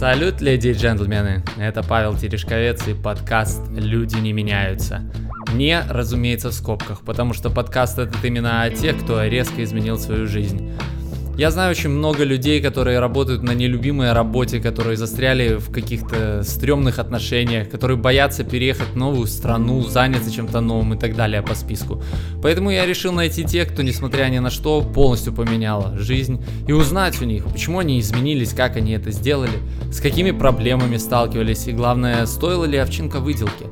Салют, леди и джентльмены! Это Павел Терешковец и подкаст «Люди не меняются». Не, разумеется, в скобках, потому что подкаст этот именно о тех, кто резко изменил свою жизнь. Я знаю очень много людей, которые работают на нелюбимой работе, которые застряли в каких-то стрёмных отношениях, которые боятся переехать в новую страну, заняться чем-то новым и так далее по списку. Поэтому я решил найти тех, кто, несмотря ни на что, полностью поменяла жизнь и узнать у них, почему они изменились, как они это сделали, с какими проблемами сталкивались и, главное, стоила ли овчинка выделки.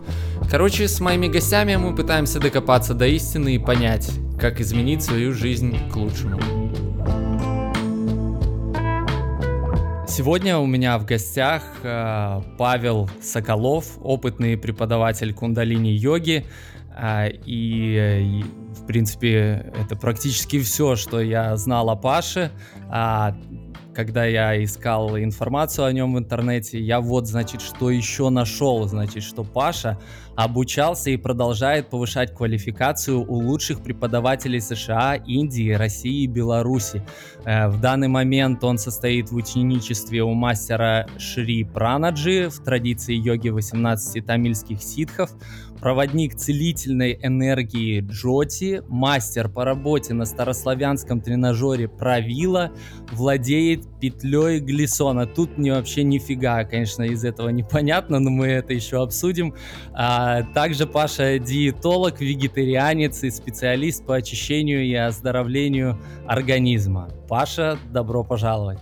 Короче, с моими гостями мы пытаемся докопаться до истины и понять, как изменить свою жизнь к лучшему. Сегодня у меня в гостях э, Павел Соколов, опытный преподаватель кундалини-йоги. Э, и, в принципе, это практически все, что я знал о Паше. А когда я искал информацию о нем в интернете, я вот, значит, что еще нашел, значит, что Паша обучался и продолжает повышать квалификацию у лучших преподавателей США, Индии, России и Беларуси. Э, в данный момент он состоит в ученичестве у мастера Шри Пранаджи в традиции йоги 18 тамильских ситхов, проводник целительной энергии Джоти, мастер по работе на старославянском тренажере Правила, владеет петлей Глисона. Тут мне вообще нифига, конечно, из этого непонятно, но мы это еще обсудим. А, также Паша диетолог, вегетарианец и специалист по очищению и оздоровлению организма. Паша, добро пожаловать.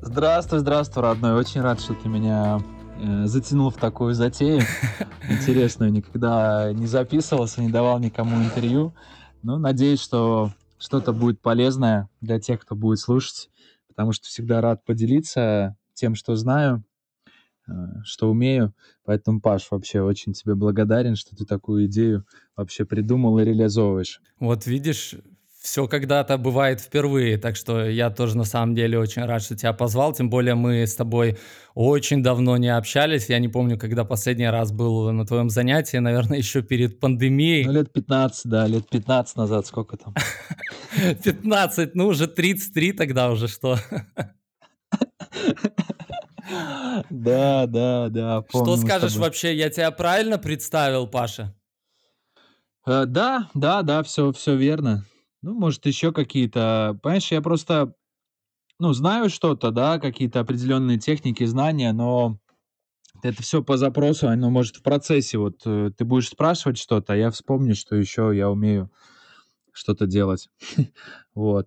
Здравствуй, здравствуй, родной. Очень рад, что ты меня затянул в такую затею интересную. Никогда не записывался, не давал никому интервью. Но ну, надеюсь, что что-то будет полезное для тех, кто будет слушать, потому что всегда рад поделиться тем, что знаю, э, что умею. Поэтому, Паш, вообще очень тебе благодарен, что ты такую идею вообще придумал и реализовываешь. Вот видишь, все когда-то бывает впервые, так что я тоже на самом деле очень рад, что тебя позвал, тем более мы с тобой очень давно не общались, я не помню, когда последний раз был на твоем занятии, наверное, еще перед пандемией. Ну, лет 15, да, лет 15 назад, сколько там? 15, ну уже 33 тогда уже что? Да, да, да. Что скажешь вообще, я тебя правильно представил, Паша? Э, да, да, да, все, все верно. Ну, может, еще какие-то... Понимаешь, я просто, ну, знаю что-то, да, какие-то определенные техники, знания, но это все по запросу, оно может в процессе, вот э, ты будешь спрашивать что-то, а я вспомню, что еще я умею что-то делать. вот.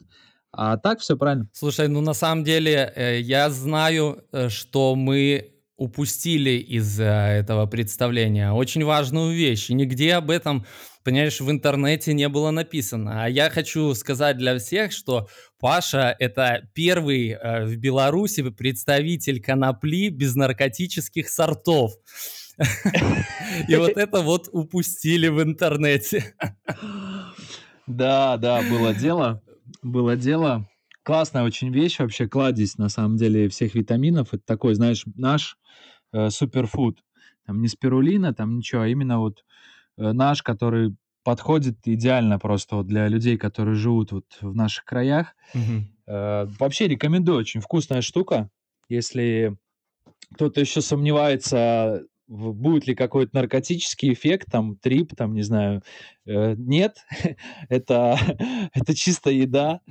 А так все правильно. Слушай, ну на самом деле э, я знаю, э, что мы упустили из этого представления очень важную вещь. И нигде об этом понимаешь, в интернете не было написано. А я хочу сказать для всех, что Паша — это первый э, в Беларуси представитель конопли без наркотических сортов. И вот это вот упустили в интернете. Да, да, было дело. Было дело. Классная очень вещь вообще, кладезь, на самом деле, всех витаминов. Это такой, знаешь, наш э, суперфуд. Там не спирулина, там ничего, а именно вот Э, наш, который подходит идеально просто вот для людей, которые живут вот в наших краях. Мгм. Э, вообще рекомендую, очень вкусная штука. Если кто-то еще сомневается, будет ли какой-то наркотический эффект, там, трип, там, не знаю, э, нет, это, это чисто еда.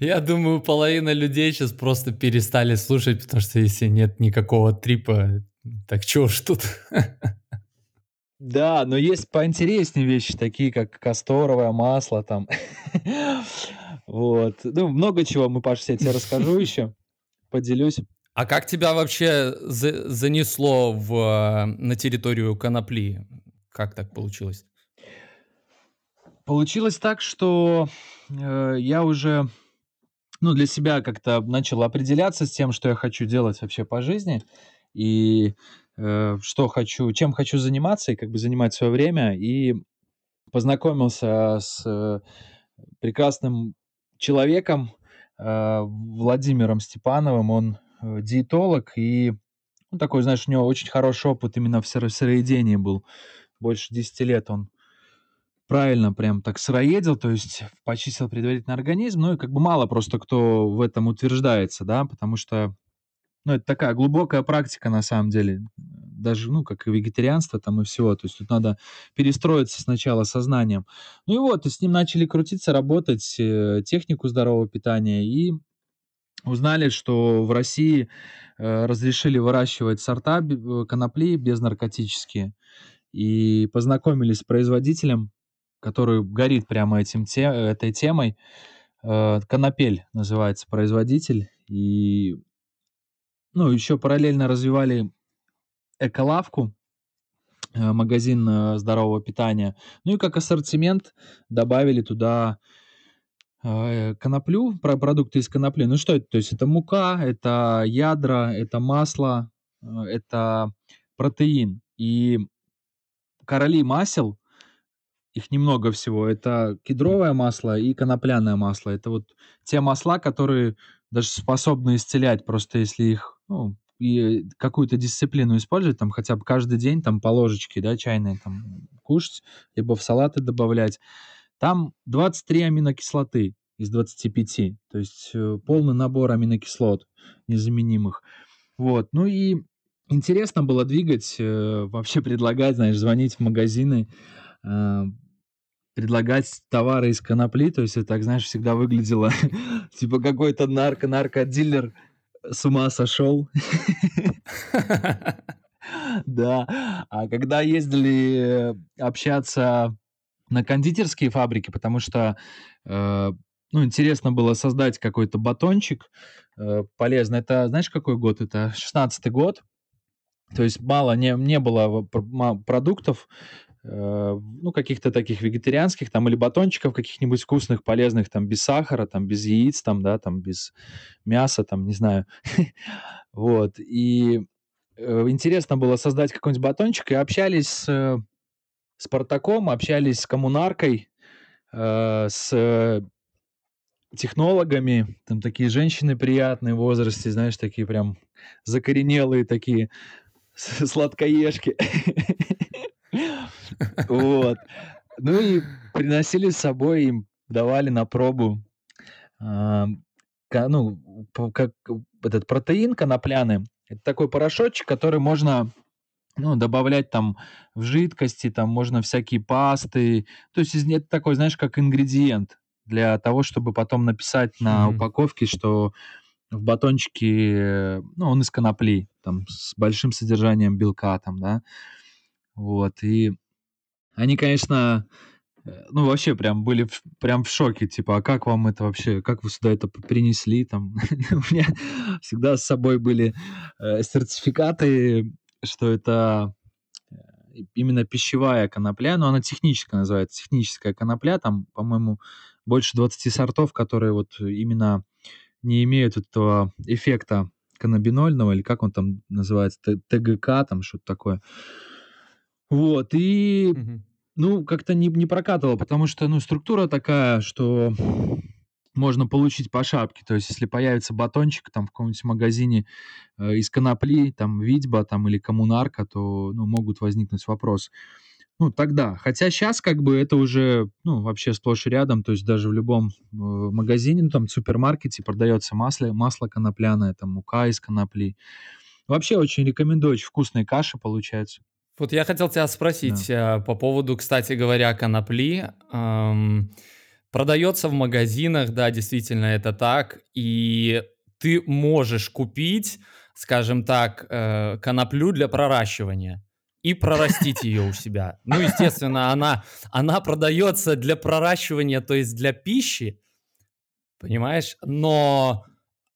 Я думаю, половина людей сейчас просто перестали слушать, потому что если нет никакого трипа, так чего ж тут? Да, но есть поинтереснее вещи, такие как касторовое масло там. Вот. Ну, много чего мы, Паша, я тебе расскажу еще, поделюсь. А как тебя вообще за занесло в, на территорию конопли? Как так получилось? Получилось так, что э, я уже ну, для себя как-то начал определяться с тем, что я хочу делать вообще по жизни. И Э, что хочу, чем хочу заниматься и как бы занимать свое время. И познакомился с э, прекрасным человеком э, Владимиром Степановым. Он диетолог и ну, такой, знаешь, у него очень хороший опыт именно в сыроедении был. Больше 10 лет он правильно прям так сыроедил, то есть почистил предварительно организм. Ну и как бы мало просто кто в этом утверждается, да, потому что ну, это такая глубокая практика на самом деле. Даже, ну, как и вегетарианство там и всего. То есть тут надо перестроиться сначала сознанием. Ну и вот, и с ним начали крутиться, работать, э, технику здорового питания. И узнали, что в России э, разрешили выращивать сорта э, конопли безнаркотические. И познакомились с производителем, который горит прямо этим те, этой темой. Конопель называется производитель. И ну, еще параллельно развивали эколавку, э, магазин э, здорового питания. Ну и как ассортимент добавили туда э, коноплю, про продукты из конопли. Ну что это? То есть это мука, это ядра, это масло, это протеин. И короли масел, их немного всего, это кедровое масло и конопляное масло. Это вот те масла, которые даже способны исцелять, просто если их ну, и какую-то дисциплину использовать, там хотя бы каждый день там по ложечке, да, чайной там кушать, либо в салаты добавлять. Там 23 аминокислоты из 25, то есть э, полный набор аминокислот незаменимых. Вот, ну и интересно было двигать, э, вообще предлагать, знаешь, звонить в магазины, э, предлагать товары из конопли, то есть это, так, знаешь, всегда выглядело типа какой-то нарко-наркодилер с ума сошел. Да. А когда ездили общаться на кондитерские фабрики, потому что э, ну, интересно было создать какой-то батончик э, полезный. Это, знаешь, какой год? Это 16-й год. То есть мало, не, не было продуктов, Э, ну, каких-то таких вегетарианских, там, или батончиков каких-нибудь вкусных, полезных, там, без сахара, там, без яиц, там, да, там, без мяса, там, не знаю. Вот, и э, интересно было создать какой-нибудь батончик, и общались с Спартаком, общались с коммунаркой, э, с технологами, там такие женщины приятные в возрасте, знаешь, такие прям закоренелые такие сладкоежки. Вот. Ну и приносили с собой, им давали на пробу а, ну, как этот протеин конопляный. Это такой порошочек, который можно ну, добавлять там в жидкости, там можно всякие пасты. То есть это такой, знаешь, как ингредиент для того, чтобы потом написать на mm-hmm. упаковке, что в батончике, ну, он из конопли, там, с большим содержанием белка, там, да. Вот, и они, конечно, э, ну, вообще прям были в, прям в шоке, типа, а как вам это вообще, как вы сюда это принесли, там, у меня всегда с собой были э, сертификаты, что это э, именно пищевая конопля, но она техническая называется, техническая конопля, там, по-моему, больше 20 сортов, которые вот именно не имеют этого эффекта каннабинольного, или как он там называется, ТГК, там что-то такое. Вот, и Мгм. Ну, как-то не, не прокатывало, потому что, ну, структура такая, что можно получить по шапке. То есть, если появится батончик там в каком-нибудь магазине э, из конопли, там, Витьба там, или Коммунарка, то, ну, могут возникнуть вопросы. Ну, тогда. Хотя сейчас как бы это уже, ну, вообще сплошь и рядом, то есть даже в любом э, магазине, ну, там, супермаркете продается масло, масло конопляное, там, мука из конопли. Вообще очень рекомендую, очень вкусные каши получаются. Вот я хотел тебя спросить да. Э, по поводу, кстати говоря, конопли. Эм, продается в магазинах, да, действительно это так, и ты можешь купить, скажем так, э, коноплю для проращивания и прорастить ее у себя. Ну, естественно, она, она продается для проращивания, то есть для пищи, понимаешь? Но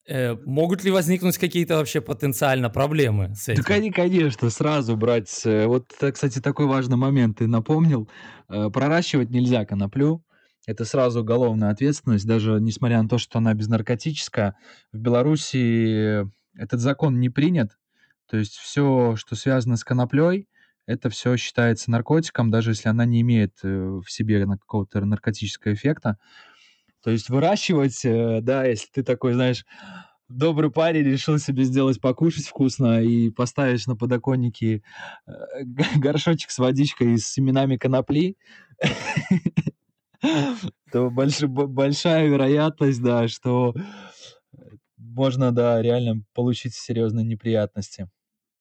Э, могут ли возникнуть какие-то вообще потенциально проблемы с этим? Они, конечно, сразу брать. Э, вот, кстати, такой важный момент ты напомнил. Э, проращивать нельзя коноплю. Это сразу уголовная ответственность, даже несмотря на то, что она безнаркотическая. В Беларуси этот закон не принят. То есть все, что связано с коноплей, это все считается наркотиком, даже если она не имеет в себе какого-то наркотического эффекта. То есть выращивать, э, да, если ты такой, знаешь, добрый парень решил себе сделать покушать вкусно и поставишь на подоконнике э, горшочек с водичкой и с семенами конопли, то большая вероятность, да, что можно, да, реально получить серьезные неприятности.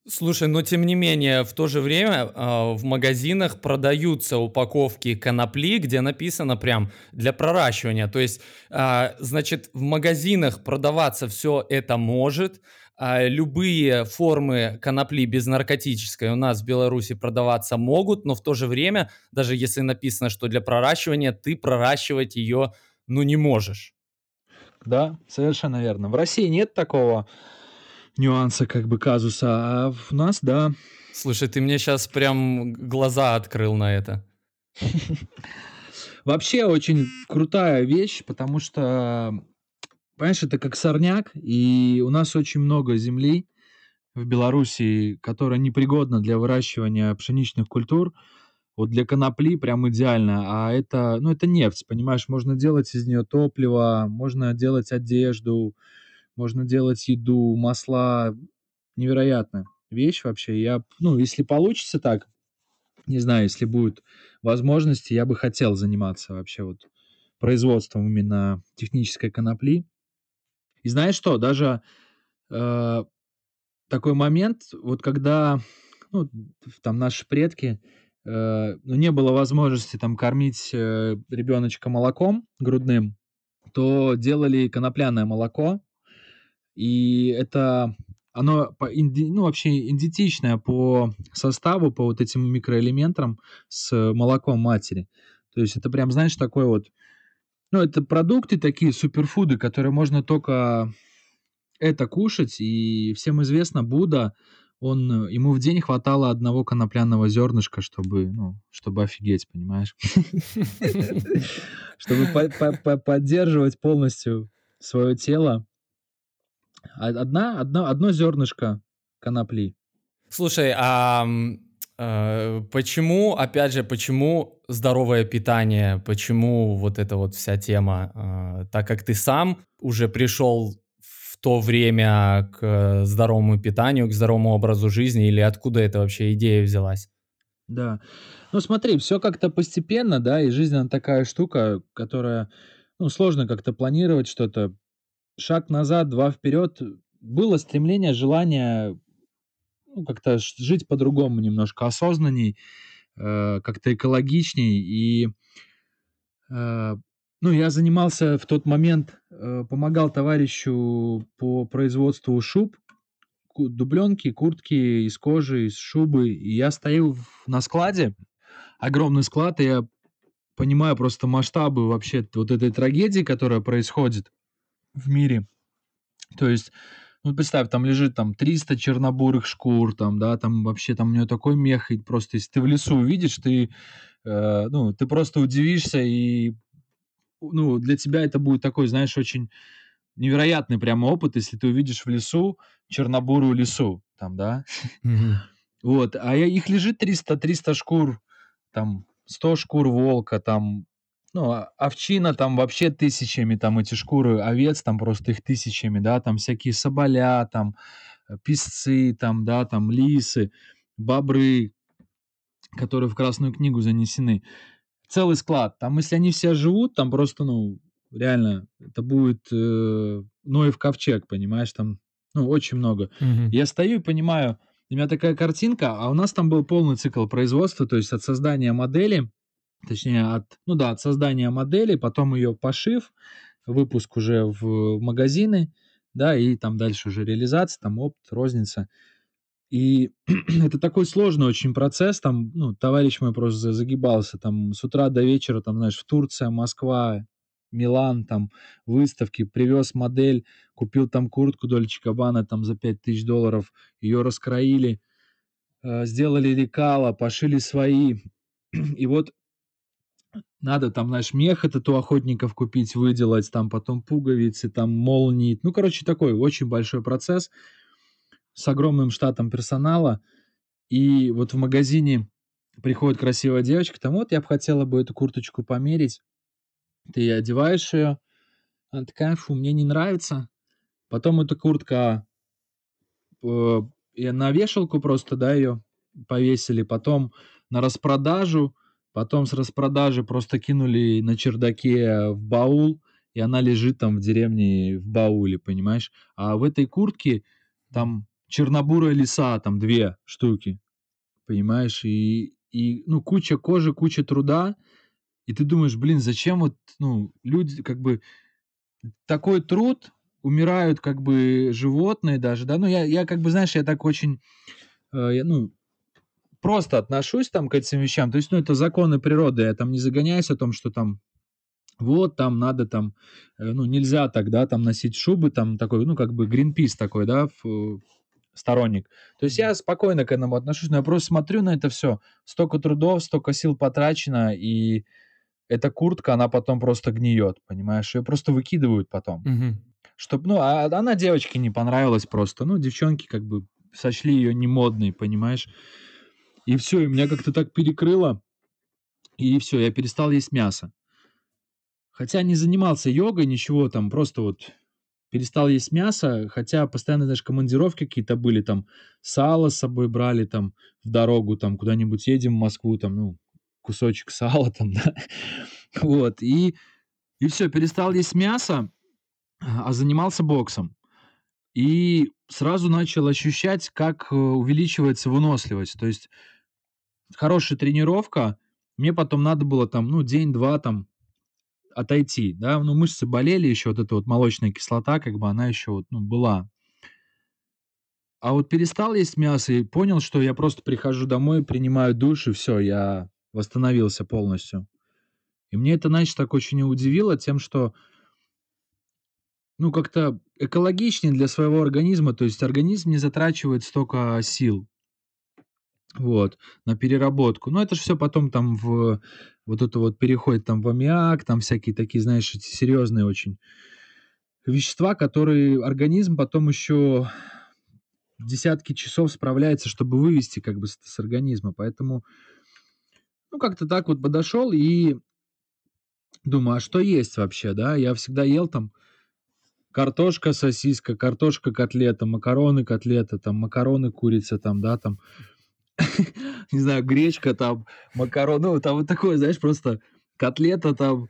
Слушай, но тем не менее, в то же время э, в магазинах продаются упаковки конопли, где написано прям для проращивания. То есть, э, значит, в магазинах продаваться все это может. Э, любые формы конопли безнаркотической у нас в Беларуси продаваться могут, но в то же время, даже если написано, что для проращивания, ты проращивать ее, ну, не можешь. Да, совершенно верно. В России нет такого нюанса, как бы казуса, а в нас, да. Слушай, ты мне сейчас прям глаза открыл на это. Вообще очень крутая вещь, потому что, понимаешь, это как сорняк, и у нас очень много земли в Беларуси, которая непригодна для выращивания пшеничных культур. Вот для конопли прям идеально, а это, ну, это нефть, понимаешь, можно делать из нее топливо, можно делать одежду, можно делать еду, масла. Невероятная вещь вообще. Я, ну, если получится так, не знаю, если будет возможности, я бы хотел заниматься вообще вот производством именно технической конопли. И знаешь что, даже э, такой момент, вот когда ну, там наши предки, э, ну, не было возможности там кормить э, ребеночка молоком грудным, то делали конопляное молоко, и это оно по, ну, вообще идентичное по составу, по вот этим микроэлементам с молоком матери. То есть это прям, знаешь, такой вот, ну, это продукты такие, суперфуды, которые можно только это кушать. И всем известно, Будда, он, ему в день хватало одного конопляного зернышка, чтобы, ну, чтобы офигеть, понимаешь? Чтобы поддерживать полностью свое тело одна, одно, одно зернышко конопли. Слушай, а почему, опять же, почему здоровое питание, почему вот эта вот вся тема, э, так как ты сам уже пришел в то время к здоровому питанию, к здоровому образу жизни, или откуда эта вообще идея взялась? Да. Ну смотри, все как-то постепенно, да, и жизнь она такая штука, которая, ну, сложно как-то планировать что-то шаг назад, два вперед. Было стремление, желание ну, как-то жить по-другому немножко, осознанней, э, как-то экологичней. И э, ну, я занимался в тот момент, э, помогал товарищу по производству шуб, дубленки, куртки из кожи, из шубы. И я стою на складе, огромный склад, и я понимаю просто масштабы вообще вот этой трагедии, которая происходит в мире. То есть, ну, представь, там лежит там 300 чернобурых шкур, там, да, там вообще там у нее такой мех, и просто если ты в лесу увидишь, ты, э, ну, ты просто удивишься, и, ну, для тебя это будет такой, знаешь, очень невероятный прямо опыт, если ты увидишь в лесу чернобурую лесу, там, да. Вот, а их лежит 300, 300 шкур, там, 100 шкур волка, там, ну, а, овчина там вообще тысячами, там эти шкуры овец, там просто их тысячами, да, там всякие соболя, там э, песцы, там, да, там лисы, бобры, которые в Красную книгу занесены. Целый склад. Там, если они все живут, там просто, ну, реально, это будет э, Ноев ковчег, понимаешь, там, ну, очень много. Угу. Я стою и понимаю, у меня такая картинка, а у нас там был полный цикл производства, то есть от создания модели, точнее от, ну да, от создания модели, потом ее пошив, выпуск уже в магазины, да, и там дальше уже реализация, там опт, розница. И это такой сложный очень процесс, там, ну, товарищ мой просто загибался, там, с утра до вечера, там, знаешь, в Турция, Москва, Милан, там, выставки, привез модель, купил там куртку Дольче Кабана, там, за 5000 долларов, ее раскроили, э, сделали лекала, пошили свои, и вот надо там, знаешь, мех этот у охотников купить, выделать, там потом пуговицы, там молнии. Ну, короче, такой очень большой процесс с огромным штатом персонала. И вот в магазине приходит красивая девочка, там вот я бы хотела бы эту курточку померить. Ты одеваешь ее, она такая, фу, мне не нравится. Потом эта куртка э, на вешалку просто, да, ее повесили, потом на распродажу, Потом с распродажи просто кинули на чердаке в баул, и она лежит там в деревне в бауле, понимаешь? А в этой куртке там чернобурая лиса, там две штуки, понимаешь? И, и ну, куча кожи, куча труда, и ты думаешь, блин, зачем вот, ну, люди, как бы, такой труд, умирают, как бы, животные даже, да, ну, я, я как бы, знаешь, я так очень, э, ну, просто отношусь там к этим вещам, то есть, ну, это законы природы, я там не загоняюсь о том, что там вот там надо там, э, ну, нельзя тогда там носить шубы, там такой, ну, как бы Greenpeace такой, да, в, сторонник. То есть я спокойно к этому отношусь, но я просто смотрю на это все. Столько трудов, столько сил потрачено, и эта куртка, она потом просто гниет, понимаешь? Ее просто выкидывают потом. Мгм. Чтоб, ну, а она девочке не понравилась просто. Ну, девчонки как бы сочли ее немодной, понимаешь? И все, и меня как-то так перекрыло, и все, я перестал есть мясо. Хотя не занимался йогой, ничего там, просто вот перестал есть мясо, хотя постоянно, знаешь, командировки какие-то были, там, сало с собой брали, там, в дорогу, там, куда-нибудь едем в Москву, там, ну, кусочек сала, там, да, вот, и, и все, перестал есть мясо, а занимался боксом. И сразу начал ощущать, как э, увеличивается выносливость. То есть хорошая тренировка, мне потом надо было там, ну, день-два там отойти, да, ну, мышцы болели, еще вот эта вот молочная кислота, как бы она еще вот, ну, была. А вот перестал есть мясо и понял, что я просто прихожу домой, принимаю душ, и все, я восстановился полностью. И мне это, знаешь, так очень удивило тем, что ну, как-то экологичнее для своего организма, то есть организм не затрачивает столько сил, вот, на переработку. Но это же все потом там в вот это вот переходит там в аммиак, там всякие такие, знаешь, эти серьезные очень вещества, которые организм потом еще десятки часов справляется, чтобы вывести как бы с, с организма. Поэтому, ну, как-то так вот подошел и думаю, а что есть вообще, да? Я всегда ел там картошка, сосиска, картошка, котлета, макароны, котлета, там макароны, курица, там, да, там не знаю, гречка там, макароны, ну, там вот такое, знаешь, просто котлета там,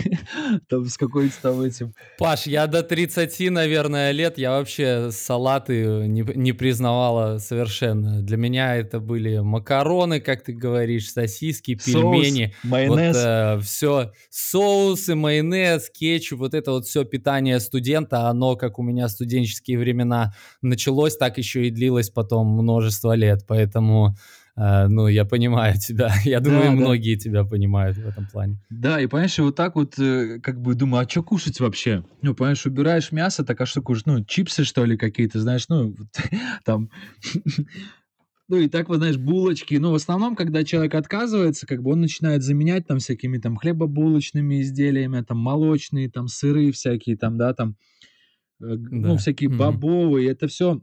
там с какой-то там этим. Паш, я до 30, наверное, лет, я вообще салаты не, не признавала совершенно. Для меня это были макароны, как ты говоришь, сосиски, пельмени. Соус, майонез. Вот, э, все, соусы, майонез, кетчуп, вот это вот все питание студента, оно, как у меня студенческие времена началось, так еще и длилось потом множество лет, поэтому Uh, ну, я понимаю тебя. Я думаю, да, многие да. тебя понимают в этом плане. Да, и понимаешь, и вот так вот, э, как бы думаю, а что кушать вообще? Ну, понимаешь, убираешь мясо, так а что кушать? Ну, чипсы, что ли, какие-то, знаешь, ну, там... Ну, и так вот, знаешь, булочки. Ну, в основном, когда человек отказывается, как бы он начинает заменять там всякими там хлебобулочными изделиями, там молочные, там сыры всякие, там, да, там, э, да. ну, всякие бобовые. Это все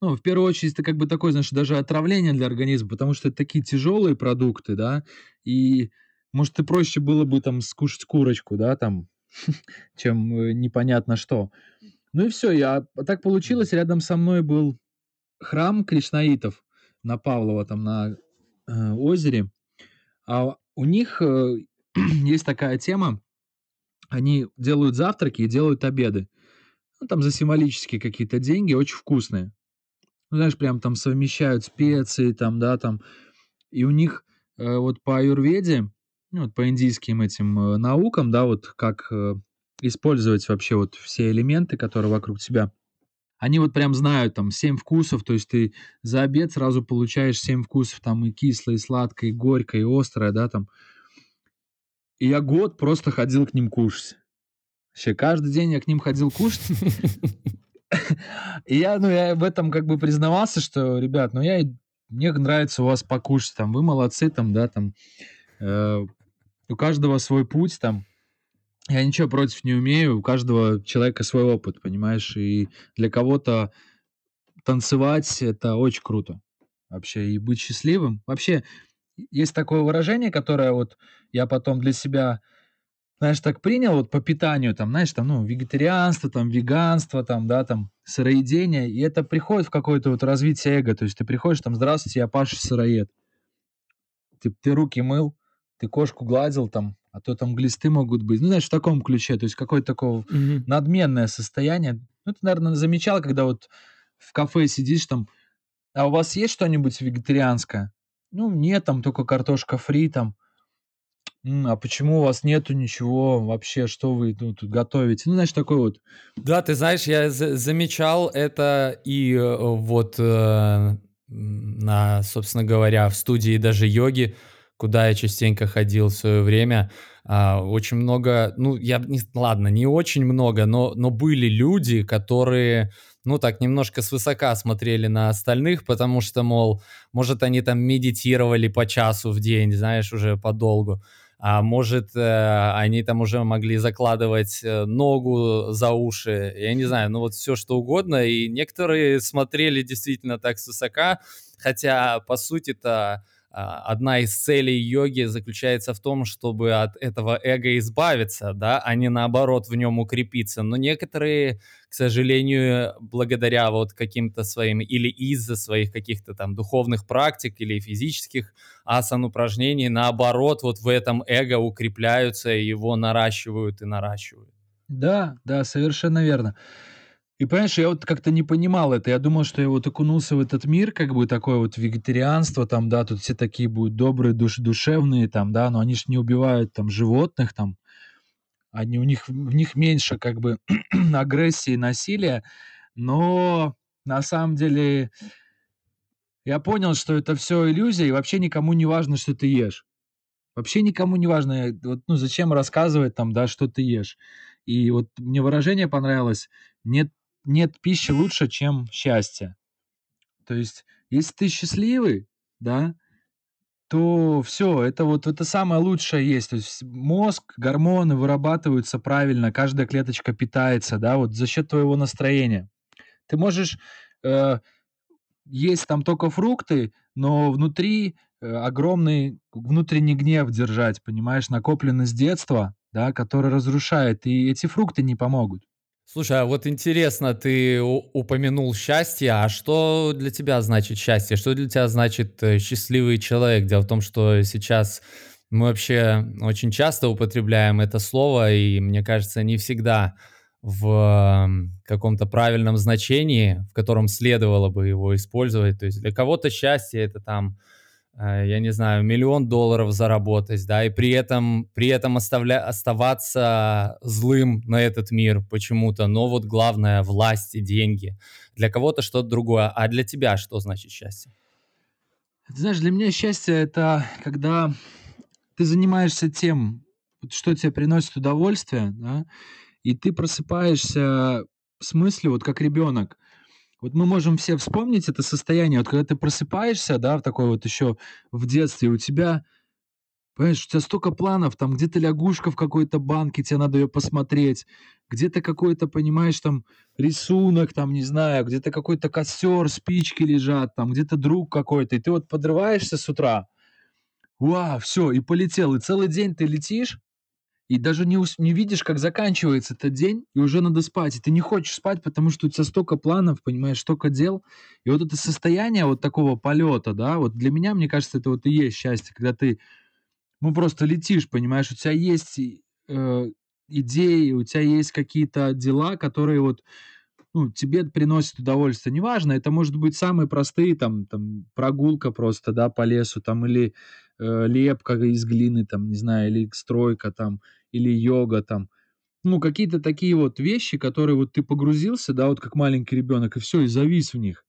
ну, в первую очередь, это как бы такое, знаешь, даже отравление для организма, потому что это такие тяжелые продукты, да, и, может, и проще было бы там скушать курочку, да, там, чем э, непонятно что. Ну и все, я так получилось, рядом со мной был храм кришнаитов на Павлово, там на э, озере, а у них э, есть такая тема, они делают завтраки и делают обеды. Ну, там за символические какие-то деньги, очень вкусные ну, знаешь, прям там совмещают специи, там, да, там. И у них э, вот по аюрведе, ну, вот по индийским этим э, наукам, да, вот как э, использовать вообще вот все элементы, которые вокруг тебя, они вот прям знают там семь вкусов, то есть ты за обед сразу получаешь семь вкусов, там и кислое, и сладкое, и горькое, и острое, да, там. И я год просто ходил к ним кушать. Вообще, каждый день я к ним ходил кушать. Я, ну, я в этом как бы признавался, что, ребят, ну, я, мне нравится у вас покушать, там, вы молодцы, там, да, там, э, у каждого свой путь, там, я ничего против не умею, у каждого человека свой опыт, понимаешь, и для кого-то танцевать это очень круто вообще, и быть счастливым. Вообще, есть такое выражение, которое вот я потом для себя знаешь, так принял вот по питанию, там, знаешь, там, ну, вегетарианство, там, веганство, там, да, там, сыроедение, и это приходит в какое-то вот развитие эго, то есть ты приходишь, там, здравствуйте, я Паша сыроед. Ты, ты руки мыл, ты кошку гладил, там, а то там глисты могут быть. Ну, знаешь, в таком ключе, то есть какое-то такое Мгм. надменное состояние. Ну, ты, наверное, замечал, когда вот в кафе сидишь там, а у вас есть что-нибудь вегетарианское? Ну, нет, там только картошка фри там. А почему у вас нету ничего вообще, что вы ну, тут готовите? Ну, знаешь, такой вот. Да, ты знаешь, я за- замечал это и э, вот э, на, собственно говоря, в студии даже йоги, куда я частенько ходил в свое время. А, очень много, ну, я не, ладно, не очень много, но, но были люди, которые, ну, так немножко свысока смотрели на остальных, потому что, мол, может, они там медитировали по часу в день, знаешь, уже подолгу а может, э, они там уже могли закладывать э, ногу за уши, я не знаю, ну вот все что угодно, и некоторые смотрели действительно так свысока, хотя, по сути-то, одна из целей йоги заключается в том, чтобы от этого эго избавиться, да, а не наоборот в нем укрепиться. Но некоторые, к сожалению, благодаря вот каким-то своим или из-за своих каких-то там духовных практик или физических асан упражнений, наоборот, вот в этом эго укрепляются, его наращивают и наращивают. Да, да, совершенно верно. И понимаешь, я вот как-то не понимал это. Я думал, что я вот окунулся в этот мир, как бы такое вот вегетарианство, там, да, тут все такие будут добрые, душ, душевные, там, да, но они ж не убивают там животных, там, они у них, в них меньше как бы агрессии, насилия, но на самом деле я понял, что это все иллюзия, и вообще никому не важно, что ты ешь. Вообще никому не важно, вот, ну, зачем рассказывать там, да, что ты ешь. И вот мне выражение понравилось: "Нет нет пищи лучше, чем счастье". То есть, если ты счастливый, да, то все, это вот это самое лучшее есть. То есть мозг, гормоны вырабатываются правильно, каждая клеточка питается, да, вот за счет твоего настроения. Ты можешь, э, есть там только фрукты, но внутри, э, огромный внутренний гнев держать, понимаешь, накопленный с детства, да, который разрушает, и эти фрукты не помогут. Слушай, а вот интересно, ты упомянул счастье, а что для тебя значит счастье? Что для тебя значит э, счастливый человек? Дело в том, что сейчас мы вообще очень часто употребляем это слово, и мне кажется, не всегда в каком-то правильном значении, в котором следовало бы его использовать. То есть для кого-то счастье это там я не знаю, миллион долларов заработать, да, и при этом, при этом оставля, оставаться злым на этот мир почему-то, но вот главное власть и деньги. Для кого-то что-то другое, а для тебя что значит счастье? Ты знаешь, для меня счастье- это когда ты занимаешься тем, что тебе приносит удовольствие, да, и ты просыпаешься с мыслью, вот как ребенок. Вот мы можем все вспомнить это состояние, вот когда ты просыпаешься, да, в такой вот еще в детстве, у тебя Понимаешь, у тебя столько планов, там где-то лягушка в какой-то банке, тебе надо ее посмотреть, где-то какой-то, понимаешь, там рисунок, там, не знаю, где-то какой-то костер, спички лежат, там где-то друг какой-то, и ты вот подрываешься с утра, вау, все, и полетел, и целый день ты летишь, и даже не, ус- не видишь, как заканчивается этот день, и уже надо спать, и ты не хочешь спать, потому что у тебя столько планов, понимаешь, столько дел, и вот это состояние вот такого полета, да, вот для меня, мне кажется, это вот и есть счастье, когда ты ну, просто летишь, понимаешь, у тебя есть, э, идеи, у тебя есть какие-то дела, которые вот, ну, тебе приносят удовольствие. Неважно, это может быть самые простые, там, там прогулка просто, да, по лесу, там, или э, лепка из глины, там, не знаю, или стройка, там, или йога, там. Ну, какие-то такие вот вещи, которые вот ты погрузился, да, вот как маленький ребенок, и все, и завис в них.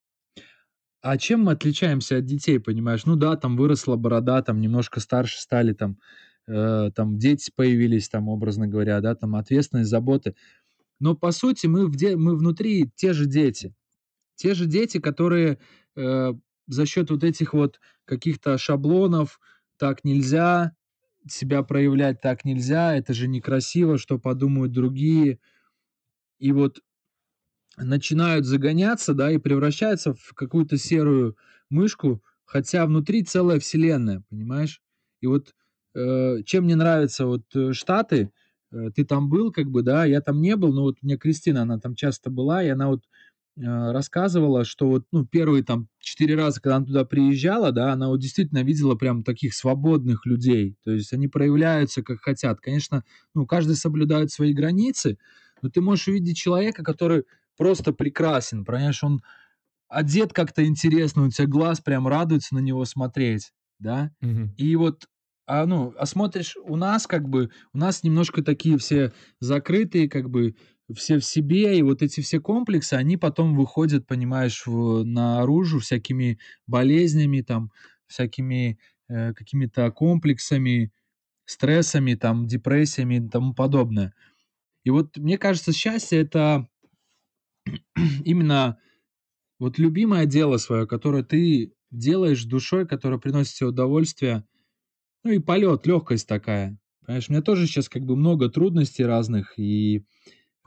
А чем мы отличаемся от детей, понимаешь? Ну да, там выросла борода, там немножко старше стали, там, э, там дети появились, там, образно говоря, да, там ответственность, заботы. Но по сути мы, в де- мы внутри те же дети. Те же дети, которые э, за счет вот этих вот каких-то шаблонов так нельзя, себя проявлять так нельзя, это же некрасиво, что подумают другие. И вот начинают загоняться, да, и превращаются в какую-то серую мышку, хотя внутри целая вселенная, понимаешь? И вот э, чем мне нравятся вот э, Штаты, э, ты там был, как бы, да, я там не был, но вот у меня Кристина, она там часто была, и она вот э, рассказывала, что вот, ну, первые там четыре раза, когда она туда приезжала, да, она вот действительно видела прям таких свободных людей, то есть они проявляются как хотят. Конечно, ну, каждый соблюдает свои границы, но ты можешь увидеть человека, который просто прекрасен, понимаешь, он одет как-то интересно, у тебя глаз прям радуется на него смотреть, да, Мгм. и вот а, ну, а смотришь, у нас как бы, у нас немножко такие все закрытые, как бы, все в себе, и вот эти все комплексы, они потом выходят, понимаешь, в, наружу всякими болезнями, там, всякими э, какими-то комплексами, стрессами, там, депрессиями и тому подобное. И вот мне кажется, счастье это именно вот любимое дело свое, которое ты делаешь душой, которое приносит тебе удовольствие, ну и полет, легкость такая. Понимаешь, у меня тоже сейчас как бы много трудностей разных, и,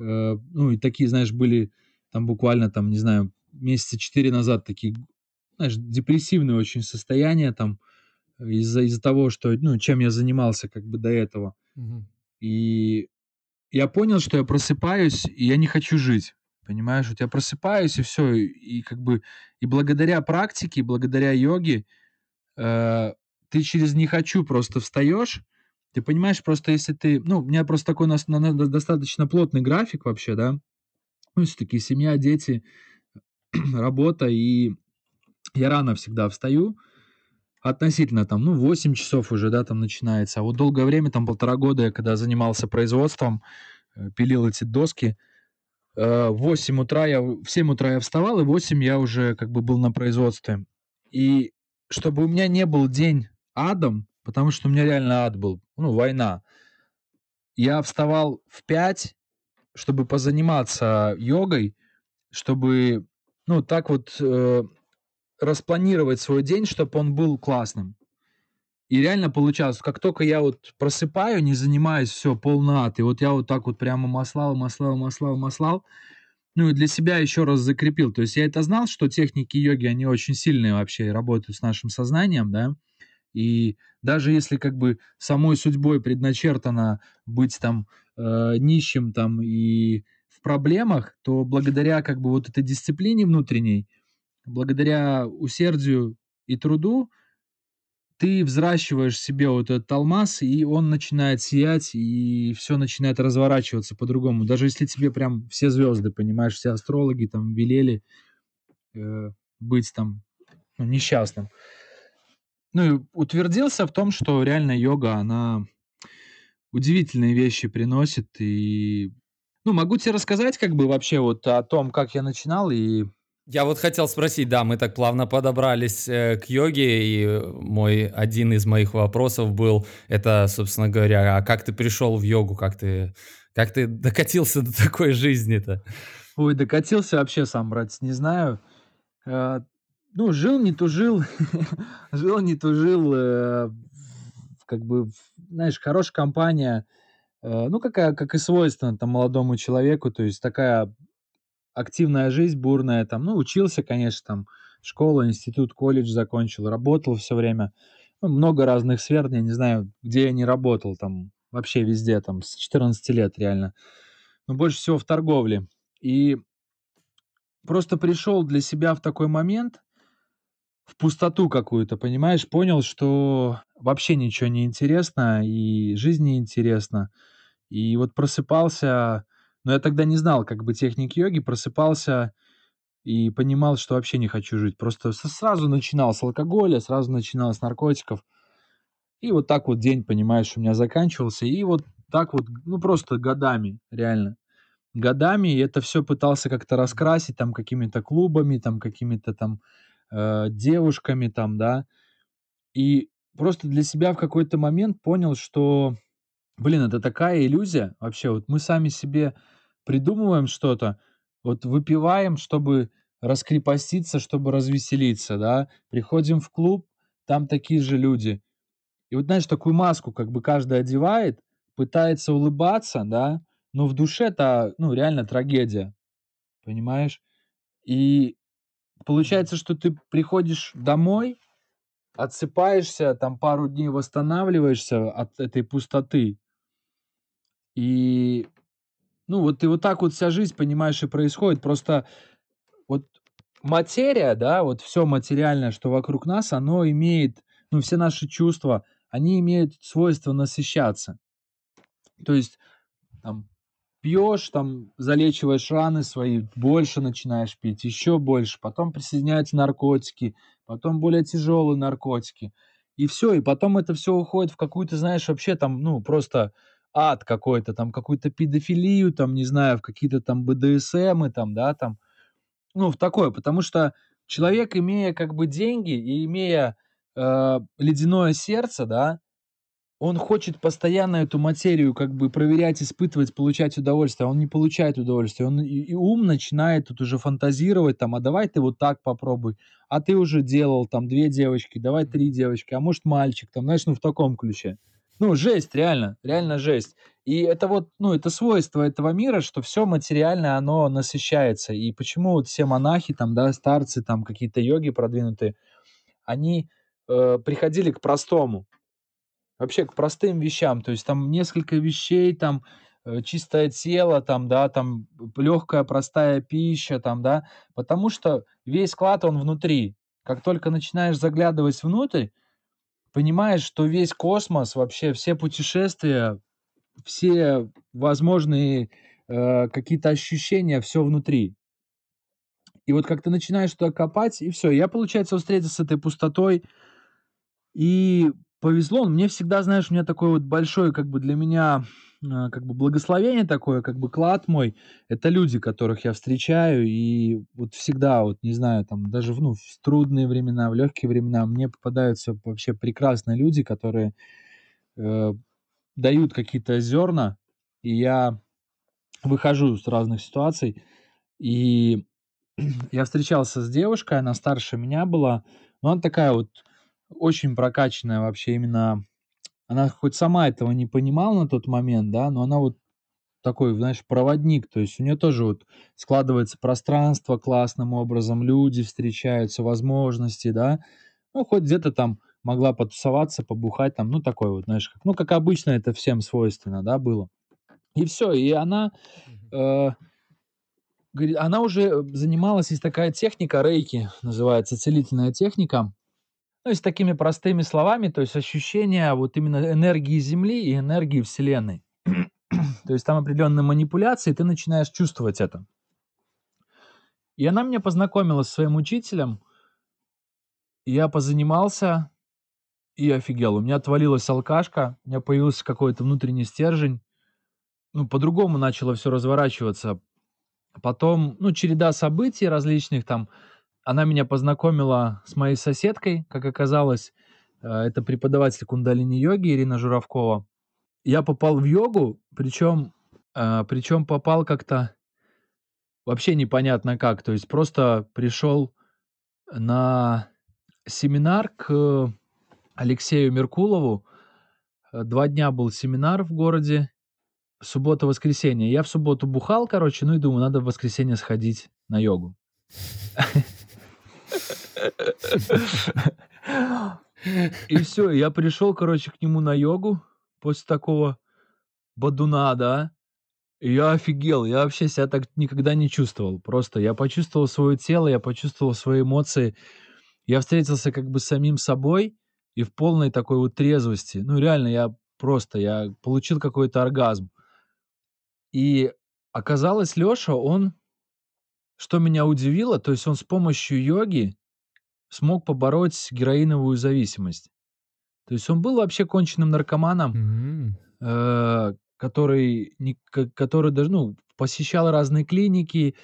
э, ну, и такие, знаешь, были там буквально, там, не знаю, месяца четыре назад такие, знаешь, депрессивные очень состояния там из-за из-за того, что, ну, чем я занимался как бы до этого. Мгм. И я понял, что я просыпаюсь, и я не хочу жить. Понимаешь, вот я просыпаюсь, и все, и, и как бы, и благодаря практике, и благодаря йоге, э, ты через «не хочу» просто встаешь. Ты понимаешь, просто если ты... Ну, у меня просто такой достаточно плотный график вообще, да. Ну, все-таки семья, дети, работа, и я рано всегда встаю. Относительно там, ну, 8 часов уже, да, там начинается. А вот долгое время, там полтора года я когда занимался производством, э, пилил эти доски, э, в 8 утра я, в 7 утра я вставал, и в 8 я уже как бы был на производстве. И чтобы у меня не был день адом, потому что у меня реально ад был, ну, война. Я вставал в 5, чтобы позаниматься йогой, чтобы, ну, так вот э, распланировать свой день, чтобы он был классным. И реально получалось, как только я вот просыпаю, не занимаюсь, все, полный ад. И вот я вот так вот прямо маслал, маслал, маслал, маслал. Ну и для себя еще раз закрепил. То есть я это знал, что техники йоги, они очень сильные вообще работают с нашим сознанием, да. И даже если как бы самой судьбой предначертано быть там э, нищим там и в проблемах, то благодаря как бы вот этой дисциплине внутренней, благодаря усердию и труду, ты взращиваешь себе вот этот алмаз, и он начинает сиять, и все начинает разворачиваться по-другому. Даже если тебе прям все звезды, понимаешь, все астрологи там велели э, быть там ну, несчастным. Ну и утвердился в том, что реально йога, она удивительные вещи приносит. И, ну, могу тебе рассказать как бы вообще вот о том, как я начинал и Я вот хотел спросить, да, мы так плавно подобрались э, к йоге, и мой один из моих вопросов был, это, собственно говоря, а как ты пришел в йогу, как ты, как ты докатился до такой жизни-то? Ой, докатился вообще сам, братец, не знаю. Э, ну, жил, не тужил, жил, не тужил, э, как бы, знаешь, хорошая компания, э, ну, какая, как и свойственно там молодому человеку, то есть такая активная жизнь, бурная, там, ну, учился, конечно, там, школа, институт, колледж закончил, работал все время, ну, много разных сфер, я не знаю, где я не работал, там, вообще везде, там, с 14 лет реально, но больше всего в торговле. И просто пришел для себя в такой момент, в пустоту какую-то, понимаешь, понял, что вообще ничего не интересно, и жизнь не интересна. И вот просыпался, но я тогда не знал как бы техник йоги, просыпался и понимал, что вообще не хочу жить. Просто сразу начинал с алкоголя, сразу начинал с наркотиков. И вот так вот день, понимаешь, у меня заканчивался. И вот так вот, ну просто годами, реально. Годами и это все пытался как-то раскрасить там какими-то клубами, там какими-то там э, девушками там, да. И просто для себя в какой-то момент понял, что, блин, это такая иллюзия вообще. Вот мы сами себе придумываем что-то, вот выпиваем, чтобы раскрепоститься, чтобы развеселиться, да. Приходим в клуб, там такие же люди. И вот, знаешь, такую маску как бы каждый одевает, пытается улыбаться, да, но в душе-то, ну, реально трагедия, понимаешь? И получается, что ты приходишь домой, отсыпаешься, там пару дней восстанавливаешься от этой пустоты. И, ну, вот и вот так вот вся жизнь, понимаешь, и происходит. Просто вот материя, да, вот все материальное, что вокруг нас, оно имеет, ну, все наши чувства, они имеют свойство насыщаться. То есть, там, пьешь, там, залечиваешь раны свои, больше начинаешь пить, еще больше, потом присоединяются наркотики, потом более тяжелые наркотики. И все, и потом это все уходит в какую-то, знаешь, вообще там, ну, просто ад какой-то, там, какую-то педофилию, там, не знаю, в какие-то там БДСМы, там, да, там, ну, в такое, потому что человек, имея как бы деньги и имея э, ледяное сердце, да, он хочет постоянно эту материю как бы проверять, испытывать, получать удовольствие, а он не получает удовольствие. Он и, и ум начинает тут уже фантазировать, там, а давай ты вот так попробуй, а ты уже делал там две девочки, давай три девочки, а может мальчик, там, знаешь, ну в таком ключе. Ну, жесть, реально, реально жесть. И это вот, ну, это свойство этого мира, что все материальное, оно насыщается. И почему вот все монахи, там, да, старцы, там, какие-то йоги продвинутые, они э, приходили к простому, вообще к простым вещам, то есть там несколько вещей, там э, чистое тело, там, да, там легкая простая пища, там, да, потому что весь клад, он внутри. Как только начинаешь заглядывать внутрь, понимаешь, что весь космос, вообще все путешествия, все возможные э, какие-то ощущения, все внутри. И вот как ты начинаешь туда копать, и все. Я, получается, встретился с этой пустотой, и повезло. Мне всегда, знаешь, у меня такой вот большой, как бы для меня, э, как бы благословение такое, как бы клад мой. Это люди, которых я встречаю, и вот всегда, вот не знаю, там даже ну, в трудные времена, в легкие времена мне попадаются вообще прекрасные люди, которые э, дают какие-то зерна, и я выхожу с разных ситуаций, и я встречался с девушкой, она старше меня была, но она такая вот очень прокачанная вообще именно. Она хоть сама этого не понимала на тот момент, да, но она вот такой, знаешь, проводник, то есть у нее тоже вот складывается пространство классным образом, люди встречаются, возможности, да, ну, хоть где-то там могла потусоваться, побухать там, ну, такой вот, знаешь, как, ну, как обычно это всем свойственно, да, было. И все, и она, э, говорит, она уже занималась, есть такая техника, рейки называется, целительная техника, ну, с такими простыми словами, то есть ощущение вот именно энергии Земли и энергии Вселенной. то есть там определенные манипуляции, и ты начинаешь чувствовать это. И она меня познакомила с своим учителем. Я позанимался и офигел. У меня отвалилась алкашка, у меня появился какой-то внутренний стержень. Ну, по-другому начало все разворачиваться. Потом, ну, череда событий различных там, она меня познакомила с моей соседкой, как оказалось. Э, это преподаватель кундалини-йоги Ирина Журавкова. Я попал в йогу, причем, э, причем попал как-то вообще непонятно как. То есть просто пришел на семинар к Алексею Меркулову. Э, два дня был семинар в городе, суббота-воскресенье. Я в субботу бухал, короче, ну и думаю, надо в воскресенье сходить на йогу. И все, я пришел, короче, к нему на йогу после такого бадуна, да. И я офигел, я вообще себя так никогда не чувствовал. Просто я почувствовал свое тело, я почувствовал свои эмоции. Я встретился как бы с самим собой и в полной такой вот трезвости. Ну, реально, я просто, я получил какой-то оргазм. И оказалось, Леша, он, что меня удивило, то есть он с помощью йоги смог побороть героиновую зависимость. То есть он был вообще конченным наркоманом, э, который, не, который даже, ну, посещал разные клиники,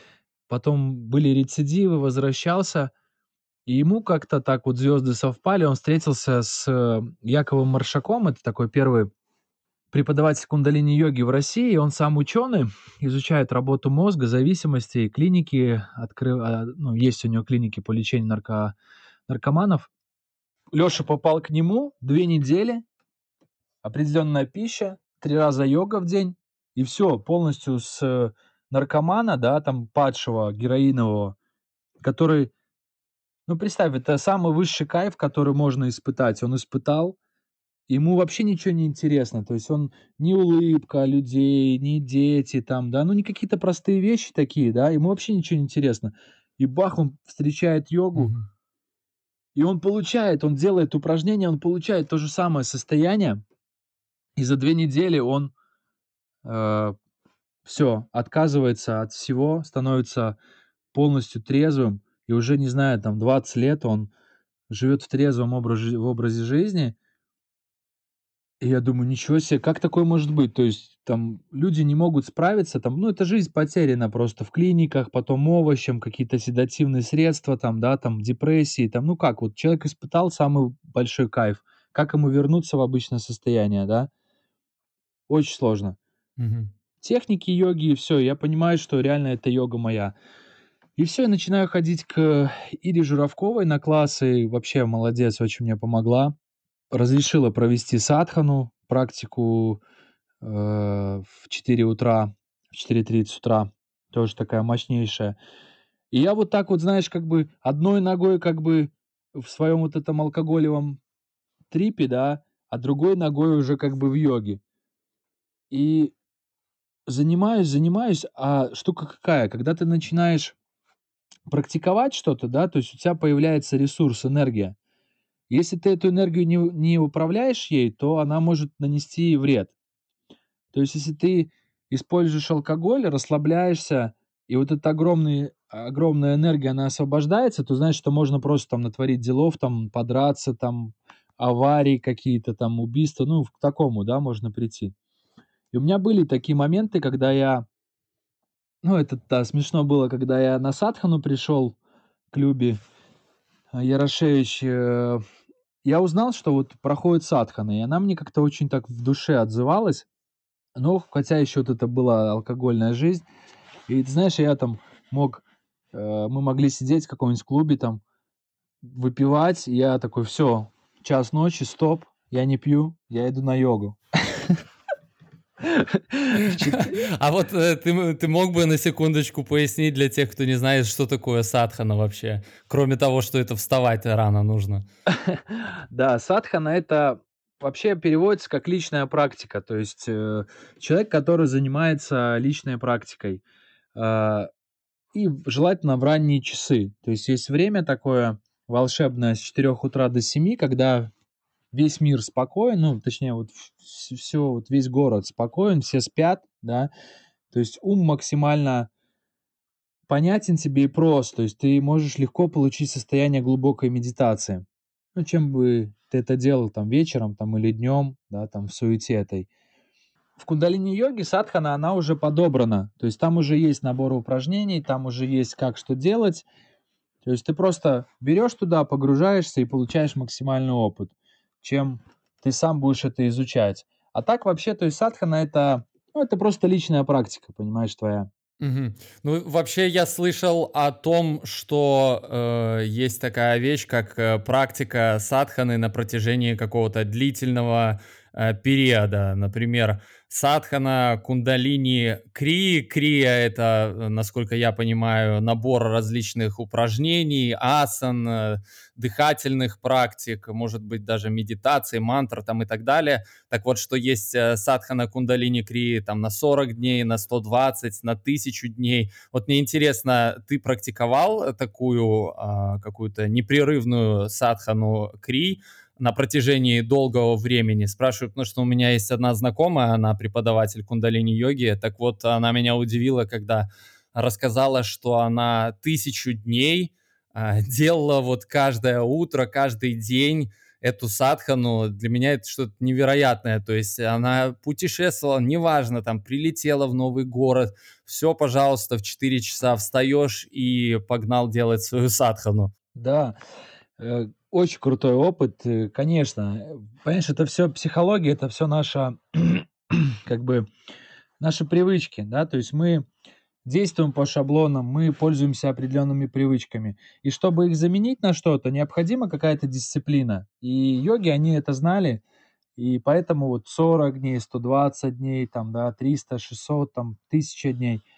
потом были рецидивы, возвращался, и ему как-то так вот звезды совпали, он встретился с э, Яковом Маршаком, это такой первый преподаватель кундалини-йоги в России, он сам ученый, изучает работу мозга, зависимости, клиники, откры... А, ну, есть у него клиники по лечению нарко... наркоманов. Леша попал к нему, две недели, определенная пища, три раза йога в день, и все, полностью с наркомана, да, там, падшего, героинового, который, ну, представь, это самый высший кайф, который можно испытать. Он испытал, ему вообще ничего не интересно. То есть он ни улыбка людей, ни дети там, да, ну не какие-то простые вещи такие, да, ему вообще ничего не интересно. и бах, он встречает йогу, Мгм. и он получает, он делает упражнение, он получает то же самое состояние, и за две недели он все, отказывается от всего, становится полностью трезвым, и уже, не знаю, там 20 лет он живет в трезвом образе, в образе жизни. И я думаю, ничего себе, как такое может быть? То есть там люди не могут справиться, там, ну, это жизнь потеряна просто в клиниках, потом овощем, какие-то седативные средства, там, да, там, депрессии, там, ну как, вот человек испытал самый большой кайф, как ему вернуться в обычное состояние, да? Очень сложно. Мгм. Техники йоги, и все, я понимаю, что реально это йога моя. И все, я начинаю ходить к Ире Журавковой на классы. Вообще молодец, очень мне помогла. Разрешила провести садхану, практику э, в 4 утра, в 4.30 утра. Тоже такая мощнейшая. И я вот так вот, знаешь, как бы одной ногой как бы в своем вот этом алкоголевом трипе, да, а другой ногой уже как бы в йоге. И занимаюсь, занимаюсь, а штука какая? Когда ты начинаешь практиковать что-то, да, то есть у тебя появляется ресурс, энергия. Если ты эту энергию не, не управляешь ей, то она может нанести вред. То есть если ты используешь алкоголь, расслабляешься, и вот эта огромная, огромная энергия, она освобождается, то значит, что можно просто там натворить делов, там подраться, там аварии какие-то, там убийства, ну, к такому, да, можно прийти. И у меня были такие моменты, когда я ну, это да, смешно было, когда я на садхану пришел к Любе Ярошевич. э, Я узнал, что вот проходит садхана, и она мне как-то очень так в душе отзывалась. Но хотя еще вот это была алкогольная жизнь. И ты знаешь, я там мог, э, мы могли сидеть в каком-нибудь клубе там, выпивать, и я такой, все, час ночи, стоп, я не пью, я иду на йогу. А вот э, ты, ты мог бы на секундочку пояснить для тех, кто не знает, что такое садхана вообще, кроме того, что это вставать рано нужно. Да, садхана это вообще переводится как личная практика, то есть э, человек, который занимается личной практикой. А, и желательно в ранние часы. То есть есть время такое волшебное с 4 утра до 7, когда весь мир спокоен, ну, точнее, вот все, вот весь город спокоен, все спят, да, то есть ум максимально понятен тебе и прост, то есть ты можешь легко получить состояние глубокой медитации. Ну, чем бы ты это делал там вечером там или днем, да, там в суете этой. В кундалини-йоге садхана, она уже подобрана. То есть там уже есть набор упражнений, там уже есть как что делать. То есть ты просто берешь туда, погружаешься и получаешь максимальный опыт, чем ты сам будешь это изучать. А так вообще, то есть садхана это, ну, это просто личная практика, понимаешь, твоя. Мгм. Ну, вообще я слышал о том, что э, есть такая вещь, как э, практика садханы на протяжении какого-то длительного э, периода. Например, садхана, кундалини, крия. Крия — это, э, насколько я понимаю, набор различных упражнений, асан, э, дыхательных практик, может быть, даже медитации, мантр там и так далее. Так вот, что есть э, садхана, кундалини, крии там на 40 дней, на 120, на 1000 дней. Вот мне интересно, ты практиковал такую а, какую-то непрерывную садхану крий, на протяжении долгого времени. Спрашиваю, потому что у меня есть одна знакомая, она преподаватель кундалини-йоги. Так вот, она меня удивила, когда рассказала, что она тысячу дней а, делала вот каждое утро, каждый день эту садхану. Для меня это что-то невероятное. То есть она путешествовала, неважно, там, прилетела в новый город, все, пожалуйста, в 4 часа встаешь и погнал делать свою садхану. Да, э, очень крутой опыт, э, конечно. Понимаешь, это все психология, это все наша, как бы, наши привычки, да, то есть мы действуем по шаблонам, мы пользуемся определенными привычками. И чтобы их заменить на что-то, необходима какая-то дисциплина. И йоги, они это знали, и поэтому вот 40 дней, 120 дней, там, да, 300, 600, там, 1000 дней –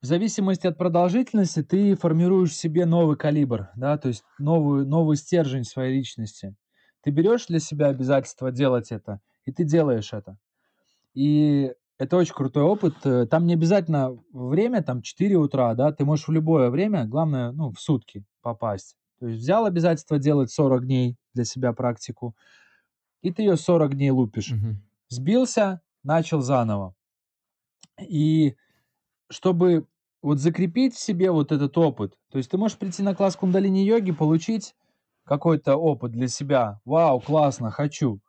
в зависимости от продолжительности ты формируешь себе новый калибр, да, то есть новую, новый стержень своей личности. Ты берешь для себя обязательство делать это, и ты делаешь это. И это очень крутой опыт. Э, там не обязательно время, там 4 утра, да, ты можешь в любое время, главное, ну, в сутки попасть. То есть взял обязательство делать 40 дней для себя практику, и ты ее 40 дней лупишь. Мгм. Сбился, начал заново. И чтобы вот закрепить в себе вот этот опыт, то есть ты можешь прийти на класс кундалини-йоги, получить какой-то опыт для себя. Вау, классно, хочу.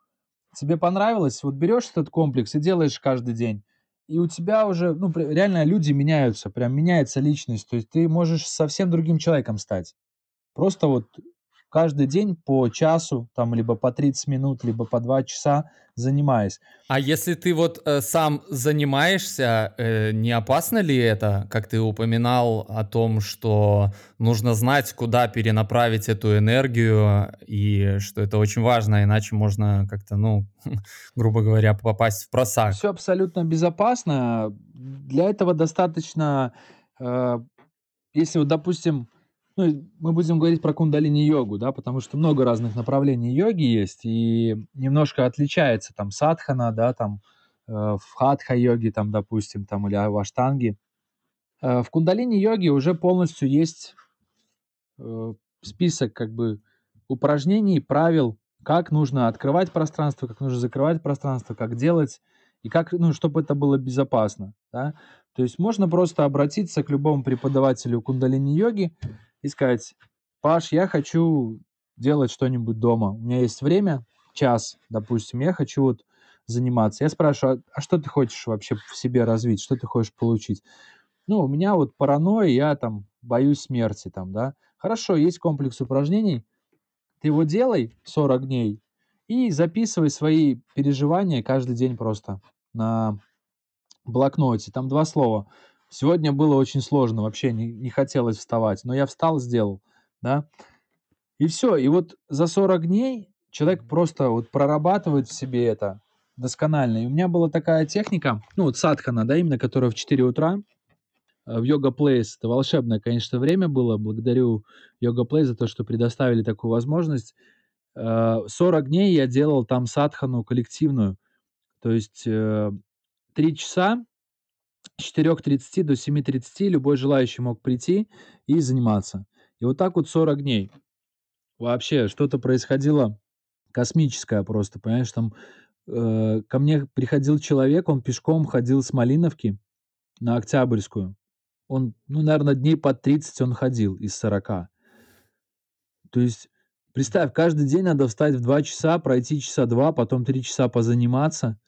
Тебе понравилось? Вот берешь этот комплекс и делаешь каждый день. И у тебя уже, ну, реально люди меняются, прям меняется личность. То есть ты можешь совсем другим человеком стать. Просто вот каждый день по часу, там, либо по 30 минут, либо по 2 часа занимаясь. А если ты вот э, сам занимаешься, э, не опасно ли это, как ты упоминал о том, что нужно знать, куда перенаправить эту энергию, и что это очень важно, иначе можно как-то, ну, грубо говоря, попасть в просак. Все абсолютно безопасно. Для этого достаточно, э, если вот, допустим, ну, мы будем говорить про кундалини-йогу, да, потому что много разных направлений йоги есть, и немножко отличается там садхана, да, там э, в хатха-йоге, там, допустим, там, или в аштанге. Э, в кундалини-йоге уже полностью есть э, список как бы упражнений, правил, как нужно открывать пространство, как нужно закрывать пространство, как делать, и как, ну, чтобы это было безопасно, да. То есть можно просто обратиться к любому преподавателю кундалини-йоги и сказать, Паш, я хочу делать что-нибудь дома, у меня есть время, час, допустим, я хочу вот заниматься. Я спрашиваю, а, а что ты хочешь вообще в себе развить, что ты хочешь получить? Ну, у меня вот паранойя, я там боюсь смерти, там, да. Хорошо, есть комплекс упражнений, ты его делай 40 дней и записывай свои переживания каждый день просто на блокноте. Там два слова. Сегодня было очень сложно, вообще не, не хотелось вставать, но я встал, сделал, да. И все, и вот за 40 дней человек просто вот прорабатывает в себе это досконально. И у меня была такая техника, ну вот садхана, да, именно, которая в 4 утра, э, в Йога Плейс. Это волшебное, конечно, время было. Благодарю Йога Плейс за то, что предоставили такую возможность. Э, 40 дней я делал там садхану коллективную. То есть э, 3 часа с 4.30 до 7.30 любой желающий мог прийти и заниматься. И вот так вот 40 дней. Вообще что-то происходило космическое просто, понимаешь, там э, ко мне приходил человек, он пешком ходил с Малиновки на Октябрьскую. Он, ну, наверное, дней под 30 он ходил из 40. То есть, представь, каждый день надо встать в 2 часа, пройти часа 2, потом 3 часа позаниматься.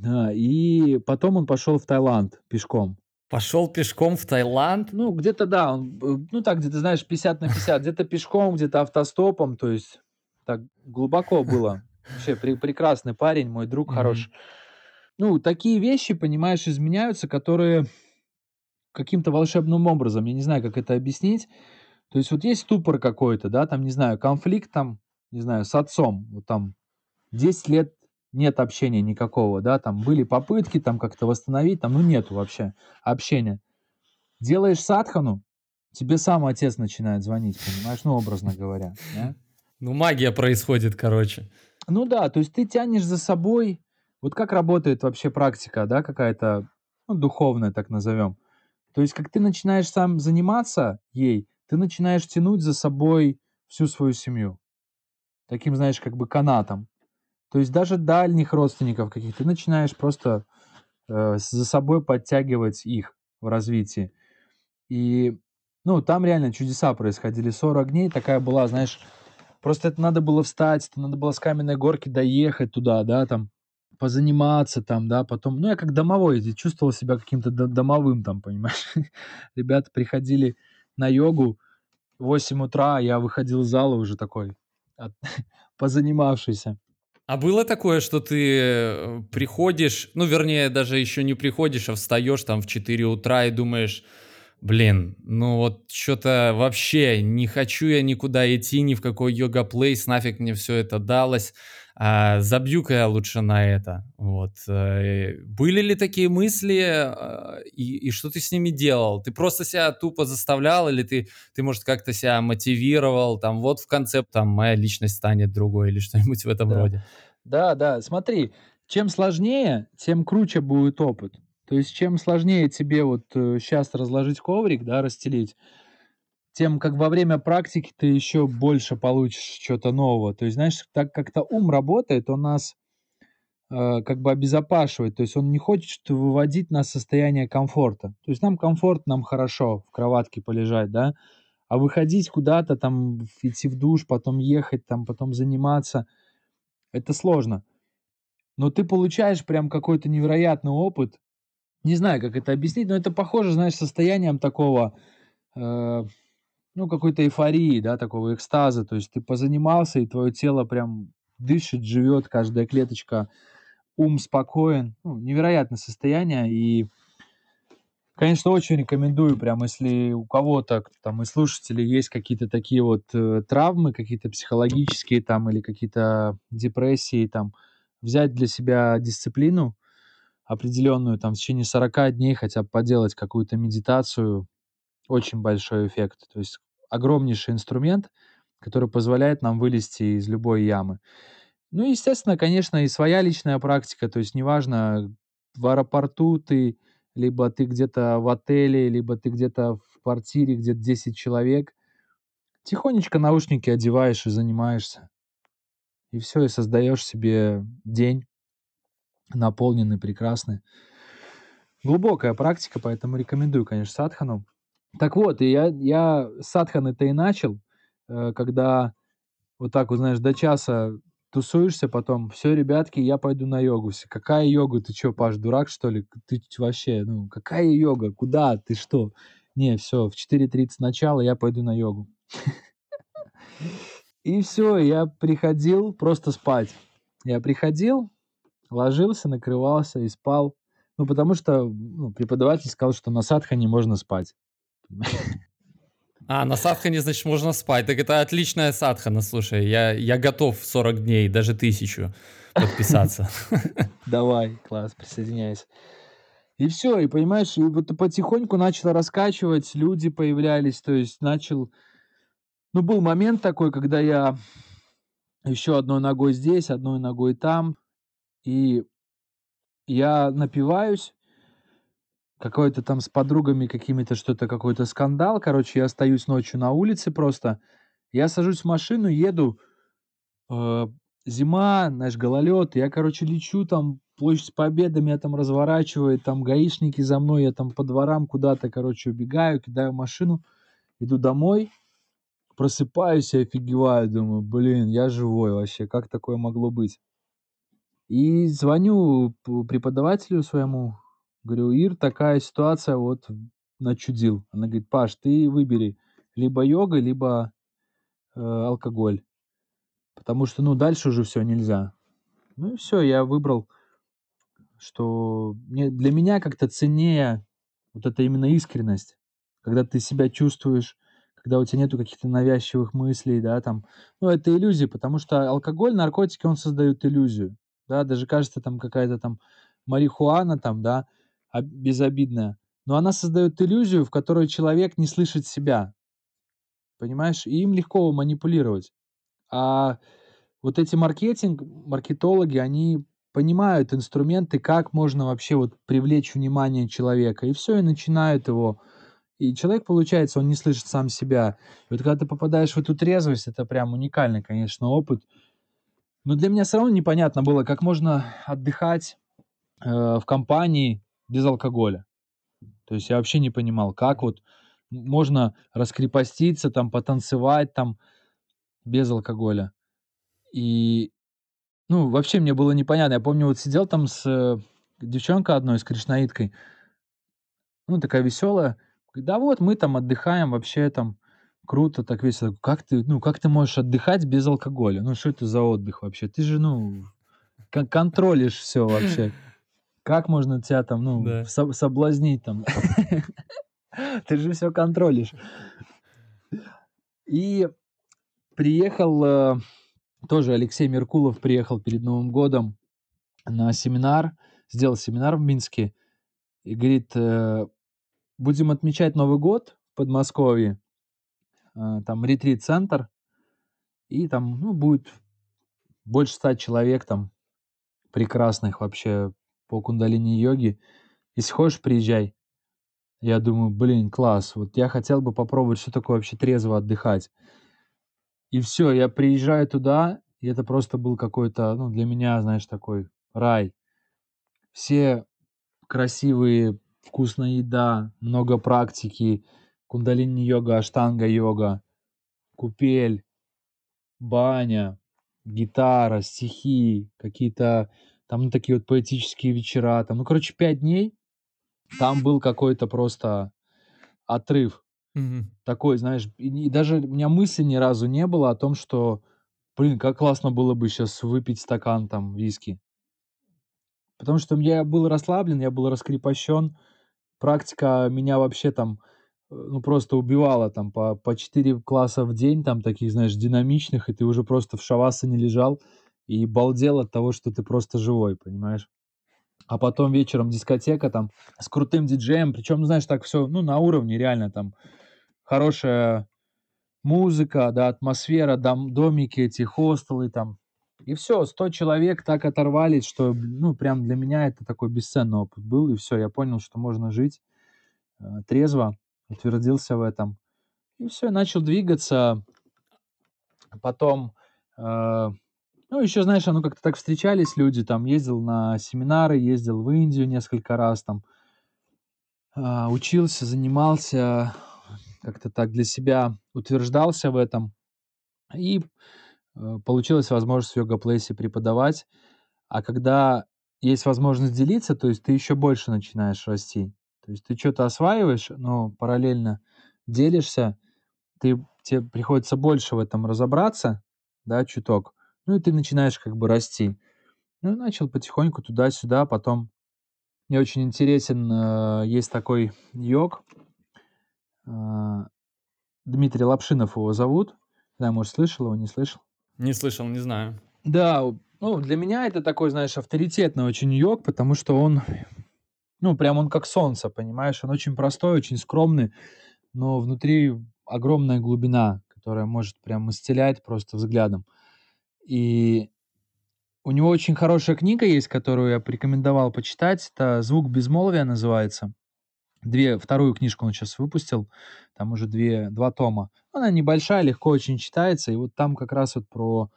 Да, и потом он пошел в Таиланд пешком. Пошел пешком в Таиланд? Ну, где-то, да, он, э, ну, так, где-то, знаешь, 50 на 50, где-то пешком, где-то автостопом, то есть так глубоко было. Вообще пре- прекрасный парень, мой друг хороший. Ну, такие вещи, понимаешь, изменяются, которые каким-то волшебным образом, я не знаю, как это объяснить. То есть вот есть ступор какой-то, да, там, не знаю, конфликт там, не знаю, с отцом, вот там 10 лет нет общения никакого, да, там были попытки там как-то восстановить, там, ну, нету вообще общения. Делаешь садхану, тебе сам отец начинает звонить, понимаешь, ну, образно говоря, да? Ну, магия происходит, короче. Ну да, то есть ты тянешь за собой, вот как работает вообще практика, да, какая-то, ну, духовная, так назовем. То есть как ты начинаешь сам заниматься ей, ты начинаешь тянуть за собой всю свою семью. Таким, знаешь, как бы канатом. То есть даже дальних родственников каких ты начинаешь просто э, за собой подтягивать их в развитии. И, ну, там реально чудеса происходили. 40 дней такая была, знаешь, просто это надо было встать, это надо было с каменной горки доехать туда, да, там, позаниматься там, да, потом, ну, я как домовой чувствовал себя каким-то до- домовым там, понимаешь. Ребята приходили на йогу в 8 утра, я выходил из зала уже такой, от- позанимавшийся. А было такое, что ты э, приходишь, ну, вернее, даже еще не приходишь, а встаешь там в 4 утра и думаешь, блин, ну вот что-то вообще не хочу я никуда идти, ни в какой йога-плейс, нафиг мне все это далось, а, забью-ка я лучше на это. Вот. э, Были ли такие мысли, а, и, и что ты с ними делал? Ты просто себя тупо заставлял, или ты, ты, может, как-то себя мотивировал, там, вот в конце, там, моя личность станет другой, или что-нибудь в этом Да. роде? Да, да, смотри, чем сложнее, тем круче будет опыт. То есть, чем сложнее тебе вот сейчас э, разложить коврик, да, расстелить, тем как во время практики ты еще больше получишь чего-то нового. То есть, знаешь, так как-то ум работает, он нас э, как бы обезопашивает. То есть он не хочет выводить нас в состояние комфорта. То есть нам комфортно, нам хорошо в кроватке полежать, да, а выходить куда-то, там, идти в душ, потом ехать, там, потом заниматься, это сложно. Но ты получаешь прям какой-то невероятный опыт. Не знаю, как это объяснить, но это похоже, знаешь, состоянием такого, э, ну, какой-то эйфории, да, такого экстаза. То есть ты позанимался, и твое тело прям дышит, живет, каждая клеточка, ум спокоен. Ну, невероятное состояние. И Конечно, очень рекомендую, прям если у кого-то, там, из слушателей есть какие-то такие вот э, травмы, какие-то психологические там или какие-то депрессии, там, взять для себя дисциплину определенную, там, в течение 40 дней хотя бы поделать какую-то медитацию, очень большой эффект. То есть огромнейший инструмент, который позволяет нам вылезти из любой ямы. Ну и, естественно, конечно, и своя личная практика, то есть неважно, в аэропорту ты либо ты где-то в отеле, либо ты где-то в квартире, где 10 человек, тихонечко наушники одеваешь и занимаешься. И все, и создаешь себе день наполненный, прекрасный. Глубокая практика, поэтому рекомендую, конечно, садхану. Так вот, и я, я садханы-то и начал, э, когда вот так вот, знаешь, до часа тусуешься потом, все, ребятки, я пойду на йогу. Какая йога? Ты что, Паш, дурак, что ли? Ты вообще, ну, какая йога? Куда? Ты что? Не, все, в 4.30 начало, я пойду на йогу. И все, я приходил просто спать. Я приходил, ложился, накрывался и спал. Ну, потому что ну, преподаватель сказал, что на садхане можно спать. А, на садхане, значит, можно спать. Так это отличная садхана, слушай. Я, я готов 40 дней, даже тысячу подписаться. Давай, класс, присоединяйся. И все, и понимаешь, и вот потихоньку начало раскачивать, люди появлялись, то есть начал... Ну, был момент такой, когда я еще одной ногой здесь, одной ногой там, и я напиваюсь, какой-то там с подругами какими-то что-то, какой-то скандал. Короче, я остаюсь ночью на улице просто. Я сажусь в машину, еду. Э, зима, знаешь, гололед. Я, короче, лечу там, площадь Победы меня там разворачивает, там гаишники за мной, я там по дворам куда-то, короче, убегаю, кидаю машину, иду домой, просыпаюсь и офигеваю, думаю, блин, я живой вообще, как такое могло быть? И звоню преподавателю своему, Говорю, Ир, такая ситуация, вот начудил. Она говорит, Паш, ты выбери либо йога, либо э, алкоголь. Потому что, ну, дальше уже все нельзя. Ну и все, я выбрал, что мне, для меня как-то ценнее вот это именно искренность. Когда ты себя чувствуешь, когда у тебя нету каких-то навязчивых мыслей, да, там. Ну, это иллюзия, потому что алкоголь, наркотики, он создает иллюзию. Да, даже кажется там какая-то там марихуана там, да, а, безобидная, но она создает иллюзию, в которой человек не слышит себя. Понимаешь? И им легко манипулировать. А вот эти маркетинг, маркетологи, они понимают инструменты, как можно вообще вот привлечь внимание человека. И все, и начинают его. И человек, получается, он не слышит сам себя. И вот когда ты попадаешь в эту трезвость, это прям уникальный, конечно, опыт. Но для меня все равно непонятно было, как можно отдыхать э, в компании, без алкоголя. То есть я вообще не понимал, как вот можно раскрепоститься, там, потанцевать там без алкоголя. И, ну, вообще мне было непонятно. Я помню, вот сидел там с э, девчонкой одной, с кришнаиткой, ну, такая веселая. Да вот, мы там отдыхаем, вообще там круто, так весело. Как ты, ну, как ты можешь отдыхать без алкоголя? Ну, что это за отдых вообще? Ты же, ну, контролишь все вообще. Как можно тебя там, ну, да. со- соблазнить там? Ты же все контролишь. И приехал э, тоже Алексей Меркулов приехал перед Новым годом на семинар, сделал семинар в Минске и говорит, э, будем отмечать Новый год в Подмосковье, э, там ретрит-центр, и там, ну, будет больше ста человек там прекрасных вообще по кундалини-йоге. Если хочешь, приезжай. Я думаю, блин, класс. Вот я хотел бы попробовать, что такое вообще трезво отдыхать. И все, я приезжаю туда, и это просто был какой-то, ну, для меня, знаешь, такой рай. Все красивые, вкусная еда, много практики, кундалини-йога, аштанга-йога, купель, баня, гитара, стихи, какие-то там ну, такие вот поэтические вечера. Там, ну, короче, пять дней там был какой-то просто отрыв. Мгм. Такой, знаешь, и, и даже у меня мысли ни разу не было о том, что, блин, как классно было бы сейчас выпить стакан там виски. Потому что я был расслаблен, я был раскрепощен. Практика меня вообще там, э, ну, просто убивала там по, по 4 класса в день, там таких, знаешь, динамичных, и ты уже просто в шавасане лежал и балдел от того, что ты просто живой, понимаешь? А потом вечером дискотека там с крутым диджеем, причем, знаешь, так все, ну, на уровне реально там хорошая музыка, да, атмосфера, дом, домики эти, хостелы там. И все, 100 человек так оторвались, что, ну, прям для меня это такой бесценный опыт был. И все, я понял, что можно жить э, трезво, утвердился в этом. И все, начал двигаться. Потом, э, ну, еще, знаешь, оно как-то так встречались люди, там, ездил на семинары, ездил в Индию несколько раз, там, э, учился, занимался, как-то так для себя утверждался в этом. И э, получилась возможность в йога-плейсе преподавать. А когда есть возможность делиться, то есть ты еще больше начинаешь расти. То есть ты что-то осваиваешь, но параллельно делишься, ты, тебе приходится больше в этом разобраться, да, чуток. Ну и ты начинаешь как бы расти. Ну и начал потихоньку туда-сюда, потом мне очень интересен, э, есть такой йог, э, Дмитрий Лапшинов его зовут. Не знаю, может, слышал его, не слышал. Не слышал, не знаю. Да, ну, для меня это такой, знаешь, авторитетный очень йог, потому что он, ну, прям он как солнце, понимаешь? Он очень простой, очень скромный, но внутри огромная глубина, которая может прям исцелять просто взглядом. И у него очень хорошая книга есть, которую я порекомендовал почитать. Это «Звук безмолвия» называется. Две, вторую книжку он сейчас выпустил, там уже две, два тома. Она небольшая, легко очень читается, и вот там как раз вот про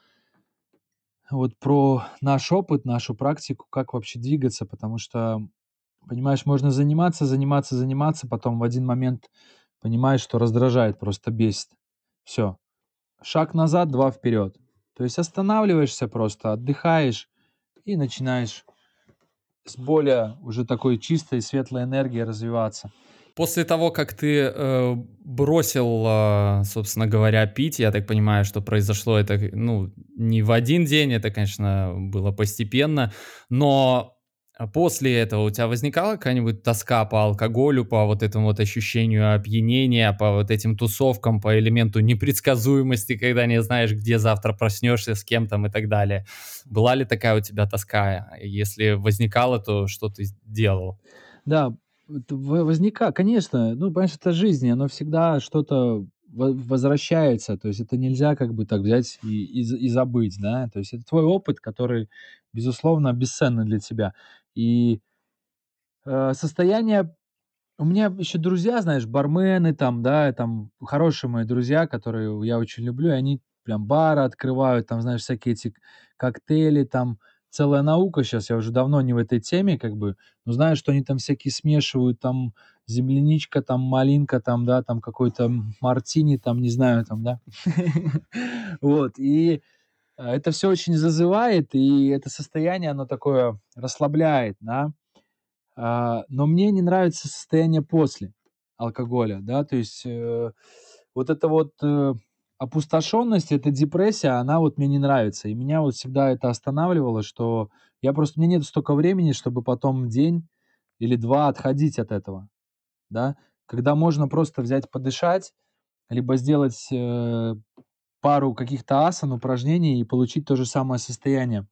вот про наш опыт, нашу практику, как вообще двигаться, потому что, понимаешь, можно заниматься, заниматься, заниматься, потом в один момент понимаешь, что раздражает, просто бесит. Все. Шаг назад, два вперед. То есть останавливаешься просто, отдыхаешь и начинаешь с более уже такой чистой, светлой энергией развиваться. После того, как ты э, бросил, э, собственно говоря, пить, я так понимаю, что произошло это, ну, не в один день, это, конечно, было постепенно, но после этого у тебя возникала какая-нибудь тоска по алкоголю, по вот этому вот ощущению опьянения, по вот этим тусовкам, по элементу непредсказуемости, когда не знаешь, где завтра проснешься, с кем там и так далее? Была ли такая у тебя тоска? Если возникала, то что ты делал? Да, возникает, конечно, ну, понимаешь, это жизнь, оно всегда что-то возвращается, то есть это нельзя как бы так взять и, и, и забыть, да, то есть это твой опыт, который, безусловно, бесценный для тебя. И э, состояние... У меня еще друзья, знаешь, бармены там, да, там хорошие мои друзья, которые я очень люблю, и они прям бары открывают, там, знаешь, всякие эти коктейли, там, целая наука сейчас, я уже давно не в этой теме, как бы, но знаю, что они там всякие смешивают, там, земляничка, там, малинка, там, да, там, какой-то мартини, там, не знаю, там, да. Вот, и это все очень зазывает, и это состояние, оно такое расслабляет, да. А, но мне не нравится состояние после алкоголя, да, то есть э, вот это вот э, опустошенность, эта депрессия, она вот мне не нравится. И меня вот всегда это останавливало, что я просто, мне нет столько времени, чтобы потом день или два отходить от этого, да. Когда можно просто взять, подышать, либо сделать э, пару каких-то асан, упражнений и получить то же самое состояние.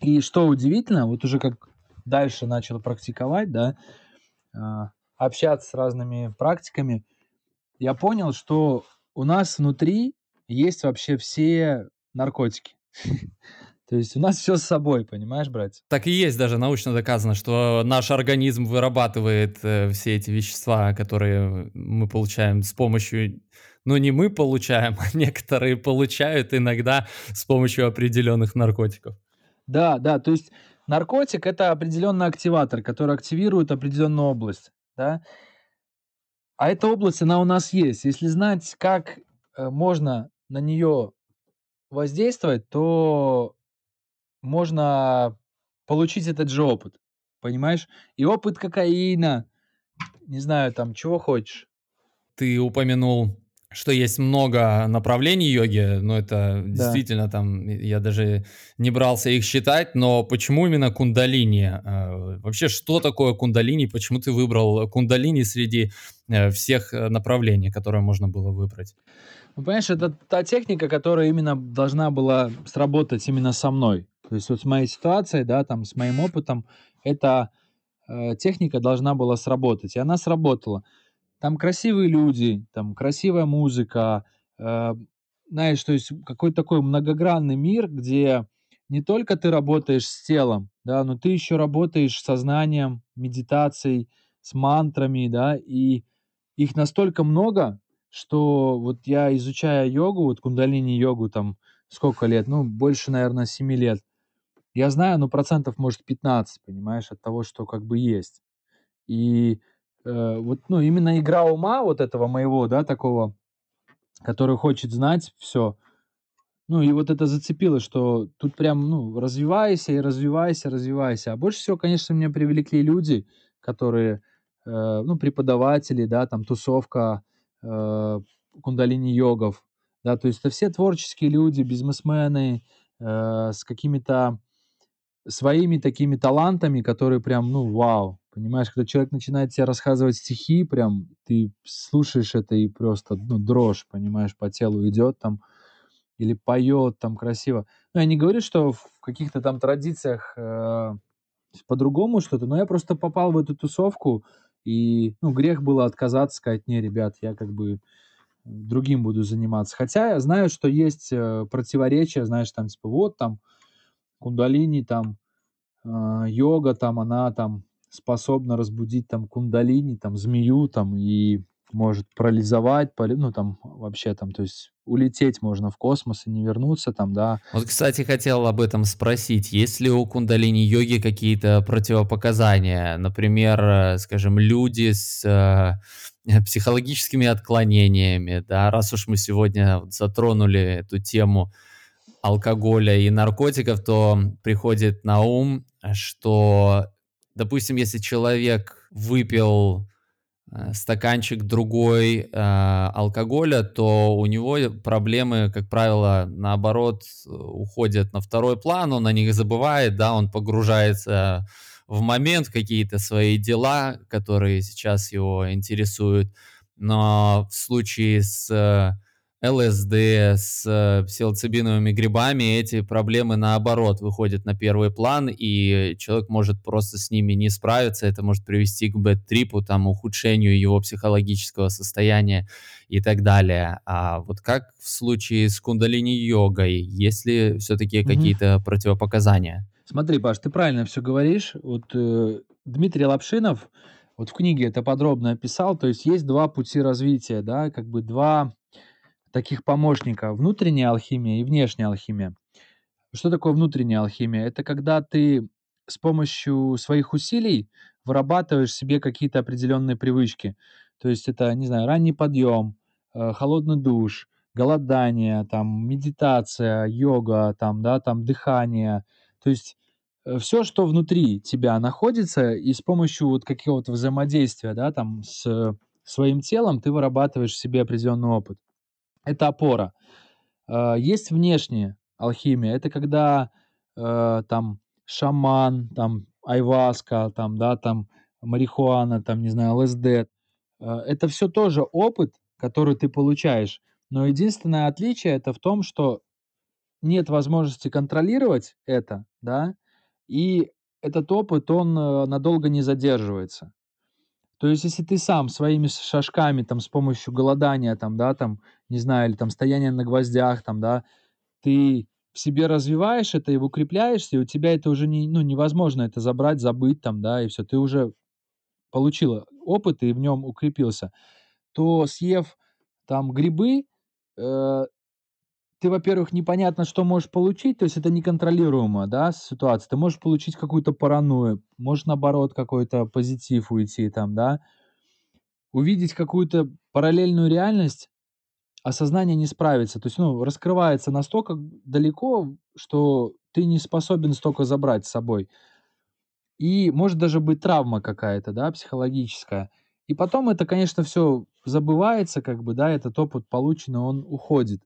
И что удивительно, вот уже как дальше начал практиковать, да, а, общаться с разными практиками, я понял, что у нас внутри есть вообще все наркотики. То есть у нас все с собой, понимаешь, братья? Так и есть, даже научно доказано, что наш организм вырабатывает э, все эти вещества, которые мы получаем с помощью... Ну, не мы получаем, а некоторые получают иногда с помощью определенных наркотиков. Да, да, то есть наркотик это определенный активатор, который активирует определенную область, да. А эта область, она у нас есть. Если знать, как э, можно на нее воздействовать, то можно получить этот же опыт, понимаешь? И опыт кокаина, не знаю, там, чего хочешь. Ты упомянул, что есть много направлений йоги, но это Да. действительно там, я даже не брался их считать, но почему именно кундалини? А, Вообще, что такое кундалини? Почему ты выбрал кундалини среди э, всех э, направлений, которые можно было выбрать? Ну, понимаешь, это та техника, которая именно должна была сработать именно со мной. То есть вот с моей ситуацией, да, там, с моим опытом, эта э, техника должна была сработать. И она сработала. Там красивые люди, там красивая музыка, э, знаешь, то есть какой-то такой многогранный мир, где не только ты работаешь с телом, да, но ты еще работаешь с сознанием, медитацией, с мантрами, да, и их настолько много, что вот я, изучая йогу, вот кундалини-йогу, там, сколько лет, ну, больше, наверное, 7 лет, я знаю, ну, процентов, может, 15, понимаешь, от того, что как бы есть. И э, вот, ну, именно игра ума вот этого моего, да, такого, который хочет знать все, ну, и вот это зацепило, что тут прям, ну, развивайся и развивайся, развивайся. А больше всего, конечно, меня привлекли люди, которые, э, ну, преподаватели, да, там, тусовка э, кундалини-йогов, да, то есть это все творческие люди, бизнесмены, э, с какими-то своими такими талантами, которые прям, ну, вау, понимаешь, когда человек начинает тебе рассказывать стихи, прям ты слушаешь это и просто, ну, дрожь, понимаешь, по телу идет там, или поет там красиво. Ну, я не говорю, что в каких-то там традициях э, по-другому что-то, но я просто попал в эту тусовку, и, ну, грех было отказаться, сказать, не, ребят, я как бы другим буду заниматься. Хотя я знаю, что есть э, противоречия, знаешь, там, типа, вот там кундалини, там, а, йога, там, она там способна разбудить там кундалини, там, змею, там, и может парализовать, ну, там, вообще там, то есть улететь можно в космос и не вернуться там, да. Вот, кстати, хотел об этом спросить. Есть ли у кундалини-йоги какие-то противопоказания? Например, э, скажем, люди с э, психологическими отклонениями, да, раз уж мы сегодня затронули эту тему алкоголя и наркотиков, то приходит на ум, что, допустим, если человек выпил э, стаканчик другой э, алкоголя, то у него проблемы, как правило, наоборот, э, уходят на второй план, он о них забывает, да, он погружается в момент в какие-то свои дела, которые сейчас его интересуют. Но в случае с э, ЛСД, с э, псилоцибиновыми грибами эти проблемы наоборот выходят на первый план, и человек может просто с ними не справиться, это может привести к бэт-трипу, там, ухудшению его психологического состояния и так далее. А вот как в случае с кундалини-йогой, есть ли все-таки Мгм. какие-то противопоказания? Смотри, Паш, ты правильно все говоришь. Вот э, Дмитрий Лапшинов вот в книге это подробно описал. То есть есть два пути развития, да, как бы два таких помощника. Внутренняя алхимия и внешняя алхимия. Что такое внутренняя алхимия? Это когда ты с помощью своих усилий вырабатываешь себе какие-то определенные привычки. То есть это, не знаю, ранний подъем, э, холодный душ, голодание, там, медитация, йога, там, да, там, дыхание. То есть все, что внутри тебя находится, и с помощью вот какого-то взаимодействия, да, там, с своим телом ты вырабатываешь себе определенный опыт. Это опора. А, есть внешняя алхимия. Это когда, э, там шаман, там айваска, там, да, там марихуана, там, не знаю, ЛСД. Э, это все тоже опыт, который ты получаешь. Но единственное отличие- это в том, что нет возможности контролировать это, да, и этот опыт, он, э, надолго не задерживается. То есть, если ты сам своими шажками, там, с помощью голодания, там, да, там, не знаю, или там стояния на гвоздях, там, да, ты в себе развиваешь это и укрепляешься, и у тебя это уже не, ну, невозможно это забрать, забыть там, да, и все, ты уже получил опыт и в нем укрепился, то съев там грибы, э, ты, во-первых, непонятно, что можешь получить, то есть это неконтролируемо, да, ситуация. Ты можешь получить какую-то паранойю, можешь, наоборот, какой-то позитив уйти там, да. Увидеть какую-то параллельную реальность, а сознание не справится. То есть, ну, раскрывается настолько далеко, что ты не способен столько забрать с собой. И может даже быть травма какая-то, да, психологическая. И потом это, конечно, все забывается, как бы, да, этот опыт полученный, он уходит.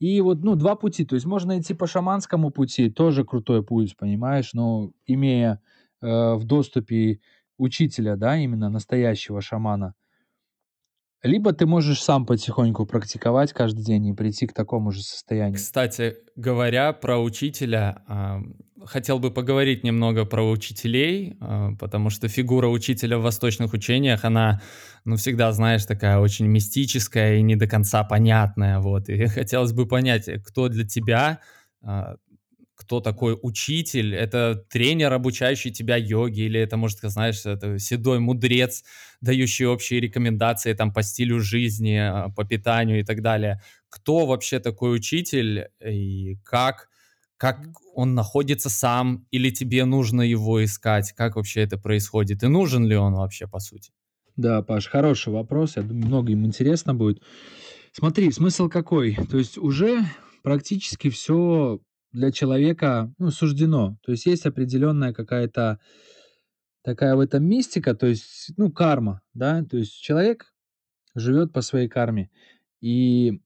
И вот, ну, два пути. То есть можно идти по шаманскому пути, тоже крутой путь, понимаешь, но имея э, в доступе учителя, да, именно настоящего шамана. Либо ты можешь сам потихоньку практиковать каждый день и прийти к такому же состоянию. Кстати, говоря про учителя, а, хотел бы поговорить немного про учителей, а, потому что фигура учителя в восточных учениях, она, ну, всегда, знаешь, такая очень мистическая и не до конца понятная, вот. И хотелось бы понять, кто для тебя а, кто такой учитель, это тренер, обучающий тебя йоге, или это, может, знаешь, это седой мудрец, дающий общие рекомендации там по стилю жизни, а, по питанию и так далее. Кто вообще такой учитель и как, как он находится сам, или тебе нужно его искать, как вообще это происходит, и нужен ли он вообще, по сути? Да, Паш, хороший вопрос, я думаю, многим интересно будет. Смотри, смысл какой? То есть уже практически все для человека ну, суждено. То есть есть определенная какая-то такая в этом мистика, то есть, ну, карма, да, то есть человек живет по своей карме. И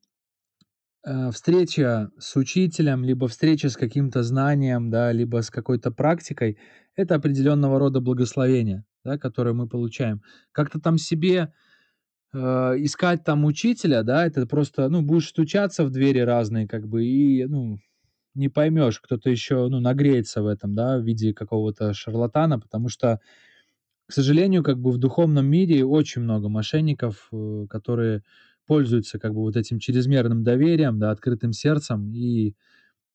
э, встреча с учителем, либо встреча с каким-то знанием, да, либо с какой-то практикой, это определенного рода благословение, да, которое мы получаем. Как-то там себе э, искать там учителя, да, это просто, ну, будешь стучаться в двери разные, как бы, и, ну, не поймешь, кто-то еще, ну, нагреется в этом, да, в виде какого-то шарлатана, потому что, к сожалению, как бы в духовном мире очень много мошенников, э, которые пользуются как бы вот этим чрезмерным доверием, да, открытым сердцем и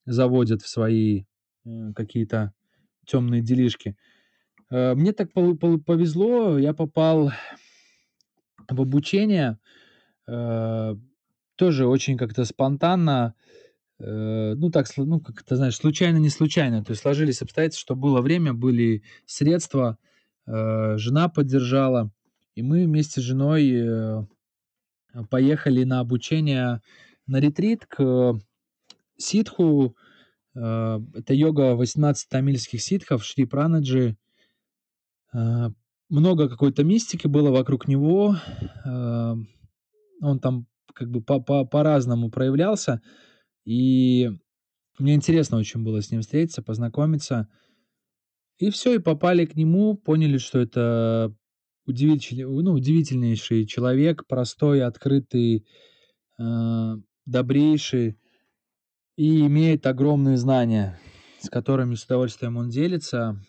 заводят в свои э, какие-то темные делишки. Э, мне так повезло, я попал в обучение, тоже очень как-то спонтанно, ну, так, ну, как ты знаешь, случайно, не случайно. То есть сложились обстоятельства, что было время, были средства, э, жена поддержала, и мы вместе с женой э, поехали на обучение на ретрит к ситху. Это йога 18 тамильских ситхов, Шри Пранаджи. Много какой-то мистики было вокруг него. Он там как бы по-разному проявлялся. И мне интересно очень было с ним встретиться, познакомиться. И все, и попали к нему, поняли, что это удивительный, ну, удивительнейший человек, простой, открытый, э, добрейший и имеет огромные знания, с которыми с удовольствием он делится.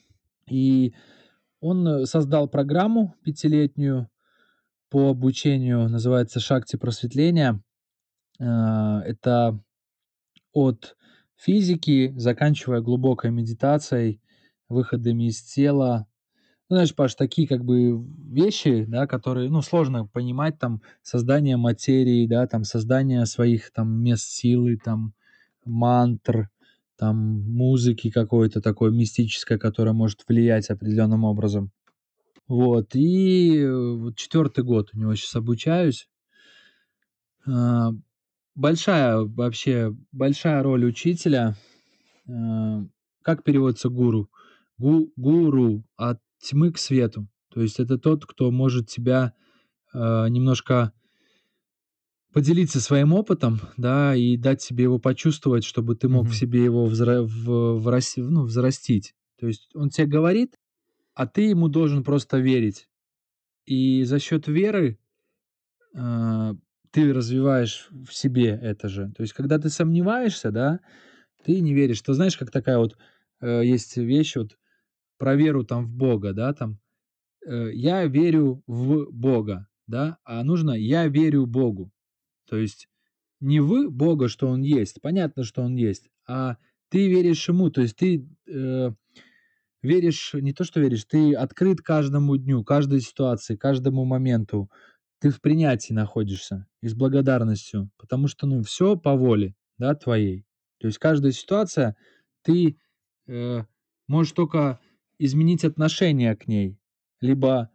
И он создал программу пятилетнюю по обучению, называется «Шакти просветления». Э, это от физики, заканчивая глубокой медитацией, выходами из тела. Ну, знаешь, Паш, такие как бы вещи, да, которые, ну, сложно понимать, там, создание материи, да, там, создание своих, там, мест силы, там, мантр, там, музыки какой-то такой мистической, которая может влиять определенным образом. Вот, и вот четвертый год у него сейчас обучаюсь. Большая вообще, большая роль учителя. Э, как переводится гуру? Гу, гуру от тьмы к свету. То есть это тот, кто может тебя э, немножко поделиться своим опытом, да, и дать себе его почувствовать, чтобы ты мог mm-hmm. в себе его взра- в, в, ну, взрастить. То есть он тебе говорит, а ты ему должен просто верить. И за счет веры э, ты развиваешь в себе это же. То есть, когда ты сомневаешься, да, ты не веришь. Ты знаешь, как такая вот э, есть вещь вот про веру там в Бога, да, там э, я верю в Бога, да, а нужно я верю Богу. То есть не в Бога, что Он есть, понятно, что Он есть, а ты веришь ему, то есть ты э, веришь, не то что веришь, ты открыт каждому дню, каждой ситуации, каждому моменту. Ты в принятии находишься и с благодарностью, потому что, ну, все по воле, да, твоей. То есть каждая ситуация, ты э, можешь только изменить отношение к ней, либо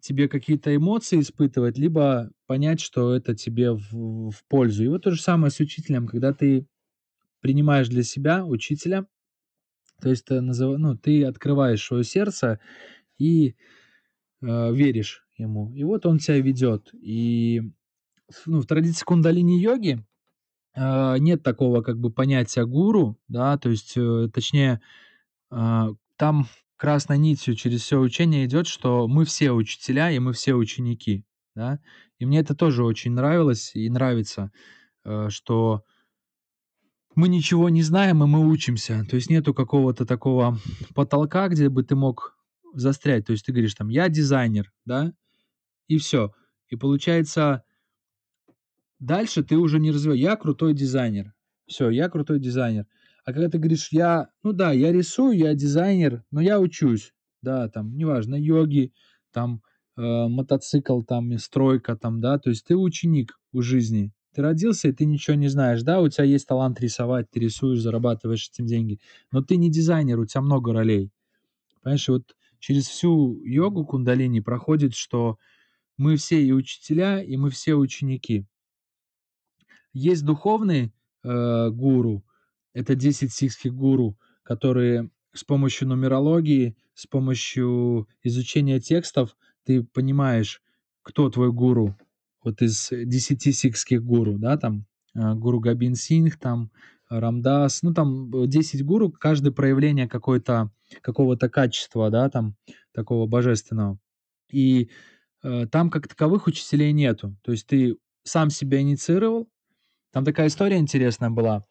тебе какие-то эмоции испытывать, либо понять, что это тебе в, в пользу. И вот то же самое с учителем, когда ты принимаешь для себя учителя, то есть ты, назыв... ну, ты открываешь свое сердце и э, веришь ему. И вот он тебя ведет. И ну, в традиции кундалини-йоги э, нет такого как бы понятия гуру, да, то есть, э, точнее, э, там красной нитью через все учение идет, что мы все учителя и мы все ученики, да. И мне это тоже очень нравилось и нравится, э, что мы ничего не знаем, и мы учимся. То есть нету какого-то такого потолка, где бы ты мог застрять. То есть ты говоришь там, я дизайнер, да, и все. И получается, дальше ты уже не развиваешь. Я крутой дизайнер. Все, я крутой дизайнер. А когда ты говоришь, я, ну да, я рисую, я дизайнер, но я учусь, да, там, неважно, йоги, там, э, мотоцикл, там, стройка, там, да, то есть ты ученик у жизни, ты родился, и ты ничего не знаешь, да, у тебя есть талант рисовать, ты рисуешь, зарабатываешь этим деньги, но ты не дизайнер, у тебя много ролей. Понимаешь, вот через всю йогу кундалини проходит, что мы все и учителя, и мы все ученики. Есть духовный э, гуру, это 10 сикхских гуру, которые с помощью нумерологии, с помощью изучения текстов ты понимаешь, кто твой гуру, вот из 10 сикхских гуру, да, там э, гуру Габин Синг, там Рамдас, ну там 10 гуру, каждое проявление какой-то, какого-то качества, да, там такого божественного. И э, там как таковых учителей нету. То есть ты сам себя инициировал. Там такая история интересная была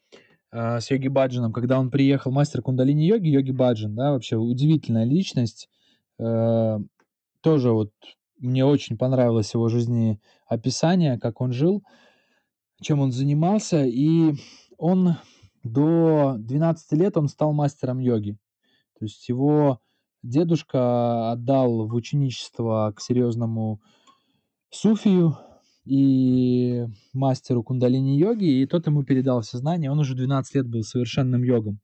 э, с Йоги Баджаном, когда он приехал, мастер кундалини йоги, Баджан, да, вообще удивительная личность. Э, тоже вот мне очень понравилось его жизнеописание, как он жил, чем он занимался. И он до 12 лет он стал мастером йоги. То есть его дедушка отдал в ученичество к серьезному суфию и мастеру кундалини-йоги, и тот ему передал все знания. Он уже 12 лет был совершенным йогом.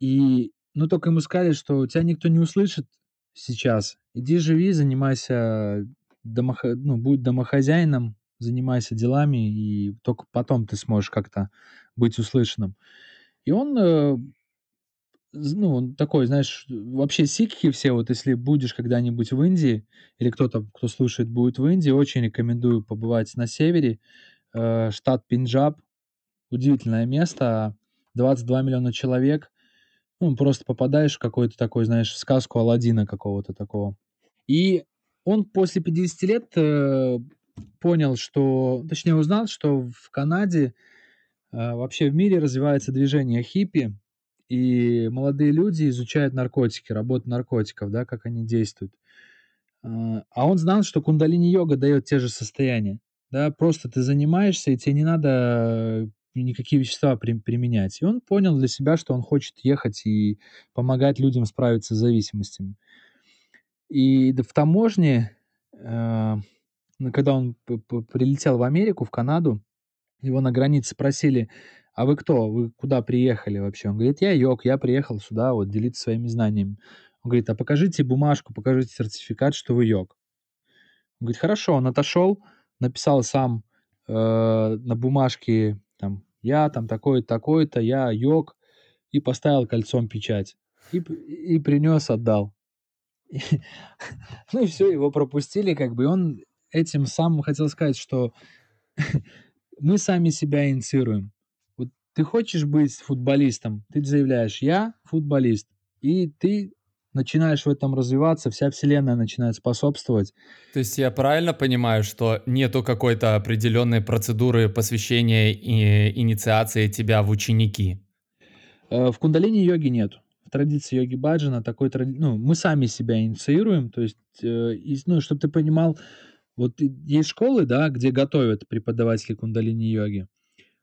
И, ну, только ему сказали, что тебя никто не услышит, сейчас. Иди живи, занимайся, домохо... ну, будь домохозяином, занимайся делами, и только потом ты сможешь как-то быть услышанным. И он, ну, такой, знаешь, вообще сикхи все, вот если будешь когда-нибудь в Индии, или кто-то, кто слушает, будет в Индии, очень рекомендую побывать на севере, э, штат Пинджаб, удивительное место, 22 миллиона человек, ну, просто попадаешь в какой-то такой, знаешь, сказку Алладина какого-то такого. И он после 50 лет э, понял, что, точнее узнал, что в Канаде э, вообще в мире развивается движение хиппи, и молодые люди изучают наркотики, работу наркотиков, да, как они действуют. Э, а он знал, что кундалини-йога дает те же состояния. Да, просто ты занимаешься, и тебе не надо никакие вещества при, применять. И он понял для себя, что он хочет ехать и помогать людям справиться с зависимостями. И в таможне, э, когда он прилетел в Америку, в Канаду, его на границе спросили, а вы кто? Вы куда приехали вообще? Он говорит, я йог, я приехал сюда вот делиться своими знаниями. Он говорит, а покажите бумажку, покажите сертификат, что вы йог. Он говорит, хорошо, он отошел, написал сам э, на бумажке там, я там такой-то, такой-то, я йог, и поставил кольцом печать. И, и принес, отдал. Ну и все, его пропустили, как бы, и он этим самым хотел сказать, что мы сами себя инициируем. Ты хочешь быть футболистом, ты заявляешь, я футболист, и ты начинаешь в этом развиваться, вся вселенная начинает способствовать. То есть я правильно понимаю, что нету какой-то определенной процедуры посвящения и инициации тебя в ученики? Э, в кундалини-йоге нет. В традиции йоги Баджана такой тради... ну, мы сами себя инициируем, то есть, э, ну, чтобы ты понимал, вот есть школы, да, где готовят преподаватели кундалини-йоги,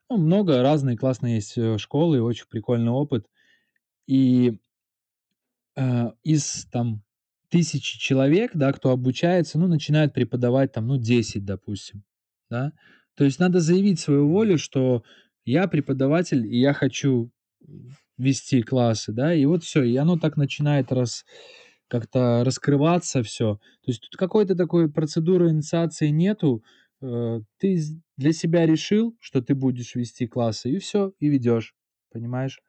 Ну, много разные классные есть э, школы, очень прикольный опыт. И э, из там тысячи человек, да, кто обучается, ну, начинают преподавать там, ну, 10, допустим, да. То есть надо заявить свою волю, что я преподаватель, и я хочу вести классы, да, и вот все, и оно так начинает раз, как-то раскрываться все. То есть тут какой-то такой процедуры инициации нету, ты для себя решил, что ты будешь вести классы, и все, и ведешь, понимаешь?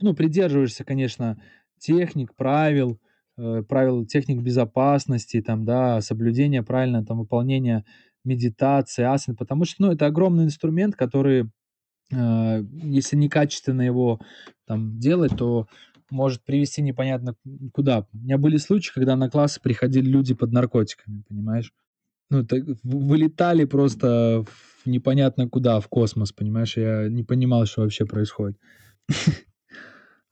Ну, придерживаешься, конечно, техник, правил, э, правил техник безопасности, там, да, соблюдения правильно там выполнения медитации, асан, потому что, ну, это огромный инструмент, который э, если некачественно его там делать, то может привести непонятно куда. У меня были случаи, когда на классы приходили люди под наркотиками, понимаешь? Ну, так, вылетали просто в непонятно куда, в космос, понимаешь? Я не понимал, что вообще происходит.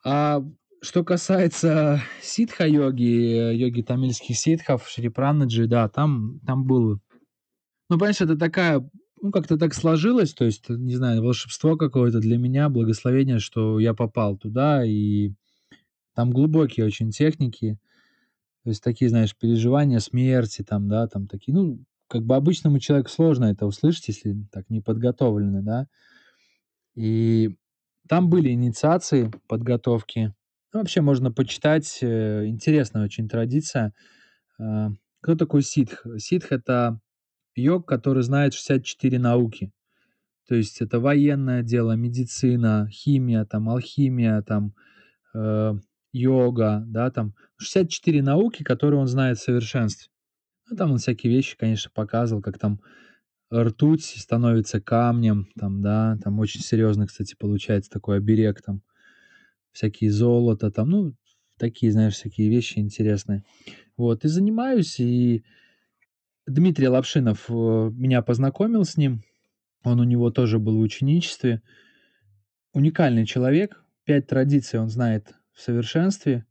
А что касается ситха-йоги, йоги тамильских ситхов, шрипранаджи, да, там, там был... Ну, понимаешь, это такая ну, как-то так сложилось, то есть, не знаю, волшебство какое-то для меня, благословение, что я попал туда, и там глубокие очень техники, то есть такие, знаешь, переживания смерти, там, да, там такие, ну, как бы обычному человеку сложно это услышать, если так не подготовлены, да. И там были инициации, подготовки. Ну, вообще можно почитать, э, интересная очень традиция. Э, кто такой ситх? Ситх — это йог, который знает 64 науки. То есть это военное дело, медицина, химия, там, алхимия, там, э, йога, да, там 64 науки, которые он знает в совершенстве. Ну, там он всякие вещи, конечно, показывал, как там ртуть становится камнем, там, да, там очень серьезно, кстати, получается такой оберег, там, всякие золото, там, ну, такие, знаешь, всякие вещи интересные. Вот, и занимаюсь, и Дмитрий Лапшинов э, меня познакомил с ним. Он у него тоже был в ученичестве. Уникальный человек. Пять традиций он знает в совершенстве,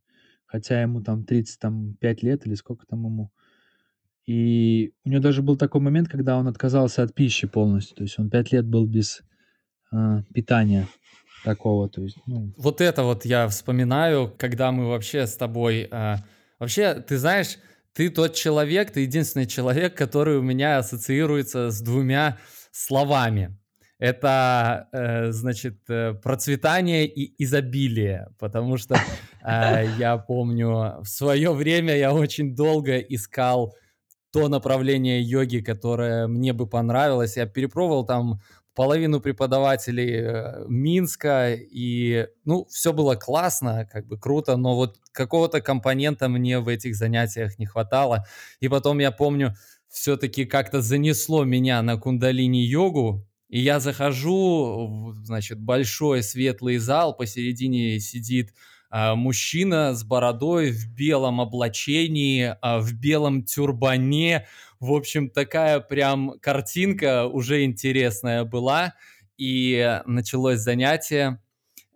хотя ему там 35 лет или сколько там ему. И у него даже был такой момент, когда он отказался от пищи полностью. То есть он пять лет был без э, питания такого. То есть, ну... Вот это вот я вспоминаю, когда мы вообще с тобой... Э, вообще, ты знаешь, ты тот человек, ты единственный человек, который у меня ассоциируется с двумя словами. Это, э, значит, э, процветание и изобилие, потому что э, я помню, в свое время я очень долго искал то направление йоги, которое мне бы понравилось. Я перепробовал там половину преподавателей э, Минска, и, ну, все было классно, как бы круто, но вот какого-то компонента мне в этих занятиях не хватало. И потом я помню, все-таки как-то занесло меня на кундалини-йогу, и я захожу, значит, большой светлый зал, посередине сидит мужчина с бородой в белом облачении, а, в белом тюрбане, в общем, такая прям картинка уже интересная была. И началось занятие.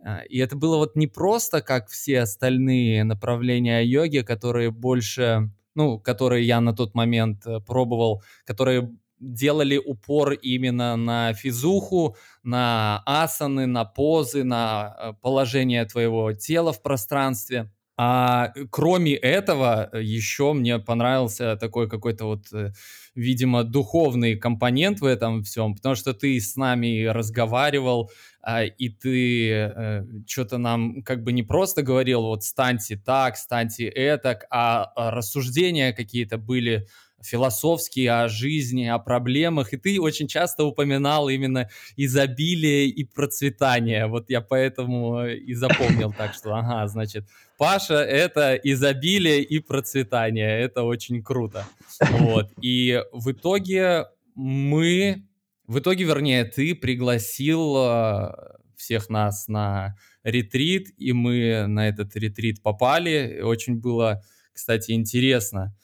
А, и это было вот не просто, как все остальные направления йоги, которые больше, ну, которые я на тот момент э, пробовал, которые делали упор именно на физуху, на асаны, на позы, на э, положение твоего тела в пространстве. А кроме этого, еще мне понравился такой какой-то вот, э, видимо, духовный компонент в этом всем, потому что ты с нами разговаривал, а, и ты э, что-то нам как бы не просто говорил, вот станьте так, станьте этак, а, а рассуждения какие-то были философские о жизни, о проблемах, и ты очень часто упоминал именно изобилие и процветание. Вот я поэтому и запомнил так, что, ага, значит, Паша — это изобилие и процветание. Это очень круто. Вот. И в итоге мы... В итоге, вернее, ты пригласил э, всех нас на ретрит, и мы на этот ретрит попали. Очень было, кстати, интересно.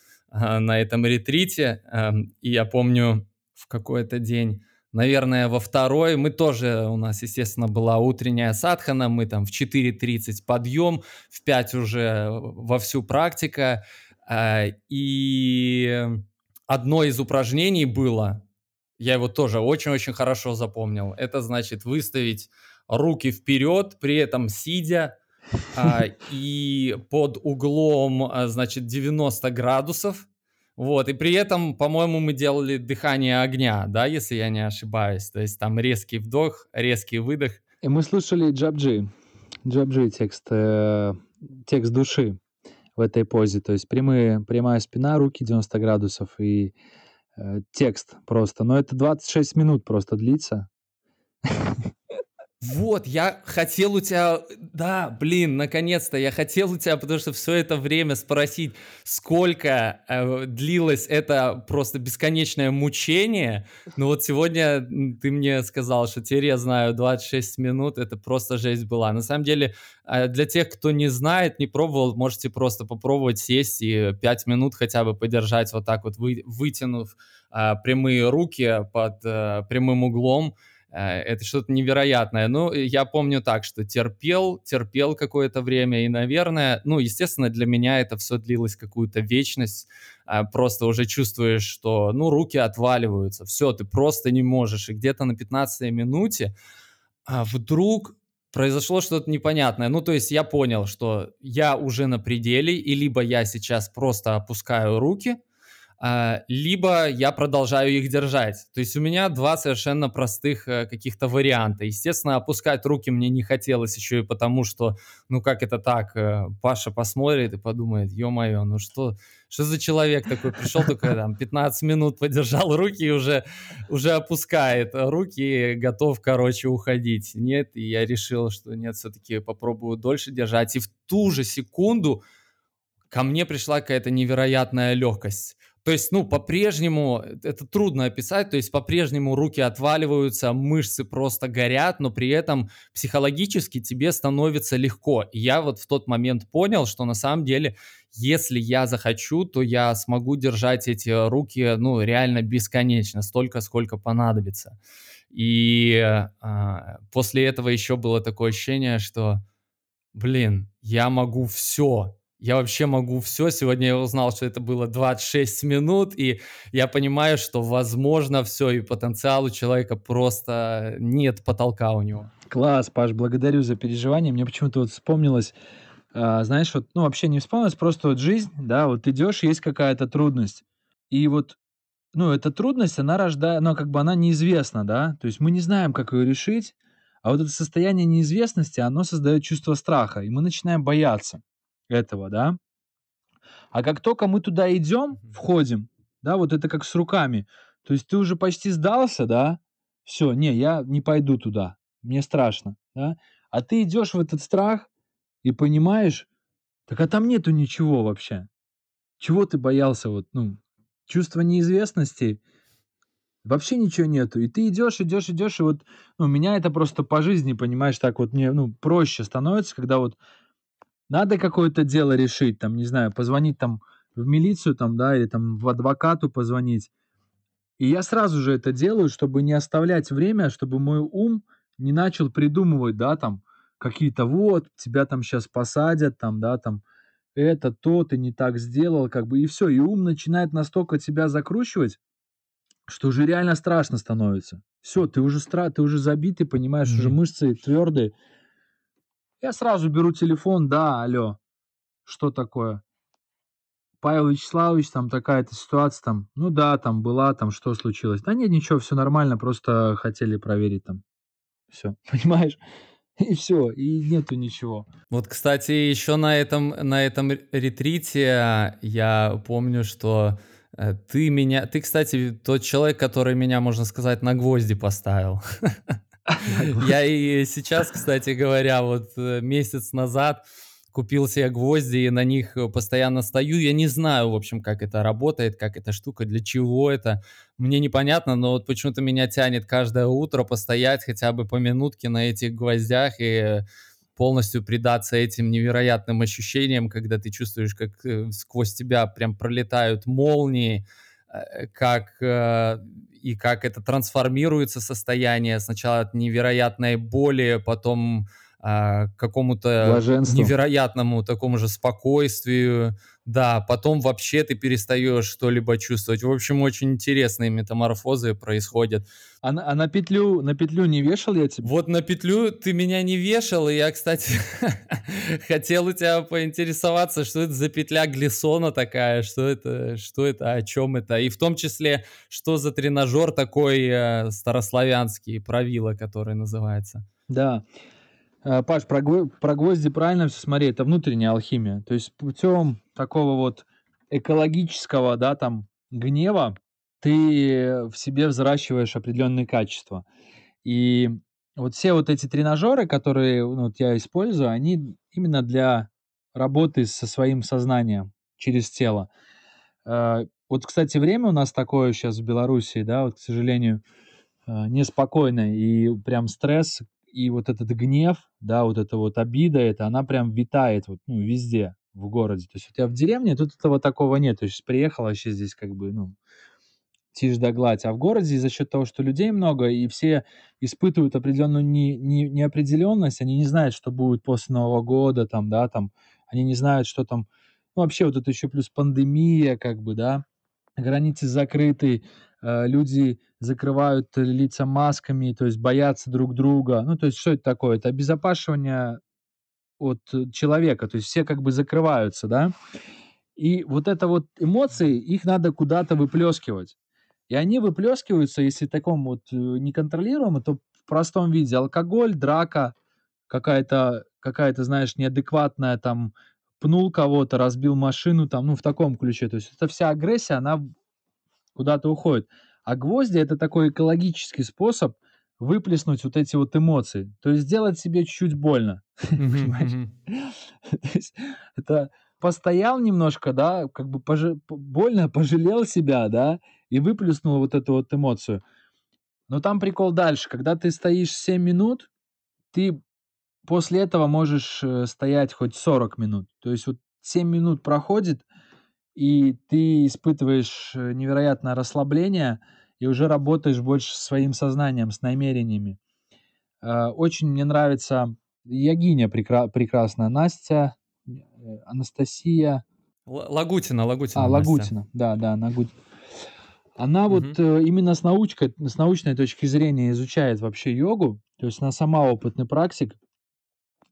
А, на этом ретрите. Эм, и я помню в какой-то день, наверное, во второй, мы тоже, у нас, естественно, была утренняя садхана, мы там в 4.30 подъем, в 5 уже вовсю практика. Э, и одно из упражнений было я его тоже очень-очень хорошо запомнил. Это значит выставить руки вперед, при этом сидя, и под углом, а, значит, 90 градусов. Вот, и при этом, по-моему, мы делали дыхание огня, да, если я не ошибаюсь. То есть там резкий вдох, резкий выдох. И мы слушали Джабджи. Джабджи текст, э, текст души в этой позе. То есть прямые, прямая спина, руки 90 градусов и э, текст просто. Но это 26 минут просто длится. Вот, я хотел у тебя, да, блин, наконец-то, я хотел у тебя, потому что все это время спросить, сколько э, длилось это просто бесконечное мучение. Но вот сегодня ты мне сказал, что теперь я знаю 26 минут, это просто жесть была. На самом деле, э, для тех, кто не знает, не пробовал, можете просто попробовать сесть и 5 минут хотя бы подержать вот так вот, вы, вытянув э, прямые руки под э, прямым углом. Э, это что-то невероятное. Ну, я помню так, что терпел, терпел какое-то время, и, наверное, ну, естественно, для меня это все длилось какую-то вечность. А, просто уже чувствуешь, что, ну, руки отваливаются, все, ты просто не можешь. И где-то на 15 минуте а, вдруг произошло что-то непонятное. Ну, то есть я понял, что я уже на пределе, и либо я сейчас просто опускаю руки, либо я продолжаю их держать. То есть у меня два совершенно простых э, каких-то варианта. Естественно, опускать руки мне не хотелось еще и потому, что, ну как это так, э, Паша посмотрит и подумает, ё-моё, ну что, что за человек такой пришел, только там 15 минут подержал руки и уже, уже опускает руки, готов, короче, уходить. Нет, и я решил, что нет, все-таки попробую дольше держать. И в ту же секунду ко мне пришла какая-то невероятная легкость. То есть, ну, по-прежнему, э, это трудно описать, то есть по-прежнему руки отваливаются, мышцы просто горят, но при этом психологически тебе становится легко. И я вот в тот момент понял, что на самом деле, если я захочу, то я смогу держать эти руки, ну, реально бесконечно, столько, сколько понадобится. И а, после этого еще было такое ощущение, что, блин, я могу все, я вообще могу все. Сегодня я узнал, что это было 26 минут, и я понимаю, что возможно все, и потенциал у человека просто нет потолка у него. Класс, Паш, благодарю за переживание. Мне почему-то вот вспомнилось, а, знаешь, вот, ну, вообще не вспомнилось, просто вот жизнь, да, вот идешь, есть какая-то трудность, и вот, ну, эта трудность, она рождает, ну, как бы она неизвестна, да, то есть мы не знаем, как ее решить, а вот это состояние неизвестности, оно создает чувство страха, и мы начинаем бояться этого, да. А как только мы туда идем, входим, да, вот это как с руками. То есть ты уже почти сдался, да, все, не, я не пойду туда, мне страшно, да. А ты идешь в этот страх и понимаешь, так а там нету ничего вообще. Чего ты боялся, вот, ну, чувство неизвестности, вообще ничего нету. И ты идешь, идешь, идешь, и вот, ну, меня это просто по жизни, понимаешь, так вот мне, ну, проще становится, когда вот надо какое-то дело решить, там, не знаю, позвонить там в милицию, там, да, или там в адвокату позвонить. И я сразу же это делаю, чтобы не оставлять время, чтобы мой ум не начал придумывать, да, там, какие-то вот, тебя там сейчас посадят, там, да, там, это, то, ты не так сделал, как бы, и все. И ум начинает настолько тебя закручивать, что уже реально страшно становится. Все, ты уже стра, ты уже забитый, понимаешь, mm-hmm. уже мышцы твердые, я сразу беру телефон, да, алло, что такое? Павел Вячеславович, там такая-то ситуация, там, ну да, там была, там что случилось? Да нет, ничего, все нормально, просто хотели проверить там. Все, понимаешь? И все, и нету ничего. Вот, кстати, еще на этом, на этом ретрите я помню, что э, ты меня, ты, кстати, тот человек, который меня, можно сказать, на гвозди поставил. Я и сейчас, кстати говоря, вот э, месяц назад купил себе гвозди и на них э, постоянно стою. Я не знаю, в общем, как это работает, как эта штука, для чего это. Мне непонятно, но вот почему-то меня тянет каждое утро постоять хотя бы по минутке на этих гвоздях и полностью предаться этим невероятным ощущениям, когда ты чувствуешь, как э, сквозь тебя прям пролетают молнии, как и как это трансформируется состояние сначала от невероятной боли, потом а, какому-то Блаженству. невероятному такому же спокойствию, да, потом вообще ты перестаешь что-либо чувствовать. В общем, очень интересные метаморфозы происходят. А на, а на петлю, на петлю не вешал я тебя? Вот на петлю ты меня не вешал, и я, кстати, хотел у тебя поинтересоваться, что это за петля Глиссона такая, что это, что это, о чем это, и в том числе, что за тренажер такой э, старославянский, правила, который называется. Да. Э, Паш, про, про гвозди правильно все смотри, это внутренняя алхимия. То есть путем такого вот экологического, да, там, гнева ты в себе взращиваешь определенные качества. И вот все вот эти тренажеры, которые ну, вот я использую, они именно для работы со своим сознанием через тело. Э, вот, кстати, время у нас такое сейчас в Беларуси, да, вот, к сожалению, э, неспокойное, и прям стресс и вот этот гнев, да, вот эта вот обида, это она прям витает вот, ну, везде в городе. То есть у тебя в деревне тут этого такого нет. То есть приехал вообще здесь как бы, ну, тишь да гладь. А в городе за счет того, что людей много, и все испытывают определенную не, не, неопределенность, они не знают, что будет после Нового года, там, да, там, они не знают, что там, ну, вообще вот это еще плюс пандемия, как бы, да, границы закрыты, Э, люди закрывают лица масками, то есть боятся друг друга. Ну, то есть что это такое? Это обезопасивание от человека, то есть все как бы закрываются, да? И вот это вот эмоции, их надо куда-то выплескивать. И они выплескиваются, если таком вот э, неконтролируемо, то в простом виде алкоголь, драка, какая-то, какая-то, знаешь, неадекватная там пнул кого-то, разбил машину, там, ну, в таком ключе. То есть эта вся агрессия, она куда-то уходит. А гвозди это такой экологический способ выплеснуть вот эти вот эмоции. То есть сделать себе чуть-чуть больно. Это постоял немножко, да, как бы больно пожалел себя, да, и выплеснул вот эту вот эмоцию. Но там прикол дальше. Когда ты стоишь 7 минут, ты после этого можешь э, стоять хоть 40 минут. То есть вот 7 минут проходит, и ты испытываешь э, невероятное расслабление и уже работаешь больше своим сознанием, с намерениями. А, очень мне нравится Ягиня прекра- прекрасная, Настя, э, Анастасия. Лагутина, Лагутина. А, Лагутина, да, да, Лагутина. Она угу. вот э, именно с научкой, с научной точки зрения изучает вообще йогу, то есть она сама опытный практик,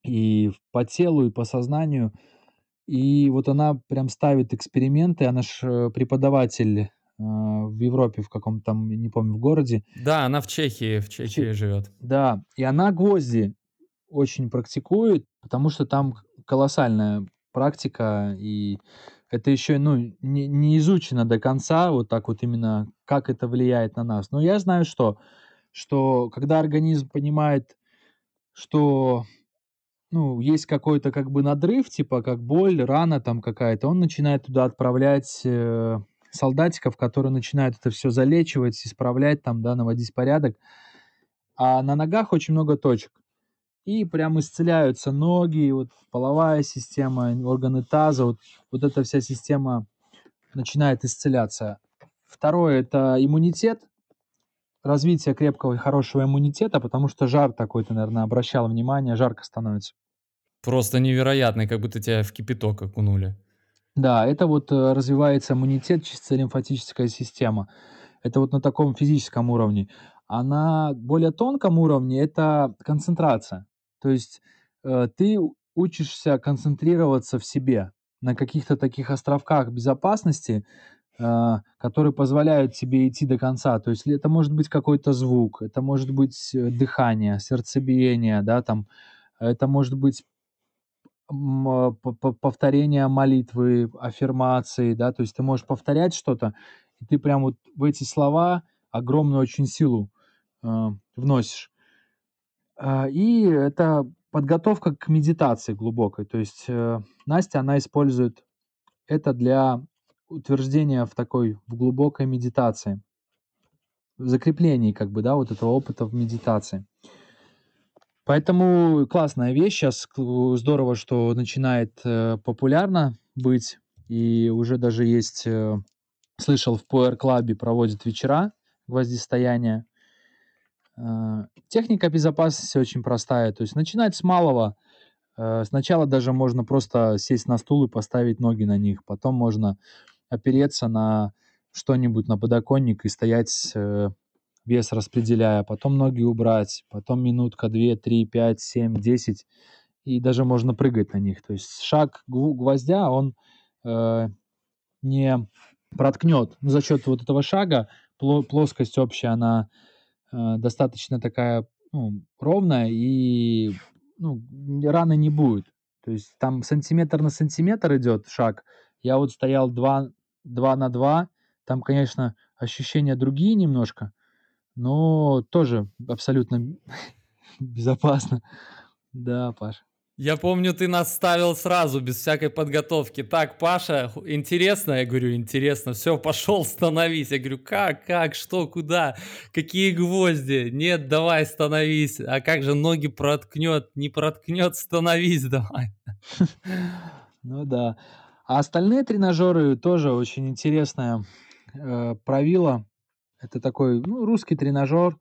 и по телу, и по сознанию – и вот она прям ставит эксперименты, она ж э, преподаватель э, в Европе, в каком-то там, не помню, в городе. Да, она в Чехии, в Чехии Че... живет. Да, и она гвозди очень практикует, потому что там колоссальная практика, и это еще, ну, не, не изучено до конца, вот так вот именно, как это влияет на нас. Но я знаю, что, что когда организм понимает, что ну, есть какой-то как бы надрыв, типа как боль, рана там какая-то, он начинает туда отправлять э, солдатиков, которые начинают это все залечивать, исправлять там, да, наводить порядок. А на ногах очень много точек. И прям исцеляются ноги, вот половая система, органы таза, вот, вот эта вся система начинает исцеляться. Второе – это иммунитет, развитие крепкого и хорошего иммунитета, потому что жар такой, ты, наверное, обращал внимание, жарко становится. Просто невероятный, как будто тебя в кипяток окунули. Да, это вот э, развивается иммунитет, чисто лимфатическая система. Это вот на таком физическом уровне. А на более тонком уровне это концентрация. То есть э, ты учишься концентрироваться в себе на каких-то таких островках безопасности, которые позволяют тебе идти до конца. То есть это может быть какой-то звук, это может быть э, дыхание, сердцебиение, да, там, это может быть а, повторение молитвы, аффирмации, да, то есть ты можешь повторять что-то, и ты прям вот в эти слова огромную очень силу э, вносишь. И это подготовка к медитации глубокой. То есть э, Настя, она использует это для утверждение в такой, в глубокой медитации, в закреплении, как бы, да, вот этого опыта в медитации. Поэтому классная вещь, сейчас здорово, что начинает э, популярно быть, и уже даже есть, э, слышал, в Power Club проводят вечера гвоздистояния, Э, техника безопасности очень простая. То есть начинать с малого. Э, сначала даже можно просто сесть на стул и поставить ноги на них. Потом можно опереться на что-нибудь, на подоконник и стоять, э, вес распределяя. Потом ноги убрать. Потом минутка, две, три, пять, семь, десять. И даже можно прыгать на них. То есть шаг гвоздя, он э, не проткнет. За счет вот этого шага плоскость общая, она э, достаточно такая ну, ровная, и ну, раны не будет. То есть там сантиметр на сантиметр идет шаг. Я вот стоял 2, 2 на 2. Там, конечно, ощущения другие немножко, но тоже абсолютно безопасно. Да, Паш. Я помню, ты нас ставил сразу, без всякой подготовки. Так, Паша, интересно? Я говорю, интересно. Все, пошел, становись. Я говорю, как, как, что, куда? Какие гвозди? Нет, давай, становись. А как же ноги проткнет? Не проткнет, становись давай. Ну да. А остальные тренажеры тоже очень интересная э, правило. Это такой, ну, русский тренажер,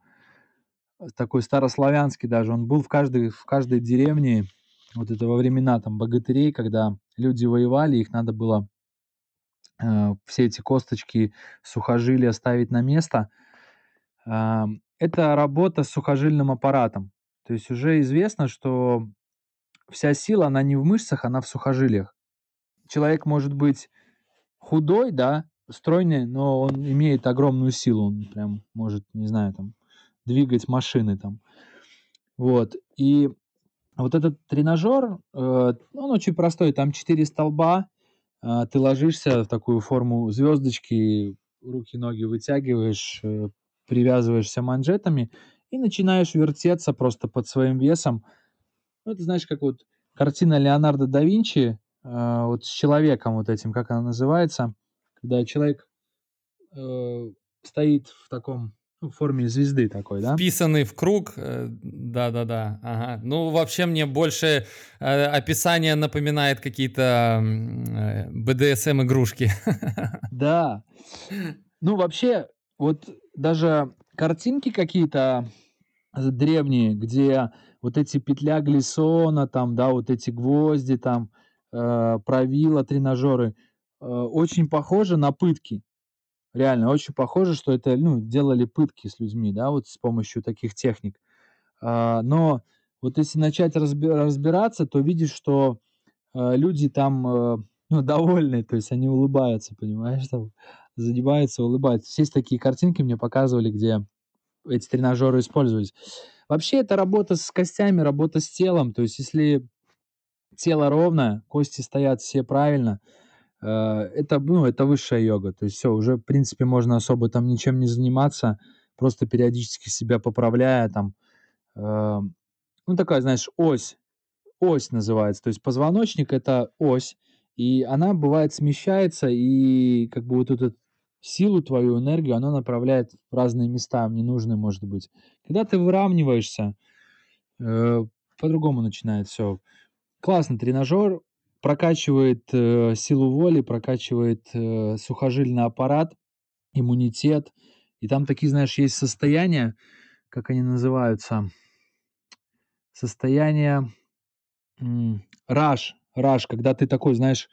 такой старославянский даже. Он был в каждой, в каждой деревне вот это во времена там богатырей, когда люди воевали, их надо было э, все эти косточки, сухожилия ставить на место. Э, это работа с сухожильным аппаратом. То есть уже известно, что вся сила, она не в мышцах, она в сухожилиях. Человек может быть худой, да, стройный, но он имеет огромную силу, он прям может, не знаю, там, двигать машины там. Вот. И вот этот тренажер, э, он очень простой, там 4 столба, э, ты ложишься в такую форму звездочки, руки-ноги вытягиваешь, э, привязываешься манжетами и начинаешь вертеться просто под своим весом. Ну, это знаешь, как вот картина Леонардо да Винчи, вот с человеком вот этим, как она называется, когда человек стоит в таком в форме звезды такой, да? Вписанный в круг, э, да-да-да, ага. Ну, вообще мне больше э, описание напоминает какие-то э, BDSM-игрушки. Да. Ну, вообще, вот даже картинки какие-то древние, где вот эти петля глиссона, там, да, вот эти гвозди, там, э, правила, тренажеры, э, очень похожи на пытки. Реально, очень похоже, что это, ну, делали пытки с людьми, да, вот с помощью таких техник. А, но вот если начать разби разбираться, то видишь, что, э, люди там, э, ну, довольны, то есть они улыбаются, понимаешь, там, занимаются, улыбаются. Есть такие картинки, мне показывали, где эти тренажеры использовались. Вообще это работа с костями, работа с телом. То есть если тело ровное, кости стоят все правильно, Э, это, ну, это высшая йога. То есть все, уже, в принципе, можно особо там ничем не заниматься, просто периодически себя поправляя там. Э, ну, такая, знаешь, ось. Ось называется. То есть позвоночник — это ось, и она, бывает, смещается, и как бы вот эту силу твою, энергию, она направляет в разные места, ненужные, может быть. Когда ты выравниваешься, э, по-другому начинает все. Классный тренажер, прокачивает э, силу воли, прокачивает э, сухожильный аппарат, иммунитет. И там такие, знаешь, есть состояния, как они называются, состояние раш, раш, когда ты такой, знаешь,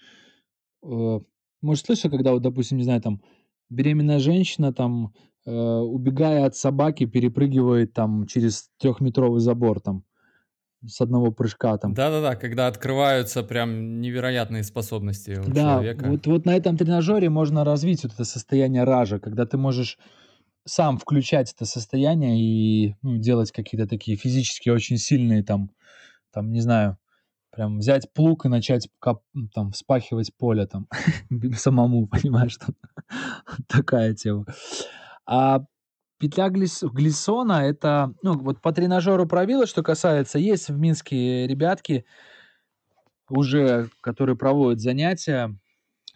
э, может, слышал, когда вот, допустим, не знаю, там, беременная женщина, там, э, убегая от собаки, перепрыгивает там через трехметровый забор, там, с одного прыжка там. Да-да-да, когда открываются прям невероятные способности у да, человека. Вот, вот на этом тренажере можно развить вот это состояние ража, когда ты можешь сам включать это состояние и ну, делать какие-то такие физически очень сильные там, там, не знаю, прям взять плуг и начать кап, там вспахивать поле там самому, понимаешь, там такая тема. А Петля глис, глиссона это, ну, вот по тренажеру правила, что касается, есть в Минске ребятки уже, которые проводят занятия.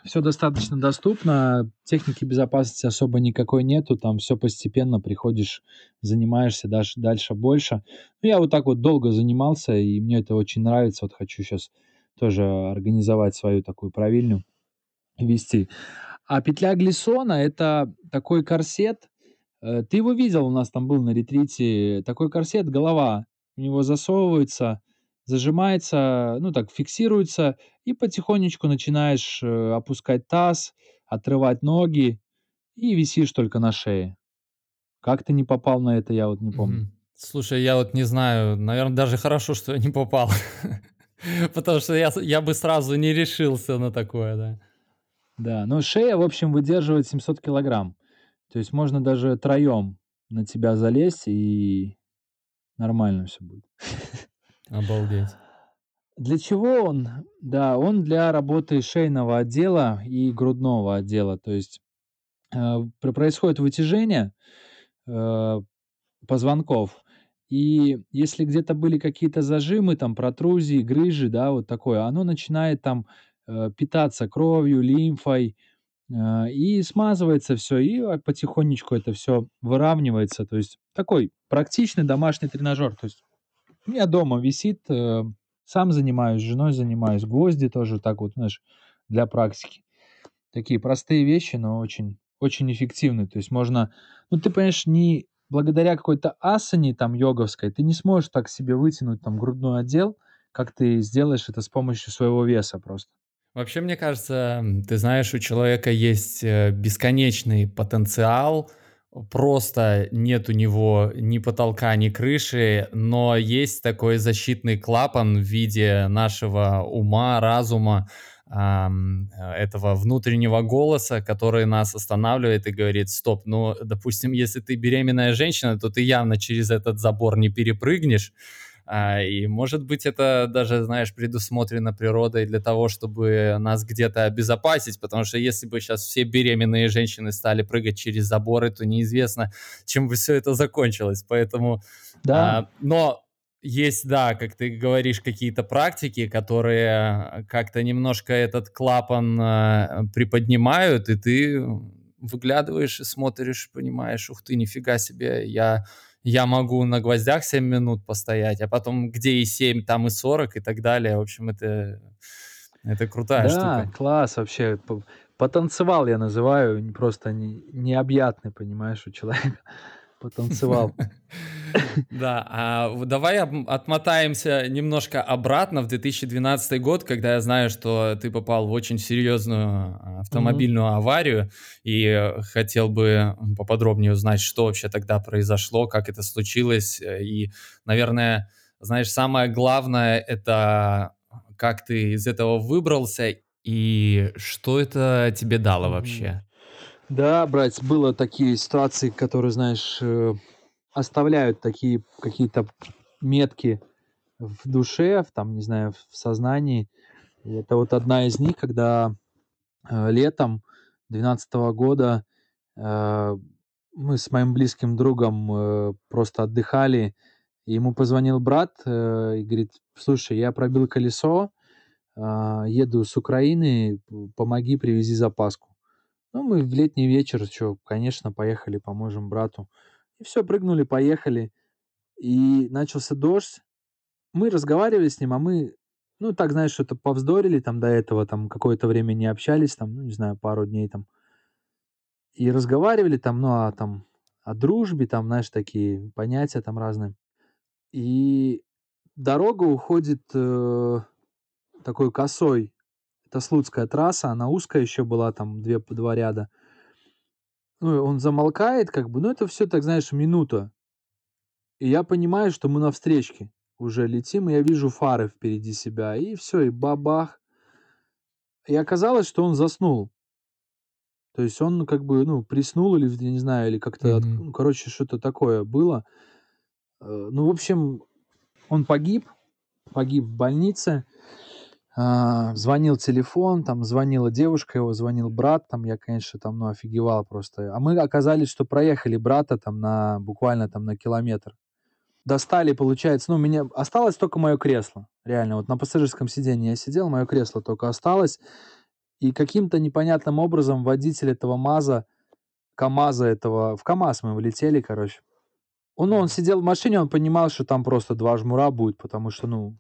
Все достаточно доступно, техники безопасности особо никакой нету, там все постепенно приходишь, занимаешься дальше, дальше больше. Ну, я вот так вот долго занимался, и мне это очень нравится. Вот хочу сейчас тоже организовать свою такую правильню, вести. А петля глиссона – это такой корсет, ты его видел, у нас там был на ретрите такой корсет, голова у него засовывается, зажимается, ну так фиксируется, и потихонечку начинаешь э, опускать таз, отрывать ноги и висишь только на шее. Как ты не попал на это, я вот не помню. Мгм. Слушай, я вот не знаю, наверное, даже хорошо, что я не попал. Потому что я, я бы сразу не решился на такое, да. Да, но шея, в общем, выдерживает 700 килограмм. То есть можно даже троем на тебя залезть, и нормально все будет. Обалдеть. Для чего он? Да, он для работы шейного отдела и грудного отдела. То есть э, пр- происходит вытяжение э, позвонков, и если где-то были какие-то зажимы, там протрузии, грыжи, да, вот такое, оно начинает там э, питаться кровью, лимфой, э, и смазывается все, и а, потихонечку это все выравнивается. То есть такой практичный домашний тренажер. То есть у меня дома висит, э, сам занимаюсь, с женой занимаюсь, гвозди тоже так вот, знаешь, для практики. Такие простые вещи, но очень, очень эффективные. То есть можно, ну ты понимаешь, не благодаря какой-то асане там йоговской, ты не сможешь так себе вытянуть там грудной отдел, как ты сделаешь это с помощью своего веса просто. Вообще, мне кажется, ты знаешь, у человека есть э, бесконечный потенциал, просто нет у него ни потолка, ни крыши, но есть такой защитный клапан в виде нашего ума, разума, этого внутреннего голоса, который нас останавливает и говорит, стоп, ну, допустим, если ты беременная женщина, то ты явно через этот забор не перепрыгнешь, и, может быть, это даже, знаешь, предусмотрено природой для того, чтобы нас где-то обезопасить, потому что если бы сейчас все беременные женщины стали прыгать через заборы, то неизвестно, чем бы все это закончилось. Поэтому, Да, а, но есть, да, как ты говоришь, какие-то практики, которые как-то немножко этот клапан а, приподнимают, и ты выглядываешь и смотришь, понимаешь, ух ты, нифига себе, я я могу на гвоздях 7 минут постоять, а потом где и 7, там и 40 и так далее. В общем, это, это крутая да, штука. класс вообще. Потанцевал я называю, просто не- необъятный, понимаешь, у человека. Потанцевал. Да, а давай отмотаемся немножко обратно в 2012 год, когда я знаю, что ты попал в очень серьезную а, автомобильную аварию, и хотел бы поподробнее узнать, что вообще тогда произошло, как это случилось, и, наверное, знаешь, самое главное это как ты из этого выбрался и что это тебе дало вообще. Да, братец, было такие ситуации, которые, знаешь, э, оставляют такие какие-то метки в душе, в, там, не знаю, в сознании. И это вот одна из них, когда э, летом двенадцатого года э, мы с моим близким другом э, просто отдыхали, и ему позвонил брат э, и говорит, слушай, я пробил колесо, а, еду с Украины, помоги, привези запаску. Ну, мы в летний вечер, что, конечно, поехали, поможем брату. И все, прыгнули, поехали. И начался дождь. Мы разговаривали с ним, а мы, ну, так, знаешь, что-то повздорили там до этого, там, какое-то время не общались, там, ну, не знаю, пару дней там. И разговаривали там, ну, а там, о дружбе, там, знаешь, такие понятия там разные. И дорога уходит э, такой косой. Это Слуцкая трасса, она узкая еще была, там, две, два ряда. Ну, он замолкает, как бы, ну, это все так, знаешь, минута. И я понимаю, что мы на встречке уже летим, и я вижу фары впереди себя, и все, и бабах. И оказалось, что он заснул. То есть он как бы, ну, приснул или, я не знаю, или как-то, от- Мгм. ну, короче, что-то такое было. Э, Ну, в общем, он погиб, погиб в больнице. А, Звонил телефон, там звонила девушка его, звонил брат, там я, конечно, там, ну, офигевал просто. А мы оказались, что проехали брата там на, буквально там на километр. Достали, получается, ну, меня осталось только мое кресло. Реально, вот на пассажирском сиденье я сидел, мое кресло только осталось. И каким-то непонятным образом водитель этого МАЗа, КамАЗа этого, в КамАЗ мы влетели, короче. Он, ну, он сидел в машине, он понимал, что там просто два жмура будет, потому что, ну,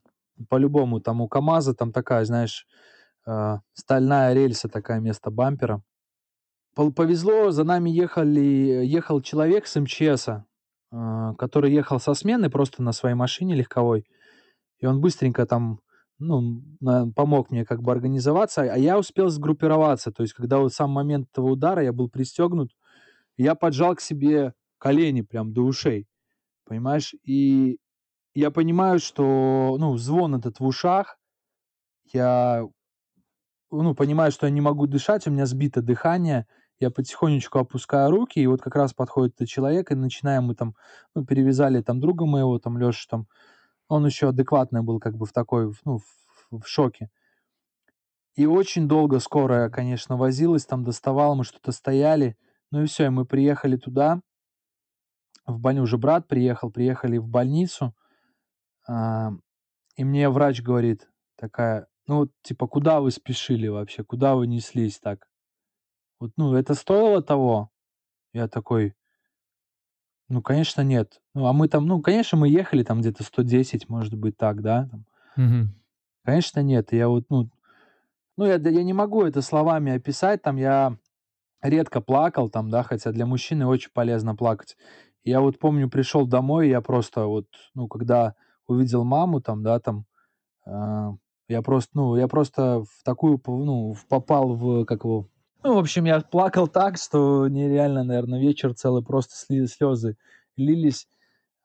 по-любому там у КамАЗа там такая, знаешь, э, стальная рельса такая вместо бампера. повезло, за нами ехали ехал человек с МЧСа, а, который ехал со смены просто на своей машине легковой. И он быстренько там, ну, помог мне как бы организоваться, а я успел сгруппироваться. То есть когда вот сам момент этого удара, я был пристегнут, я поджал к себе колени прям до ушей, понимаешь? И я понимаю, что, ну, звон этот в ушах, я, ну, понимаю, что я не могу дышать, у меня сбито дыхание, я потихонечку опускаю руки, и вот как раз подходит этот человек, и начинаем мы там, ну, перевязали там друга моего, там, Леша, там, он еще адекватный был, как бы в такой, ну, в, в шоке. И очень долго скорая, конечно, возилась, там доставала, мы что-то стояли, ну и все, и мы приехали туда, в больницу, уже брат приехал, приехали в больницу, а, и мне врач говорит такая, ну типа, куда вы спешили вообще, куда вы неслись так? Вот, ну, это стоило того? Я такой, ну, конечно, нет. Ну, а мы там, ну, конечно, мы ехали там где-то 110, может быть, так, да? Там. Мгм. Конечно, нет. Я вот, ну, ну, я, я не могу это словами описать, там я редко плакал, там, да, хотя для мужчины очень полезно плакать. Я вот помню, пришел домой, я просто вот, ну, когда увидел маму, там, да, там, а, я просто, ну, я просто в такую, ну, попал в, как его, ну, в общем, я плакал так, что нереально, наверное, вечер целый просто слезы лились,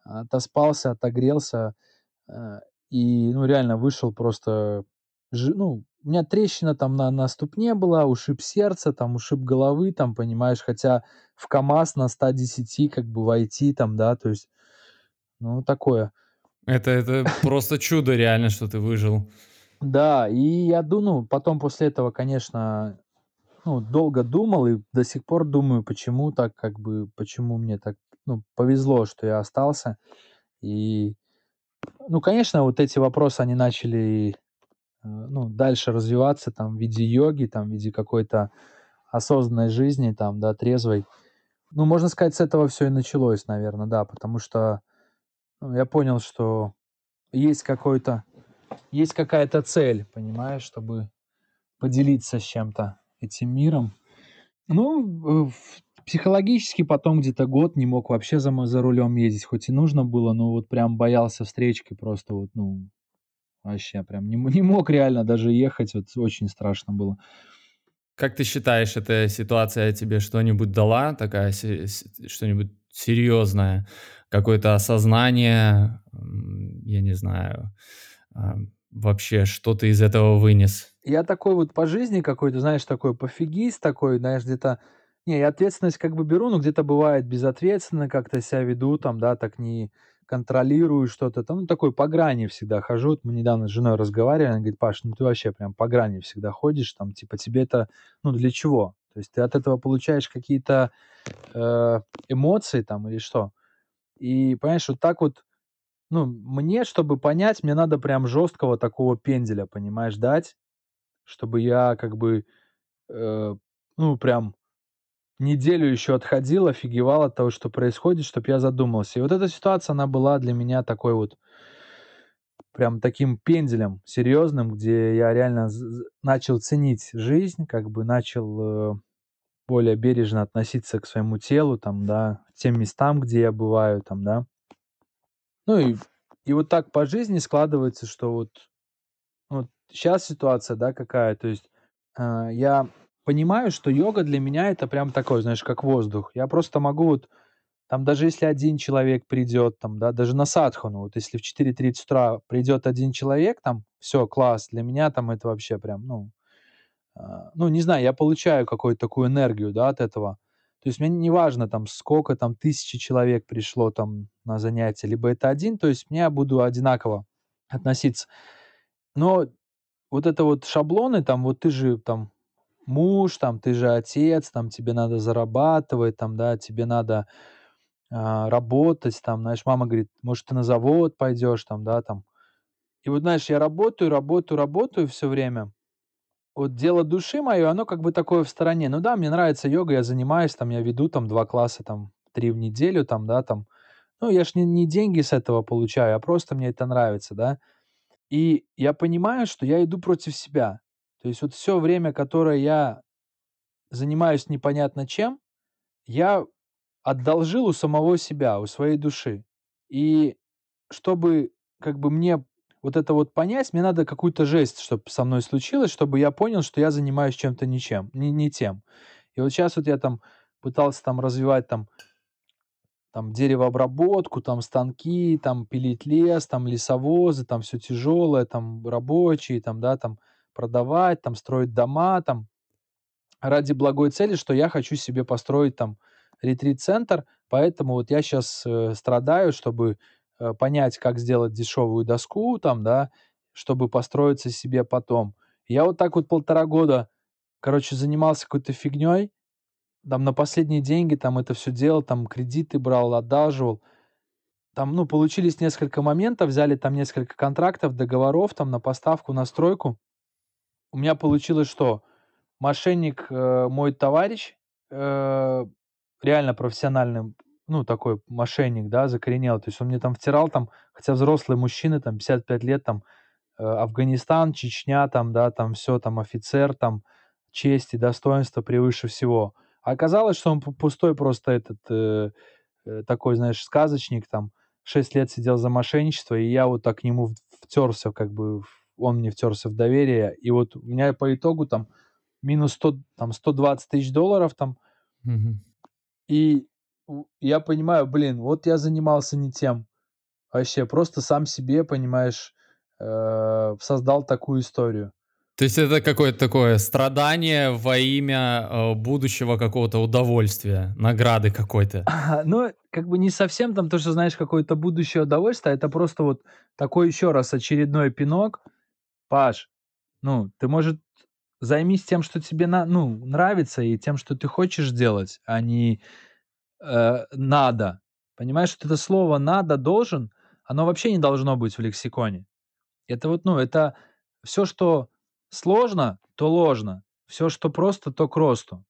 отоспался, отогрелся, а, и, ну, реально вышел просто, ну, у меня трещина там на, на ступне была, ушиб сердца, там, ушиб головы, там, понимаешь, хотя в КАМАЗ на 110 как бы войти там, да, то есть, ну, такое. Это, это просто чудо реально, что ты выжил. Да, и я думаю, потом после этого, конечно, ну, долго думал и до сих пор думаю, почему так, как бы, почему мне так, ну, повезло, что я остался. И, ну, конечно, вот эти вопросы, они начали, э, ну, дальше развиваться там в виде йоги, там в виде какой-то осознанной жизни, там, да, трезвой. Ну, можно сказать, с этого все и началось, наверное, да, потому что ну, я понял, что есть какой-то, есть какая-то цель, понимаешь, чтобы поделиться с чем-то этим миром. Ну, э, психологически потом где-то год не мог вообще за, за рулем ездить, хоть и нужно было, но вот прям боялся встречки просто вот, ну, вообще прям не, не мог реально даже ехать, вот очень страшно было. Как ты считаешь, эта ситуация тебе что-нибудь дала, такая что-нибудь серьезное, какое-то осознание, я не знаю, а, вообще, что ты из этого вынес? Я такой вот по жизни какой-то, знаешь, такой пофигист такой, знаешь, где-то... Не, я ответственность как бы беру, но где-то бывает безответственно как-то себя веду, там, да, так не контролирую что-то там, ну, такой по грани всегда хожу. Вот мы недавно с женой разговаривали, она говорит, Паш, ну ты вообще прям по грани всегда ходишь, там, типа, тебе это, ну, для чего? То есть ты от этого получаешь какие-то э, эмоции там или что? И, понимаешь, вот так вот, ну, мне, чтобы понять, мне надо прям жесткого такого пенделя, понимаешь, дать, чтобы я как бы, э, ну, прям неделю еще отходил, офигевал от того, что происходит, чтобы я задумался. И вот эта ситуация, она была для меня такой вот прям таким пенделем серьезным, где я реально начал ценить жизнь, как бы начал э, более бережно относиться к своему телу, там, да, тем местам, где я бываю, там, да. Ну и, и вот так по жизни складывается, что вот Вот сейчас ситуация, да, какая, то есть, а, я понимаю, что йога для меня это прям такой, знаешь, как воздух. Я просто могу вот, там даже если один человек придет, там, да, даже на садхану, вот если в 4:30 утра придет один человек, там, все класс, для меня там это вообще прям, ну, а, ну, не знаю, я получаю какую-то такую энергию, да, от этого. То есть мне не важно там, сколько там тысячи человек пришло там на занятие, либо это один, то есть мне буду одинаково относиться. Но вот это вот шаблоны, там, вот ты же там муж, там, ты же отец, там, тебе надо зарабатывать, там, да, тебе надо работать, там, знаешь, мама говорит, может, ты на завод пойдешь, там, да, там. И вот, знаешь, я работаю, работаю, работаю все время. Вот дело души мое, оно как бы такое в стороне. Ну да, мне нравится йога, я занимаюсь, там, я веду там два класса, там, три в неделю, там, да, там. Ну, я ж не, не деньги с этого получаю, а просто мне это нравится, да. И я понимаю, что я иду против себя. То есть вот все время, которое я занимаюсь непонятно чем, я одолжил у самого себя, у своей души. И чтобы как бы мне вот это вот понять, мне надо какую-то жесть, чтобы со мной случилось, чтобы я понял, что я занимаюсь чем-то ничем, не, не тем. И вот сейчас вот я там пытался там развивать там там деревообработку, там станки, там пилить лес, там лесовозы, там все тяжелое, там рабочие, там, да, там продавать, там строить дома, там ради благой цели, что я хочу себе построить там ретрит-центр, поэтому вот я сейчас э, страдаю, чтобы э, понять, как сделать дешевую доску там, да, чтобы построиться себе потом. Я вот так вот полтора года, короче, занимался какой-то фигней, там на последние деньги там это все делал, там кредиты брал, одалживал. Там, ну, получились несколько моментов, взяли там несколько контрактов, договоров там на поставку, на стройку. У меня получилось что? Мошенник, э, мой товарищ, э, реально профессиональный, ну, такой мошенник, да, закоренел. То есть он мне там втирал там, хотя взрослые мужчины, там, 55 лет, там, э, Афганистан, Чечня, там, да, там все, там, офицер, там, честь и достоинство превыше всего. А оказалось, что он пустой просто этот э, э, такой, знаешь, сказочник, там, 6 лет сидел за мошенничество, и я вот так к нему втерся, как бы, он мне втерся в доверие, и вот у меня по итогу там минус 100, там, 120 тысяч долларов там, Мгм. И я понимаю, блин, вот я занимался не тем. Вообще, просто сам себе, понимаешь, э, создал такую историю. То есть это какое-то такое страдание во имя э, будущего какого-то удовольствия, награды какой-то. Ну, как бы не совсем там то, что знаешь, какое-то будущее удовольствие, а это просто вот такой еще раз очередной пинок. Паш, ну, ты, может, займись тем, что тебе на, ну, нравится, и тем, что ты хочешь делать, а не э, надо. Понимаешь, что это слово надо, должен, оно вообще не должно быть в лексиконе. Это вот, ну, это все, что сложно, то ложно. Все, что просто, то к росту.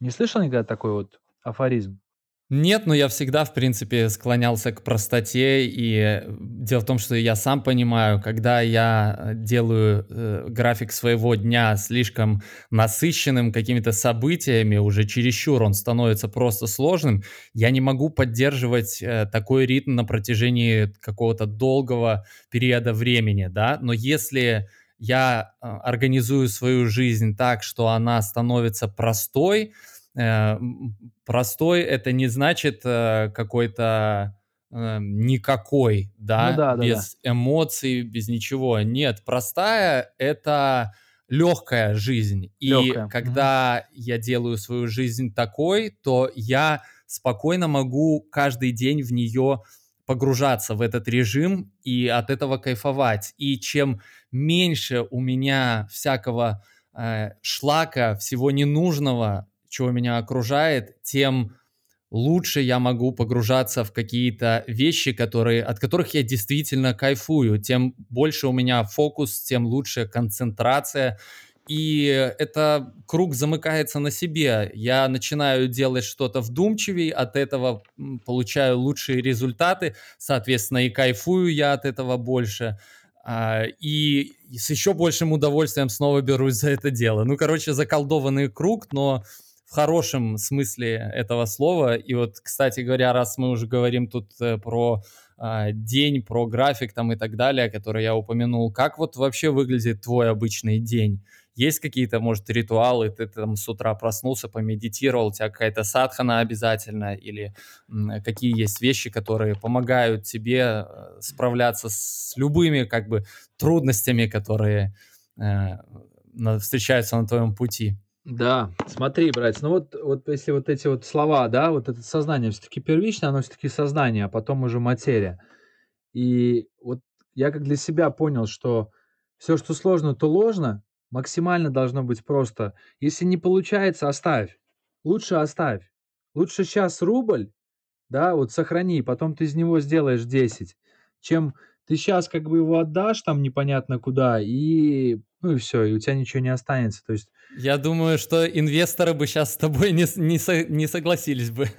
Не слышал никогда такой вот афоризм? Нет, но я всегда, в принципе, склонялся к простоте, и э, дело в том, что я сам понимаю, когда я э, делаю э, график своего дня слишком насыщенным какими-то событиями, уже чересчур он становится просто сложным, я не могу поддерживать э, такой ритм на протяжении какого-то долгого периода времени, да, но если я э, организую свою жизнь так, что она становится простой, простой это не значит э, какой-то э, никакой, да, Ну да, да, да. без эмоций, без ничего. Нет, простая это легкая жизнь. И Легкая. Когда я делаю свою жизнь такой, то я спокойно могу каждый день в нее погружаться в этот режим и от этого кайфовать. И чем меньше у меня всякого э, шлака, всего ненужного, чего меня окружает, тем лучше я могу погружаться в какие-то вещи, которые, от которых я действительно кайфую. Тем больше у меня фокус, тем лучше концентрация. И это круг замыкается на себе. Я начинаю делать что-то вдумчивее, от этого получаю лучшие результаты, соответственно, и кайфую я от этого больше. А, и с еще большим удовольствием снова берусь за это дело. Ну, короче, заколдованный круг, но в хорошем смысле этого слова. И вот, кстати говоря, раз мы уже говорим тут э, про а, день, про график там и так далее, который я упомянул, как вот вообще выглядит твой обычный день? Есть какие-то, может, ритуалы, ты там с утра проснулся, помедитировал, у тебя какая-то садхана обязательно, или какие есть вещи, которые помогают тебе э, справляться с любыми, как бы, трудностями, которые э, встречаются на твоем пути? Да, смотри, братец, ну вот, вот если вот эти вот слова, да, вот это сознание все-таки первично, оно все-таки сознание, а потом уже материя. И вот я как для себя понял, что все, что сложно, то ложно, максимально должно быть просто. Если не получается, оставь. Лучше оставь. Лучше сейчас рубль, да, вот сохрани, потом ты из него сделаешь 10, чем ты сейчас как бы его отдашь там непонятно куда, и ну и все, и у тебя ничего не останется. То есть Я думаю, что инвесторы бы сейчас с тобой не, не, со- не согласились бы.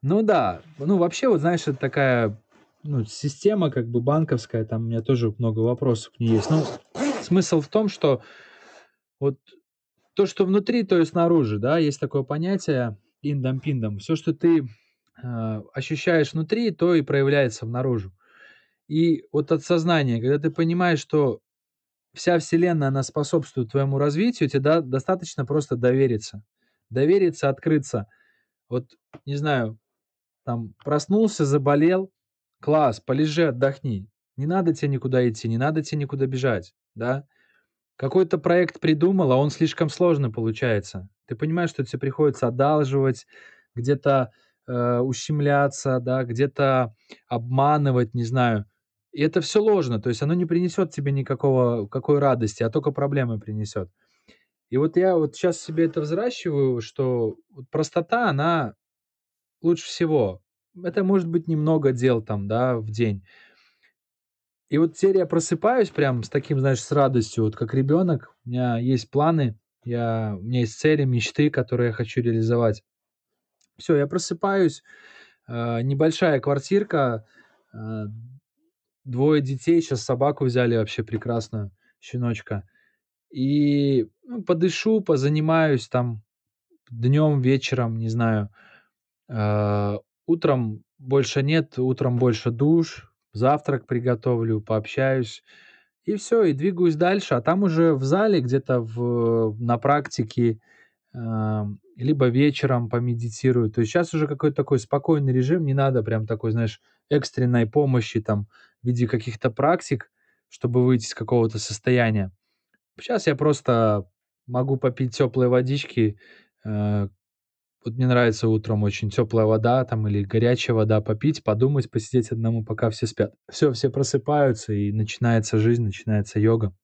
Ну да, ну вообще вот знаешь, это такая ну, система как бы банковская, там у меня тоже много вопросов к ней есть. Ну, смысл в том, что вот то, что внутри, то и снаружи, да, есть такое понятие индом-пиндом. Все, что ты э, ощущаешь внутри, то и проявляется внаружи. И вот от сознания, когда ты понимаешь, что вся Вселенная, она способствует твоему развитию, тебе да, достаточно просто довериться. Довериться, открыться. Вот, не знаю, там проснулся, заболел, класс, полежи, отдохни. Не надо тебе никуда идти, не надо тебе никуда бежать, да. Какой-то проект придумал, а он слишком сложно получается. Ты понимаешь, что тебе приходится одалживать, где-то э, ущемляться, да, где-то обманывать, не знаю. И это все ложно, то есть оно не принесет тебе никакого какой радости, а только проблемы принесет. И вот я вот сейчас себе это взращиваю, что простота, она лучше всего. Это может быть немного дел там, да, в день. И вот теперь я просыпаюсь прям с таким, знаешь, с радостью, вот как ребенок. У меня есть планы, я, у меня есть цели, мечты, которые я хочу реализовать. Все, я просыпаюсь, э, небольшая квартирка, э, двое детей, сейчас собаку взяли вообще прекрасную, щеночка. И ну, подышу, позанимаюсь там днем, вечером, не знаю. Э, утром больше нет, утром больше душ, завтрак приготовлю, пообщаюсь. И все, и двигаюсь дальше. А там уже в зале, где-то в, на практике, э, либо вечером помедитирую. То есть сейчас уже какой-то такой спокойный режим, не надо прям такой, знаешь, экстренной помощи там в виде каких-то практик, чтобы выйти из какого-то состояния. Сейчас я просто могу попить теплой водички. Э, вот мне нравится утром очень теплая вода там или горячая вода попить, подумать, посидеть одному, пока все спят. Все, все просыпаются и начинается жизнь, начинается йога,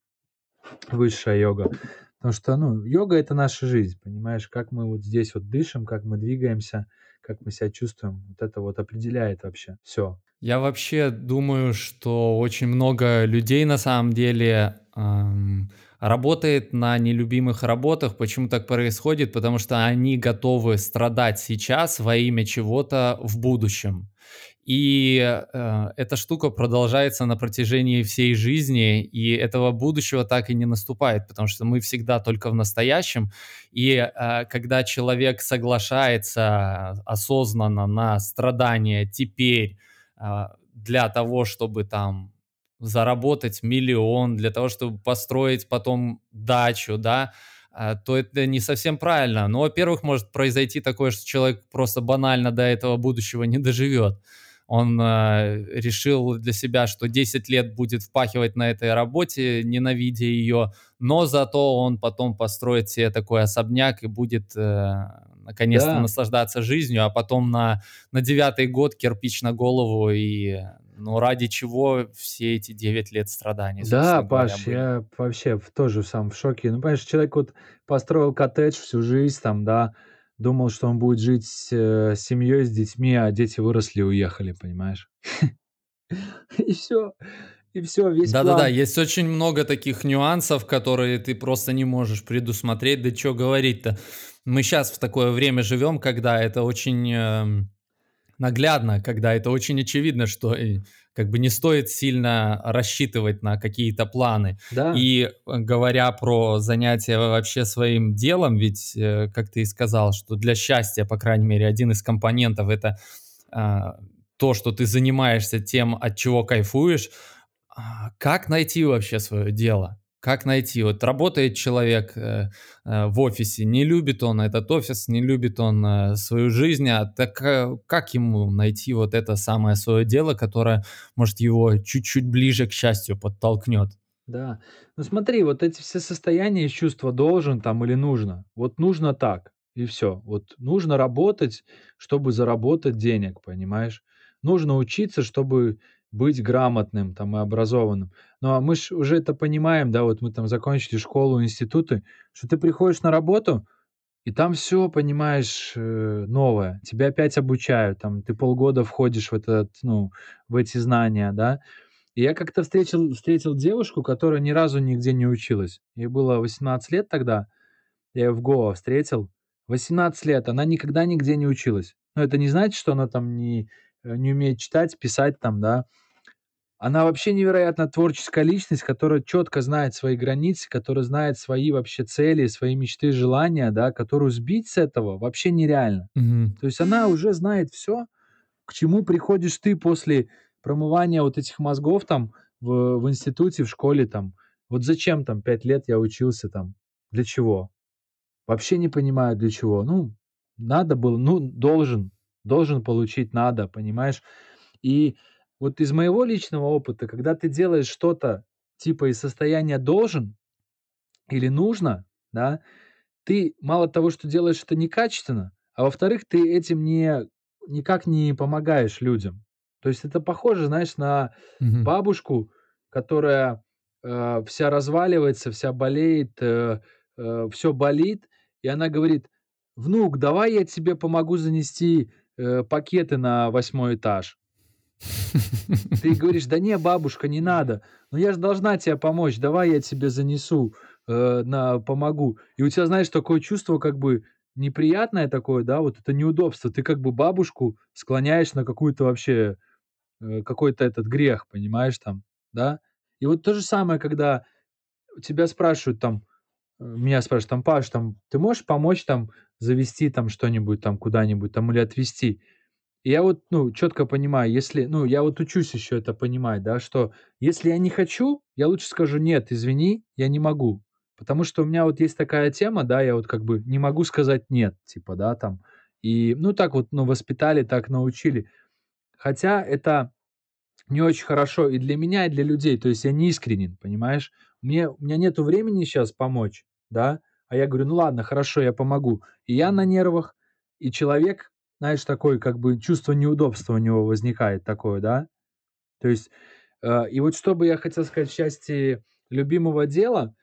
высшая йога. Потому что, ну, йога это наша жизнь, понимаешь, как мы вот здесь вот дышим, как мы двигаемся, как мы себя чувствуем, вот это вот определяет вообще все. Я вообще думаю, что очень много людей на самом деле эм, работает на нелюбимых работах. Почему так происходит? Потому что они готовы страдать сейчас во имя чего-то в будущем. И э, эта штука продолжается на протяжении всей жизни, и этого будущего так и не наступает, потому что мы всегда только в настоящем. И э, когда человек соглашается осознанно на страдания теперь э, для того, чтобы там заработать миллион, для того, чтобы построить потом дачу, да, а, то это не совсем правильно. Ну, во-первых, может произойти такое, что человек просто банально до этого будущего не доживет. Он э, решил для себя, что 10 лет будет впахивать на этой работе, ненавидя ее, но зато он потом построит себе такой особняк и будет э, наконец-то да. наслаждаться жизнью, а потом на, на девятый год кирпич на голову и ну, ради чего все эти 9 лет страданий? Да, Паш, были? я вообще тоже сам в шоке. Ну, понимаешь, человек вот построил коттедж всю жизнь, там, да, думал, что он будет жить с, э, семьей, с детьми, а дети выросли и уехали, понимаешь? И все. И все, весь Да-да-да, есть очень много таких нюансов, которые ты просто не можешь предусмотреть. Да что говорить-то? Мы сейчас в такое время живем, когда это очень эм, наглядно, когда это очень очевидно, что э, как бы не стоит сильно рассчитывать на какие-то планы. Да. И э, говоря про занятия вообще своим делом, ведь, э, как ты и сказал, что для счастья, по крайней мере, один из компонентов это а, то, что ты занимаешься тем, от чего кайфуешь. А, как найти вообще свое дело? Как найти? Вот работает человек э, э, в офисе, не любит он этот офис, не любит он э, свою жизнь, а так как ему найти вот это самое свое дело, которое, может, его чуть-чуть ближе к счастью подтолкнет? Да. Ну смотри, вот эти все состояния чувства должен там или нужно. Вот нужно так, и все. Вот нужно работать, чтобы заработать денег, понимаешь? Нужно учиться, чтобы быть грамотным там и образованным. Ну, а мы ж уже это понимаем, да, вот мы там закончили школу, институты, что ты приходишь на работу, и там все, понимаешь, э, новое. Тебя опять обучают, там ты полгода входишь в этот, ну, в эти знания, да. И я как-то встретил, встретил девушку, которая ни разу нигде не училась. Ей было 18 лет тогда, я ее в Гоа встретил. 18 лет, она никогда нигде не училась. Но это не значит, что она там не, э, не умеет читать, писать там, да, Она вообще невероятно творческая личность, которая четко знает свои границы, которая знает свои вообще цели, свои мечты, желания, да, которую сбить с этого вообще нереально. Мгм. То есть она уже знает все, к чему приходишь ты после промывания вот этих мозгов там в, в институте, в школе там. Вот зачем там пять лет я учился там? Для чего? Вообще не понимаю, для чего. Ну, надо было, ну, должен, должен получить, надо, понимаешь? И вот из моего личного опыта, когда ты делаешь что-то типа из состояния должен или нужно, да, ты мало того, что делаешь это некачественно, а во-вторых, ты этим не никак не помогаешь людям. То есть это похоже, знаешь, на Мгм. бабушку, которая, э, вся разваливается, вся болеет, э, все болит, и она говорит: "Внук, давай я тебе помогу занести, э, пакеты на восьмой этаж". Ты говоришь: "Да не, бабушка, не надо. Но я же должна тебе помочь. Давай я тебе занесу, э, на помогу". И у тебя, знаешь, такое чувство как бы неприятное такое, да, вот это неудобство. Ты как бы бабушку склоняешь на какую-то вообще, э, какой-то этот грех, понимаешь, там, да. И вот то же самое, когда тебя спрашивают там, э, меня спрашивают там: "Паш, там, ты можешь помочь там завести там что-нибудь там куда-нибудь там или отвезти?" Я вот, ну, четко понимаю, если, ну, я вот учусь еще это понимать, да, что если я не хочу, я лучше скажу: "Нет, извини, я не могу". Потому что у меня вот есть такая тема, да, я вот как бы не могу сказать "нет", типа, да, там. И, ну, так вот, ну, воспитали, так научили. Хотя это не очень хорошо и для меня, и для людей. То есть я не искренен, понимаешь? Мне у меня нету времени сейчас помочь, да, а я говорю: "Ну ладно, хорошо, я помогу". И я на нервах, и человек, знаешь, такой как бы чувство неудобства у него возникает такое, да. То есть, э, и вот что бы я хотел сказать в части любимого дела,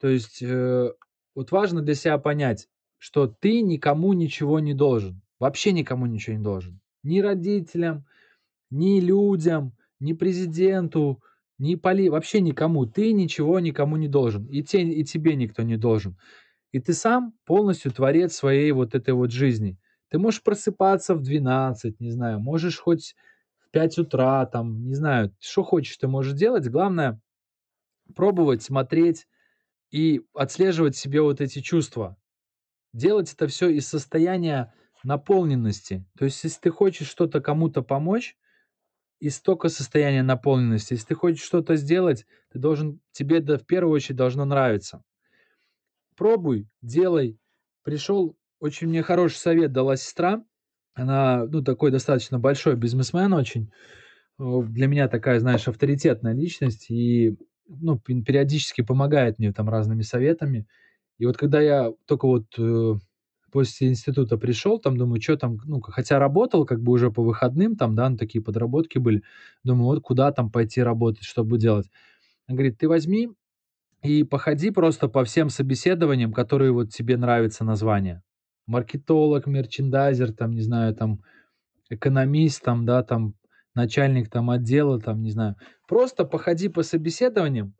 то есть, э, вот важно для себя понять, что ты никому ничего не должен, вообще никому ничего не должен. Ни родителям, ни людям, ни президенту, ни поли вообще никому. Ты ничего никому не должен. И те и тебе никто не должен. И ты сам полностью творец своей вот этой вот жизни. Ты можешь просыпаться в 12, не знаю, можешь хоть в 5 утра, там, не знаю, что хочешь ты можешь делать. Главное пробовать, смотреть и отслеживать себе вот эти чувства. Делать это все из состояния наполненности. То есть, если ты хочешь что-то кому-то помочь, из тока состояния наполненности. Если ты хочешь что-то сделать, ты должен, тебе это в первую очередь должно нравиться. Пробуй, делай. Пришел, очень мне хороший совет дала сестра. Она, ну, такой достаточно большой бизнесмен очень. Э, Для меня такая, знаешь, авторитетная личность и, ну, периодически помогает мне там разными советами. И вот когда я только вот э, после института пришел, там думаю, что там, ну, хотя работал как бы уже по выходным, там, да, ну, такие подработки были. Думаю, вот куда там пойти работать, чтобы делать. Она говорит, ты возьми и походи просто по всем собеседованиям, которые вот тебе нравится название. Маркетолог, мерчендайзер, там, не знаю, там, экономист, там, да, там, начальник там отдела, там, не знаю. Просто походи по собеседованиям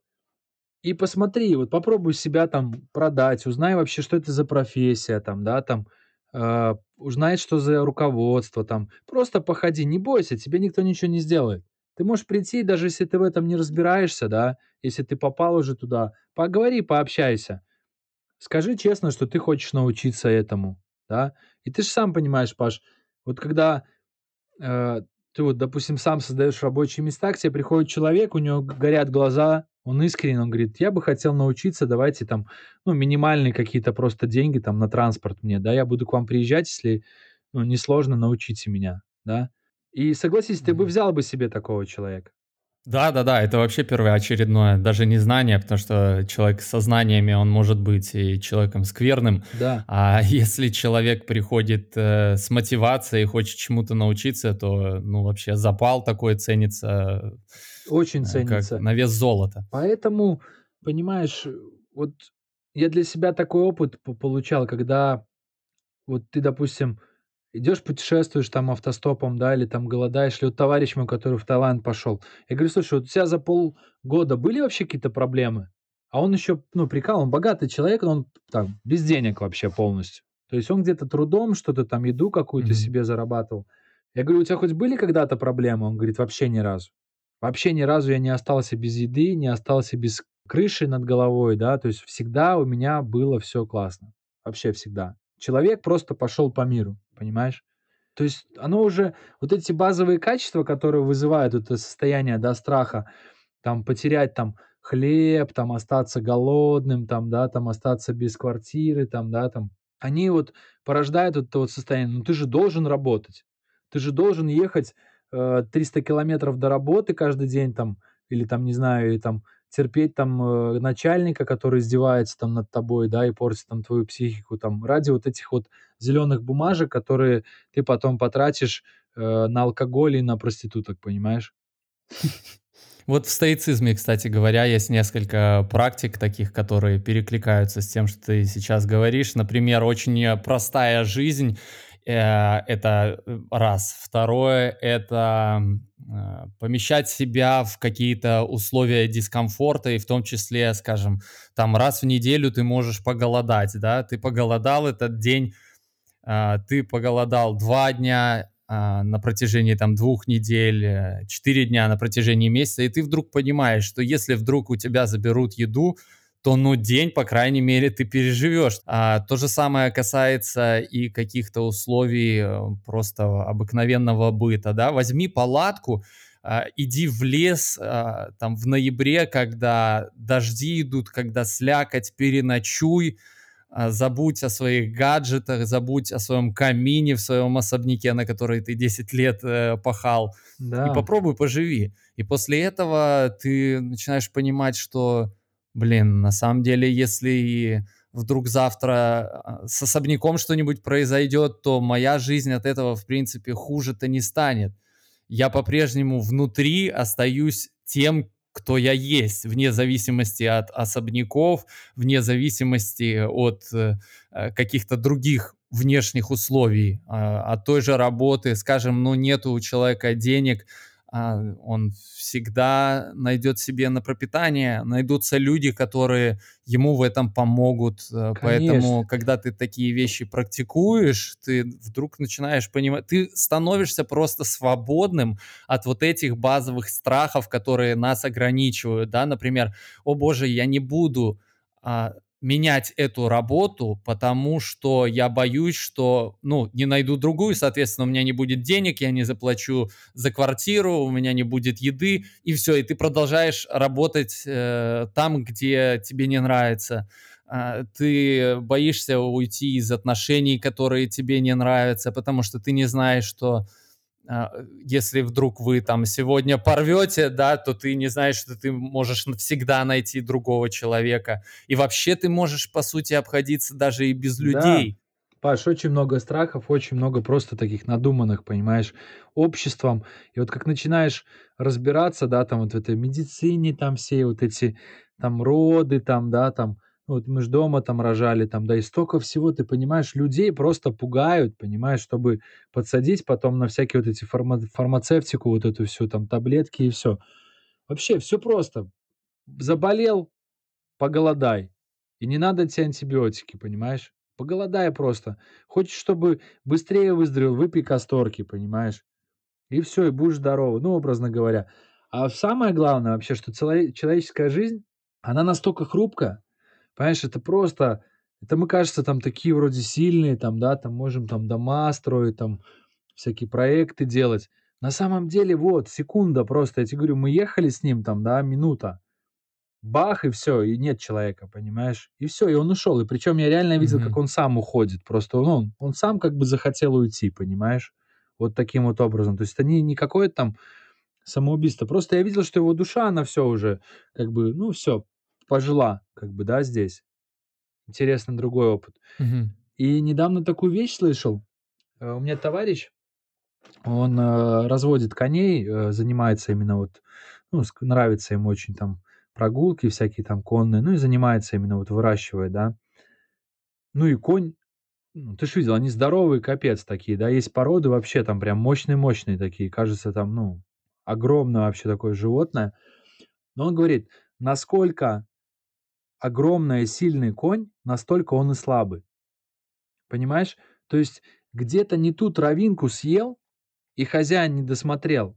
и посмотри, вот попробуй себя там продать, узнай вообще, что это за профессия, там, да, там, э, узнай, что за руководство, там. Просто походи, не бойся, тебе никто ничего не сделает. Ты можешь прийти, даже если ты в этом не разбираешься, да, если ты попал уже туда, поговори, пообщайся. Скажи честно, что ты хочешь научиться этому, да. И ты же сам понимаешь, Паш, вот когда э, ты вот, допустим, сам создаешь рабочие места, к тебе приходит человек, у него горят глаза, он искренен, он говорит, я бы хотел научиться, давайте там, ну, минимальные какие-то просто деньги там на транспорт мне, да, я буду к вам приезжать, если, ну, несложно, научите меня, да. И согласись, ты бы взял бы себе такого человека. Да-да-да, это вообще первоочередное, даже не знание, потому что человек со знаниями, он может быть и человеком скверным. Да, А если человек приходит э, с мотивацией и хочет чему-то научиться, то, ну, вообще запал такой ценится очень э, как ценится. на вес золота. Поэтому, понимаешь, э, вот я для себя такой опыт по- получал, когда вот ты, допустим, идешь, путешествуешь там автостопом, да, или там голодаешь, или вот товарищ мой, который в Таиланд пошел. Я говорю, слушай, вот у тебя за полгода были вообще какие-то проблемы? А он еще, ну, прикал, он богатый человек, но он там без денег вообще полностью. То есть он где-то трудом что-то там, еду какую-то Мгм. себе зарабатывал. Я говорю, у тебя хоть были когда-то проблемы? Он говорит, вообще ни разу. Вообще ни разу я не остался без еды, не остался без крыши над головой, да, то есть всегда у меня было все классно. Вообще всегда. Человек просто пошел по миру, понимаешь? То есть оно уже, вот эти базовые качества, которые вызывают это состояние, да, страха, там потерять там хлеб, там остаться голодным, там, да, там остаться без квартиры, там, да, там, они вот порождают это вот состояние. Ну ты же должен работать, ты же должен ехать э, 300 километров до работы каждый день там, или там, не знаю, или там терпеть там э, начальника, который издевается там над тобой, да, и портит там твою психику, там, ради вот этих вот зеленых бумажек, которые ты потом потратишь э, на алкоголь и на проституток, понимаешь? Вот в стоицизме, кстати говоря, есть несколько практик таких, которые перекликаются с тем, что ты сейчас говоришь. Например, очень простая жизнь э, это э, раз. Второе это э, помещать себя в какие-то условия дискомфорта, и в том числе, скажем, там раз в неделю ты можешь поголодать, да, ты поголодал этот день, ты поголодал два дня, а, на протяжении там двух недель, э, четыре дня на протяжении месяца, и ты вдруг понимаешь, что если вдруг у тебя заберут еду, то ну день, по крайней мере, ты переживешь. А, то же самое касается и каких-то условий э, просто обыкновенного быта, да. Возьми палатку, а, иди в лес а, там в ноябре, когда дожди идут, когда слякоть, переночуй, а, забудь о своих гаджетах, забудь о своем камине в своем особняке, на который ты 10 лет э, пахал, и Да, попробуй поживи. И после этого ты начинаешь понимать, что, блин, на самом деле, если вдруг завтра а, с особняком что-нибудь произойдет, то моя жизнь от этого, в принципе, хуже-то не станет. Я по-прежнему внутри остаюсь тем, кто я есть, вне зависимости от особняков, вне зависимости от э, э, каких-то других внешних условий, а, от той же работы, скажем, ну нету у человека денег, а, он всегда найдет себе на пропитание, найдутся люди, которые ему в этом помогут. Э, конечно. Поэтому, когда ты такие вещи практикуешь, ты вдруг начинаешь понимать, ты становишься просто свободным от вот этих базовых страхов, которые нас ограничивают, да, например, о боже, я не буду а, менять эту работу, потому что я боюсь, что, ну, не найду другую, соответственно, у меня не будет денег, я не заплачу за квартиру, у меня не будет еды, и все, и ты продолжаешь работать э, там, где тебе не нравится. А, ты боишься уйти из отношений, которые тебе не нравятся, потому что ты не знаешь, что если вдруг вы там сегодня порвете, да, то ты не знаешь, что ты можешь навсегда найти другого человека. И вообще ты можешь, по сути, обходиться даже и без Да, людей. Паш, очень много страхов, очень много просто таких надуманных, понимаешь, обществом. И вот как начинаешь разбираться, да, там вот в этой медицине, там все вот эти там роды, там, да, там, вот мы ж дома там рожали, там, да, и столько всего, ты понимаешь, людей просто пугают, понимаешь, чтобы подсадить потом на всякие вот эти фарма фармацевтику, вот эту всю, там, таблетки и все. Вообще все просто. Заболел, Поголодай. И не надо те антибиотики, понимаешь? Поголодай просто. Хочешь, чтобы быстрее выздоровел, выпей касторки, понимаешь? И все, и будешь здоров, ну, образно говоря. А самое главное вообще, что человеческая жизнь, она настолько хрупкая. Понимаешь, это просто это мы, кажется, там такие вроде сильные, там, да, там можем там дома строить, там всякие проекты делать. На самом деле, вот, секунда просто, я тебе говорю, мы ехали с ним там, да, минута. Бах, и все, и нет человека, понимаешь? И все, и он ушел. И причем я реально видел, как Мгм. он сам уходит. Просто, ну, он он сам как бы захотел уйти, понимаешь? Вот таким вот образом. То есть это не не какое-то там самоубийство. Просто я видел, что его душа, она все уже как бы, ну, все пожила как бы, да, здесь. Интересный другой опыт. Мгм. И недавно такую вещь слышал. Э, у меня товарищ, он, э, разводит коней, э, занимается именно вот, ну, ск нравится ему очень там прогулки всякие там конные, ну и занимается именно вот выращивает, да. Ну и конь, ну, ты ж видел, они здоровые, капец такие, да. Есть породы вообще там прям мощные-мощные такие, кажется, там, ну, огромное вообще такое животное. Но он говорит: насколько огромный и сильный конь, настолько он и слабый. Понимаешь? То есть где-то не ту травинку съел, и хозяин не досмотрел.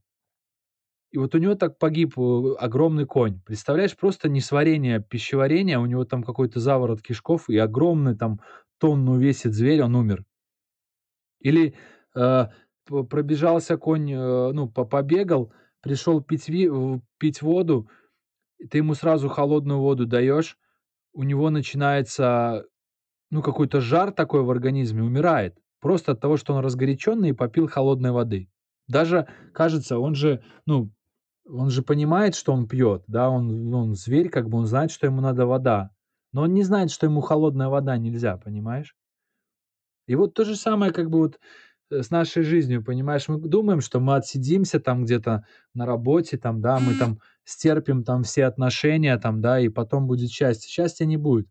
И вот у него так погиб э, огромный конь. Представляешь, просто несварение пищеварения, у него там какой-то заворот кишков, и огромный там тонну весит зверь, он умер. Или э, пробежался конь, э, ну, побегал, пришел пить, ви, пить воду, ты ему сразу холодную воду даешь, у него начинается, ну, какой-то жар такой в организме, умирает. Просто от того, что он разгоряченный и попил холодной воды. Даже, кажется, он же, ну, он же понимает, что он пьет, да, он, он зверь, как бы он знает, что ему надо вода. Но он не знает, что ему холодная вода нельзя, понимаешь? И вот то же самое, как бы вот с нашей жизнью, понимаешь, мы думаем, что мы отсидимся там где-то на работе, там, да, мы там стерпим там все отношения, там, да, и потом будет счастье. Счастья не будет.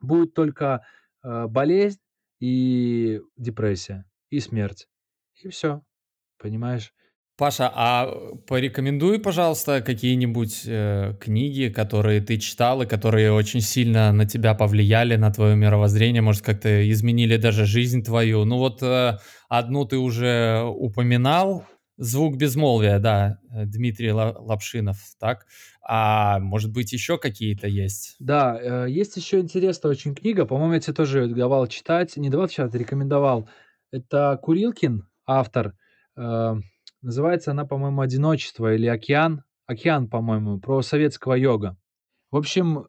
Будет только э, болезнь и депрессия, и смерть. И все, понимаешь? Паша, а порекомендуй, пожалуйста, какие-нибудь э, книги, которые ты читал и которые очень сильно на тебя повлияли, на твое мировоззрение, может, как-то изменили даже жизнь твою. Ну вот э, одну ты уже упоминал, «Звук безмолвия», да, э, Дмитрий Лапшинов, так? А может быть еще какие-то есть? Да, э, есть еще интересная очень книга, по-моему, я тебе тоже давал читать, не давал читать, рекомендовал. Это Курилкин, автор, э, Называется она, по-моему, «Одиночество» или «Океан». «Океан», по-моему, про советского йога. В общем,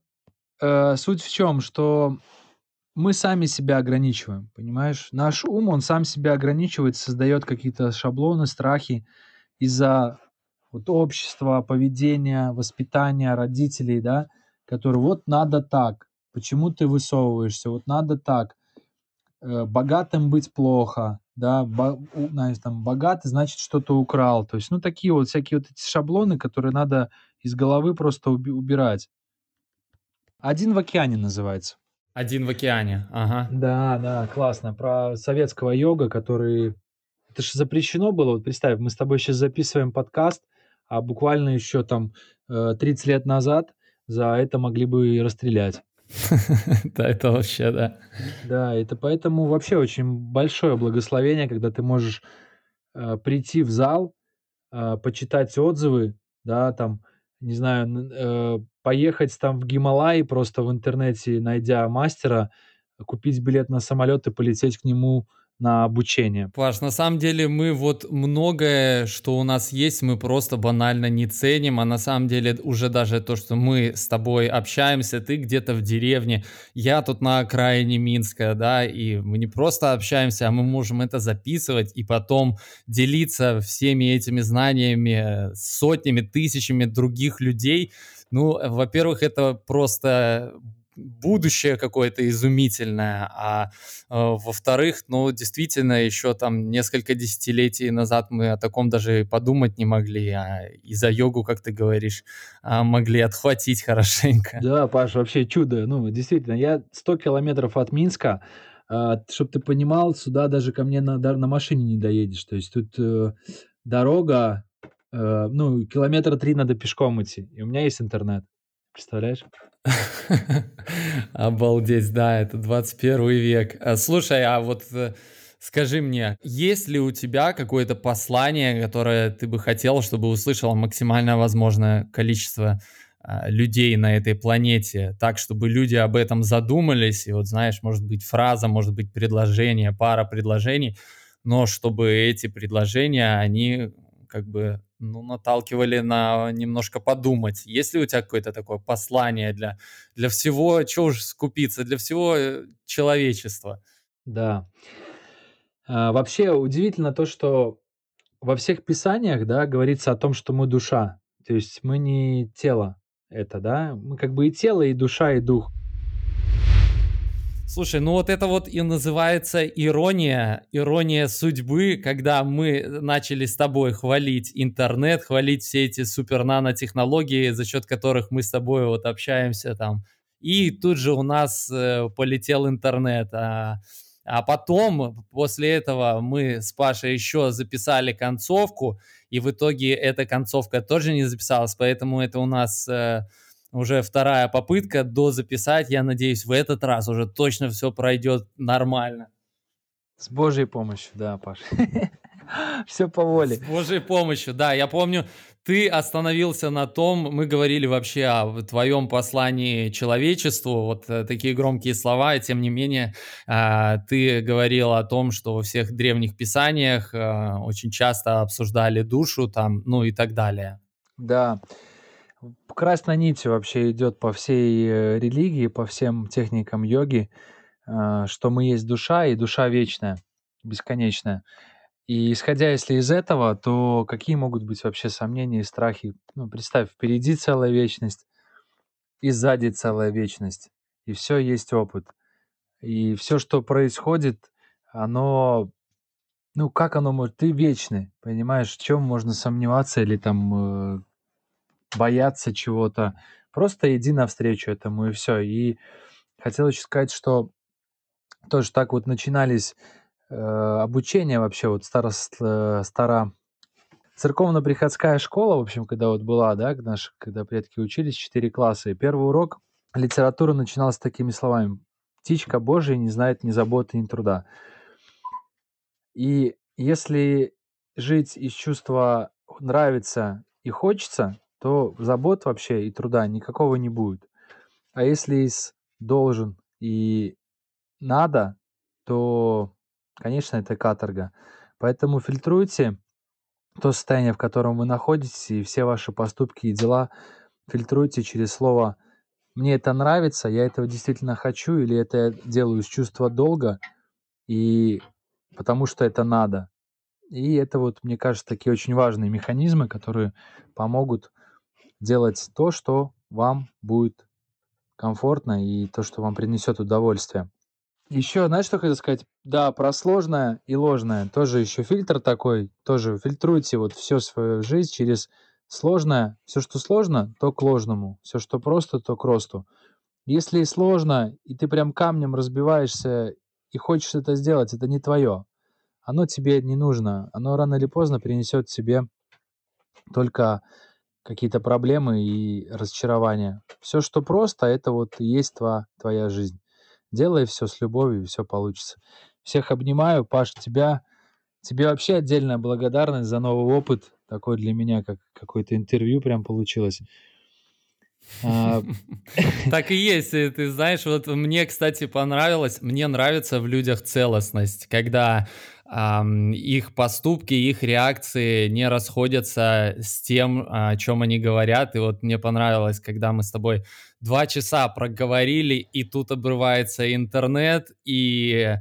э, суть в чем, что мы сами себя ограничиваем, понимаешь? Наш ум, он сам себя ограничивает, создает какие-то шаблоны, страхи из-за вот общества, поведения, воспитания родителей, да, которые вот надо так, почему ты высовываешься, вот надо так, э, богатым быть плохо, да, ба, знаешь, там, богатый, значит, что-то украл. То есть, ну, такие вот всякие вот эти шаблоны, которые надо из головы просто уби- убирать. «Один в океане» называется. «Один в океане», ага. Да, да, классно. Про советского йога, который... Это же запрещено было. Вот представь, мы с тобой сейчас записываем подкаст, а буквально еще там 30 э, лет назад за это могли бы и расстрелять. Да, это вообще, да. Да, это поэтому вообще очень большое благословение, когда ты можешь э, прийти в зал, э, почитать отзывы, да, там, не знаю, э, поехать там в Гималай просто в интернете, найдя мастера, купить билет на самолет и полететь к нему на обучение. Паш, на самом деле мы вот многое, что у нас есть, мы просто банально не ценим, а на самом деле уже даже то, что мы с тобой общаемся, ты где-то в деревне, я тут на окраине Минска, да, и мы не просто общаемся, а мы можем это записывать и потом делиться всеми этими знаниями сотнями, тысячами других людей. Ну, во-первых, это просто будущее какое-то изумительное, а э, во-вторых, ну, действительно, еще там несколько десятилетий назад мы о таком даже подумать не могли, а и за йогу, как ты говоришь, а, могли отхватить хорошенько. Да, Паш, вообще чудо, ну, действительно, я 100 километров от Минска, а, чтобы ты понимал, сюда даже ко мне на, на машине не доедешь, то есть тут э, дорога, э, ну, километра три надо пешком идти, и у меня есть интернет. Представляешь? Обалдеть, да, это 21 век. А, слушай, а вот э, скажи мне, есть ли у тебя какое-то послание, которое ты бы хотел, чтобы услышало максимальное возможное количество а, людей на этой планете, так, чтобы люди об этом задумались, и вот знаешь, может быть фраза, может быть предложение, пара предложений, но чтобы эти предложения, они как бы ну, наталкивали на немножко подумать. Есть ли у тебя какое-то такое послание для, для всего, что уж скупиться, для всего э, человечества? Да. А, вообще удивительно то, что во всех писаниях, да, говорится о том, что мы душа. То есть мы не тело это, да, мы как бы и тело, и душа, и дух. Слушай, ну вот это вот и называется ирония, ирония судьбы, когда мы начали с тобой хвалить интернет, хвалить все эти супер нанотехнологии, за счет которых мы с тобой вот общаемся там. И тут же у нас э, полетел интернет. А, а потом, после этого, мы с Пашей еще записали концовку, и в итоге эта концовка тоже не записалась, поэтому это у нас... Э, уже вторая попытка до записать. Я надеюсь, в этот раз уже точно все пройдет нормально. С Божьей помощью, да, Паш. Все по воле. С Божьей помощью, да. Я помню, ты остановился на том, мы говорили вообще о твоем послании человечеству, вот э, такие громкие слова, и тем не менее э, ты говорил о том, что во всех древних писаниях э, очень часто обсуждали душу там, ну и так далее. Да, красной нитью вообще идет по всей религии, по всем техникам йоги, что мы есть душа и душа вечная, бесконечная. И исходя если из этого, то какие могут быть вообще сомнения и страхи? Ну, представь, впереди целая вечность, и сзади целая вечность, и все есть опыт. И все, что происходит, оно, ну, как оно может, ты вечный, понимаешь, в чем можно сомневаться или там э, бояться чего-то. Просто иди навстречу этому, и все. И хотел еще сказать, что тоже так вот начинались э, обучение вообще, вот стара, э, церковно-приходская школа, в общем, когда вот была, да, наши, когда предки учились, 4 класса, и первый урок литературы начинался такими словами. «Птичка Божия не знает ни заботы, ни труда». И если жить из чувства нравится и хочется, то забот вообще и труда никакого не будет. А если из должен и надо, то Конечно, это каторга. Поэтому фильтруйте то состояние, в котором вы находитесь, и все ваши поступки и дела фильтруйте через слово «мне это нравится», «я этого действительно хочу» или «это я делаю с чувства долга», и потому что это надо. И это вот, мне кажется, такие очень важные механизмы, которые помогут делать то, что вам будет комфортно и то, что вам принесет удовольствие. Еще, знаешь, что хотел сказать? Да, про сложное и ложное. Тоже еще фильтр такой. Тоже фильтруйте вот всю свою жизнь через сложное. Все, что сложно, то к ложному. Все, что просто, то к росту. Если сложно, и ты прям камнем разбиваешься и хочешь это сделать, это не твое. Оно тебе не нужно. Оно рано или поздно принесет тебе только какие-то проблемы и разочарования. Все, что просто, это вот и есть твоя, твоя жизнь. Делай все с любовью, и все получится. Всех обнимаю. Паш, тебя, тебе вообще отдельная благодарность за новый опыт. Такой для меня, как какое-то интервью прям получилось. А, так и есть. Ты знаешь, вот мне, кстати, понравилось, мне нравится в людях целостность, когда их поступки, их реакции не расходятся с тем, о чем они говорят. И вот мне понравилось, когда мы с тобой два часа проговорили, и тут обрывается интернет, и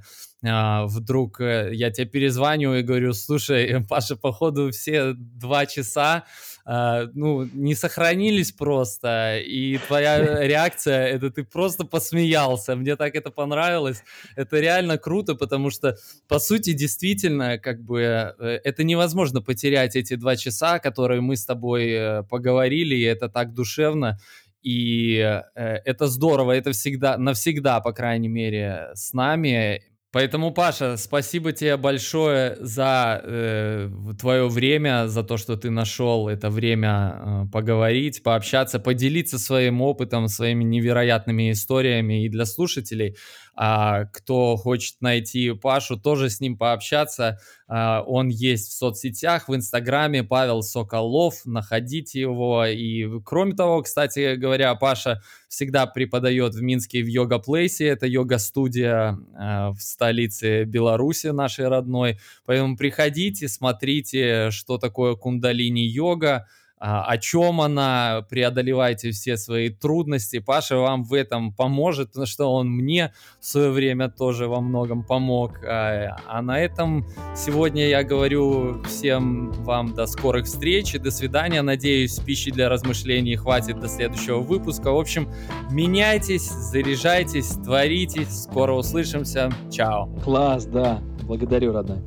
а, вдруг э, я тебе перезваниваю и говорю, слушай, Паша, походу все два часа Uh, ну, не сохранились просто, и твоя реакция, это ты просто посмеялся, мне так это понравилось, это реально круто, потому что, по сути, действительно, как бы, э, это невозможно потерять эти два часа, которые мы с тобой э, поговорили, и это так душевно, и это здорово, это всегда, навсегда, по крайней мере, с нами, Поэтому, Паша, спасибо тебе большое за э, твое время, за то, что ты нашел это время э, поговорить, пообщаться, поделиться своим опытом, своими невероятными историями и для слушателей. А, кто хочет найти Пашу, тоже с ним пообщаться. А, он есть в соцсетях, в Инстаграме, Павел Соколов, находите его. И кроме того, кстати говоря, Паша всегда преподает в Минске в Йога Плейсе, это йога-студия а, в столице Беларуси нашей родной. Поэтому приходите, смотрите, что такое кундалини-йога, о чем она, преодолевайте все свои трудности. Паша вам в этом поможет, потому что он мне в свое время тоже во многом помог. А, а на этом сегодня я говорю всем вам до скорых встреч и до свидания. Надеюсь, пищи для размышлений хватит до следующего выпуска. В общем, меняйтесь, заряжайтесь, творитесь. Скоро услышимся. Чао. Класс, да. Благодарю, родной.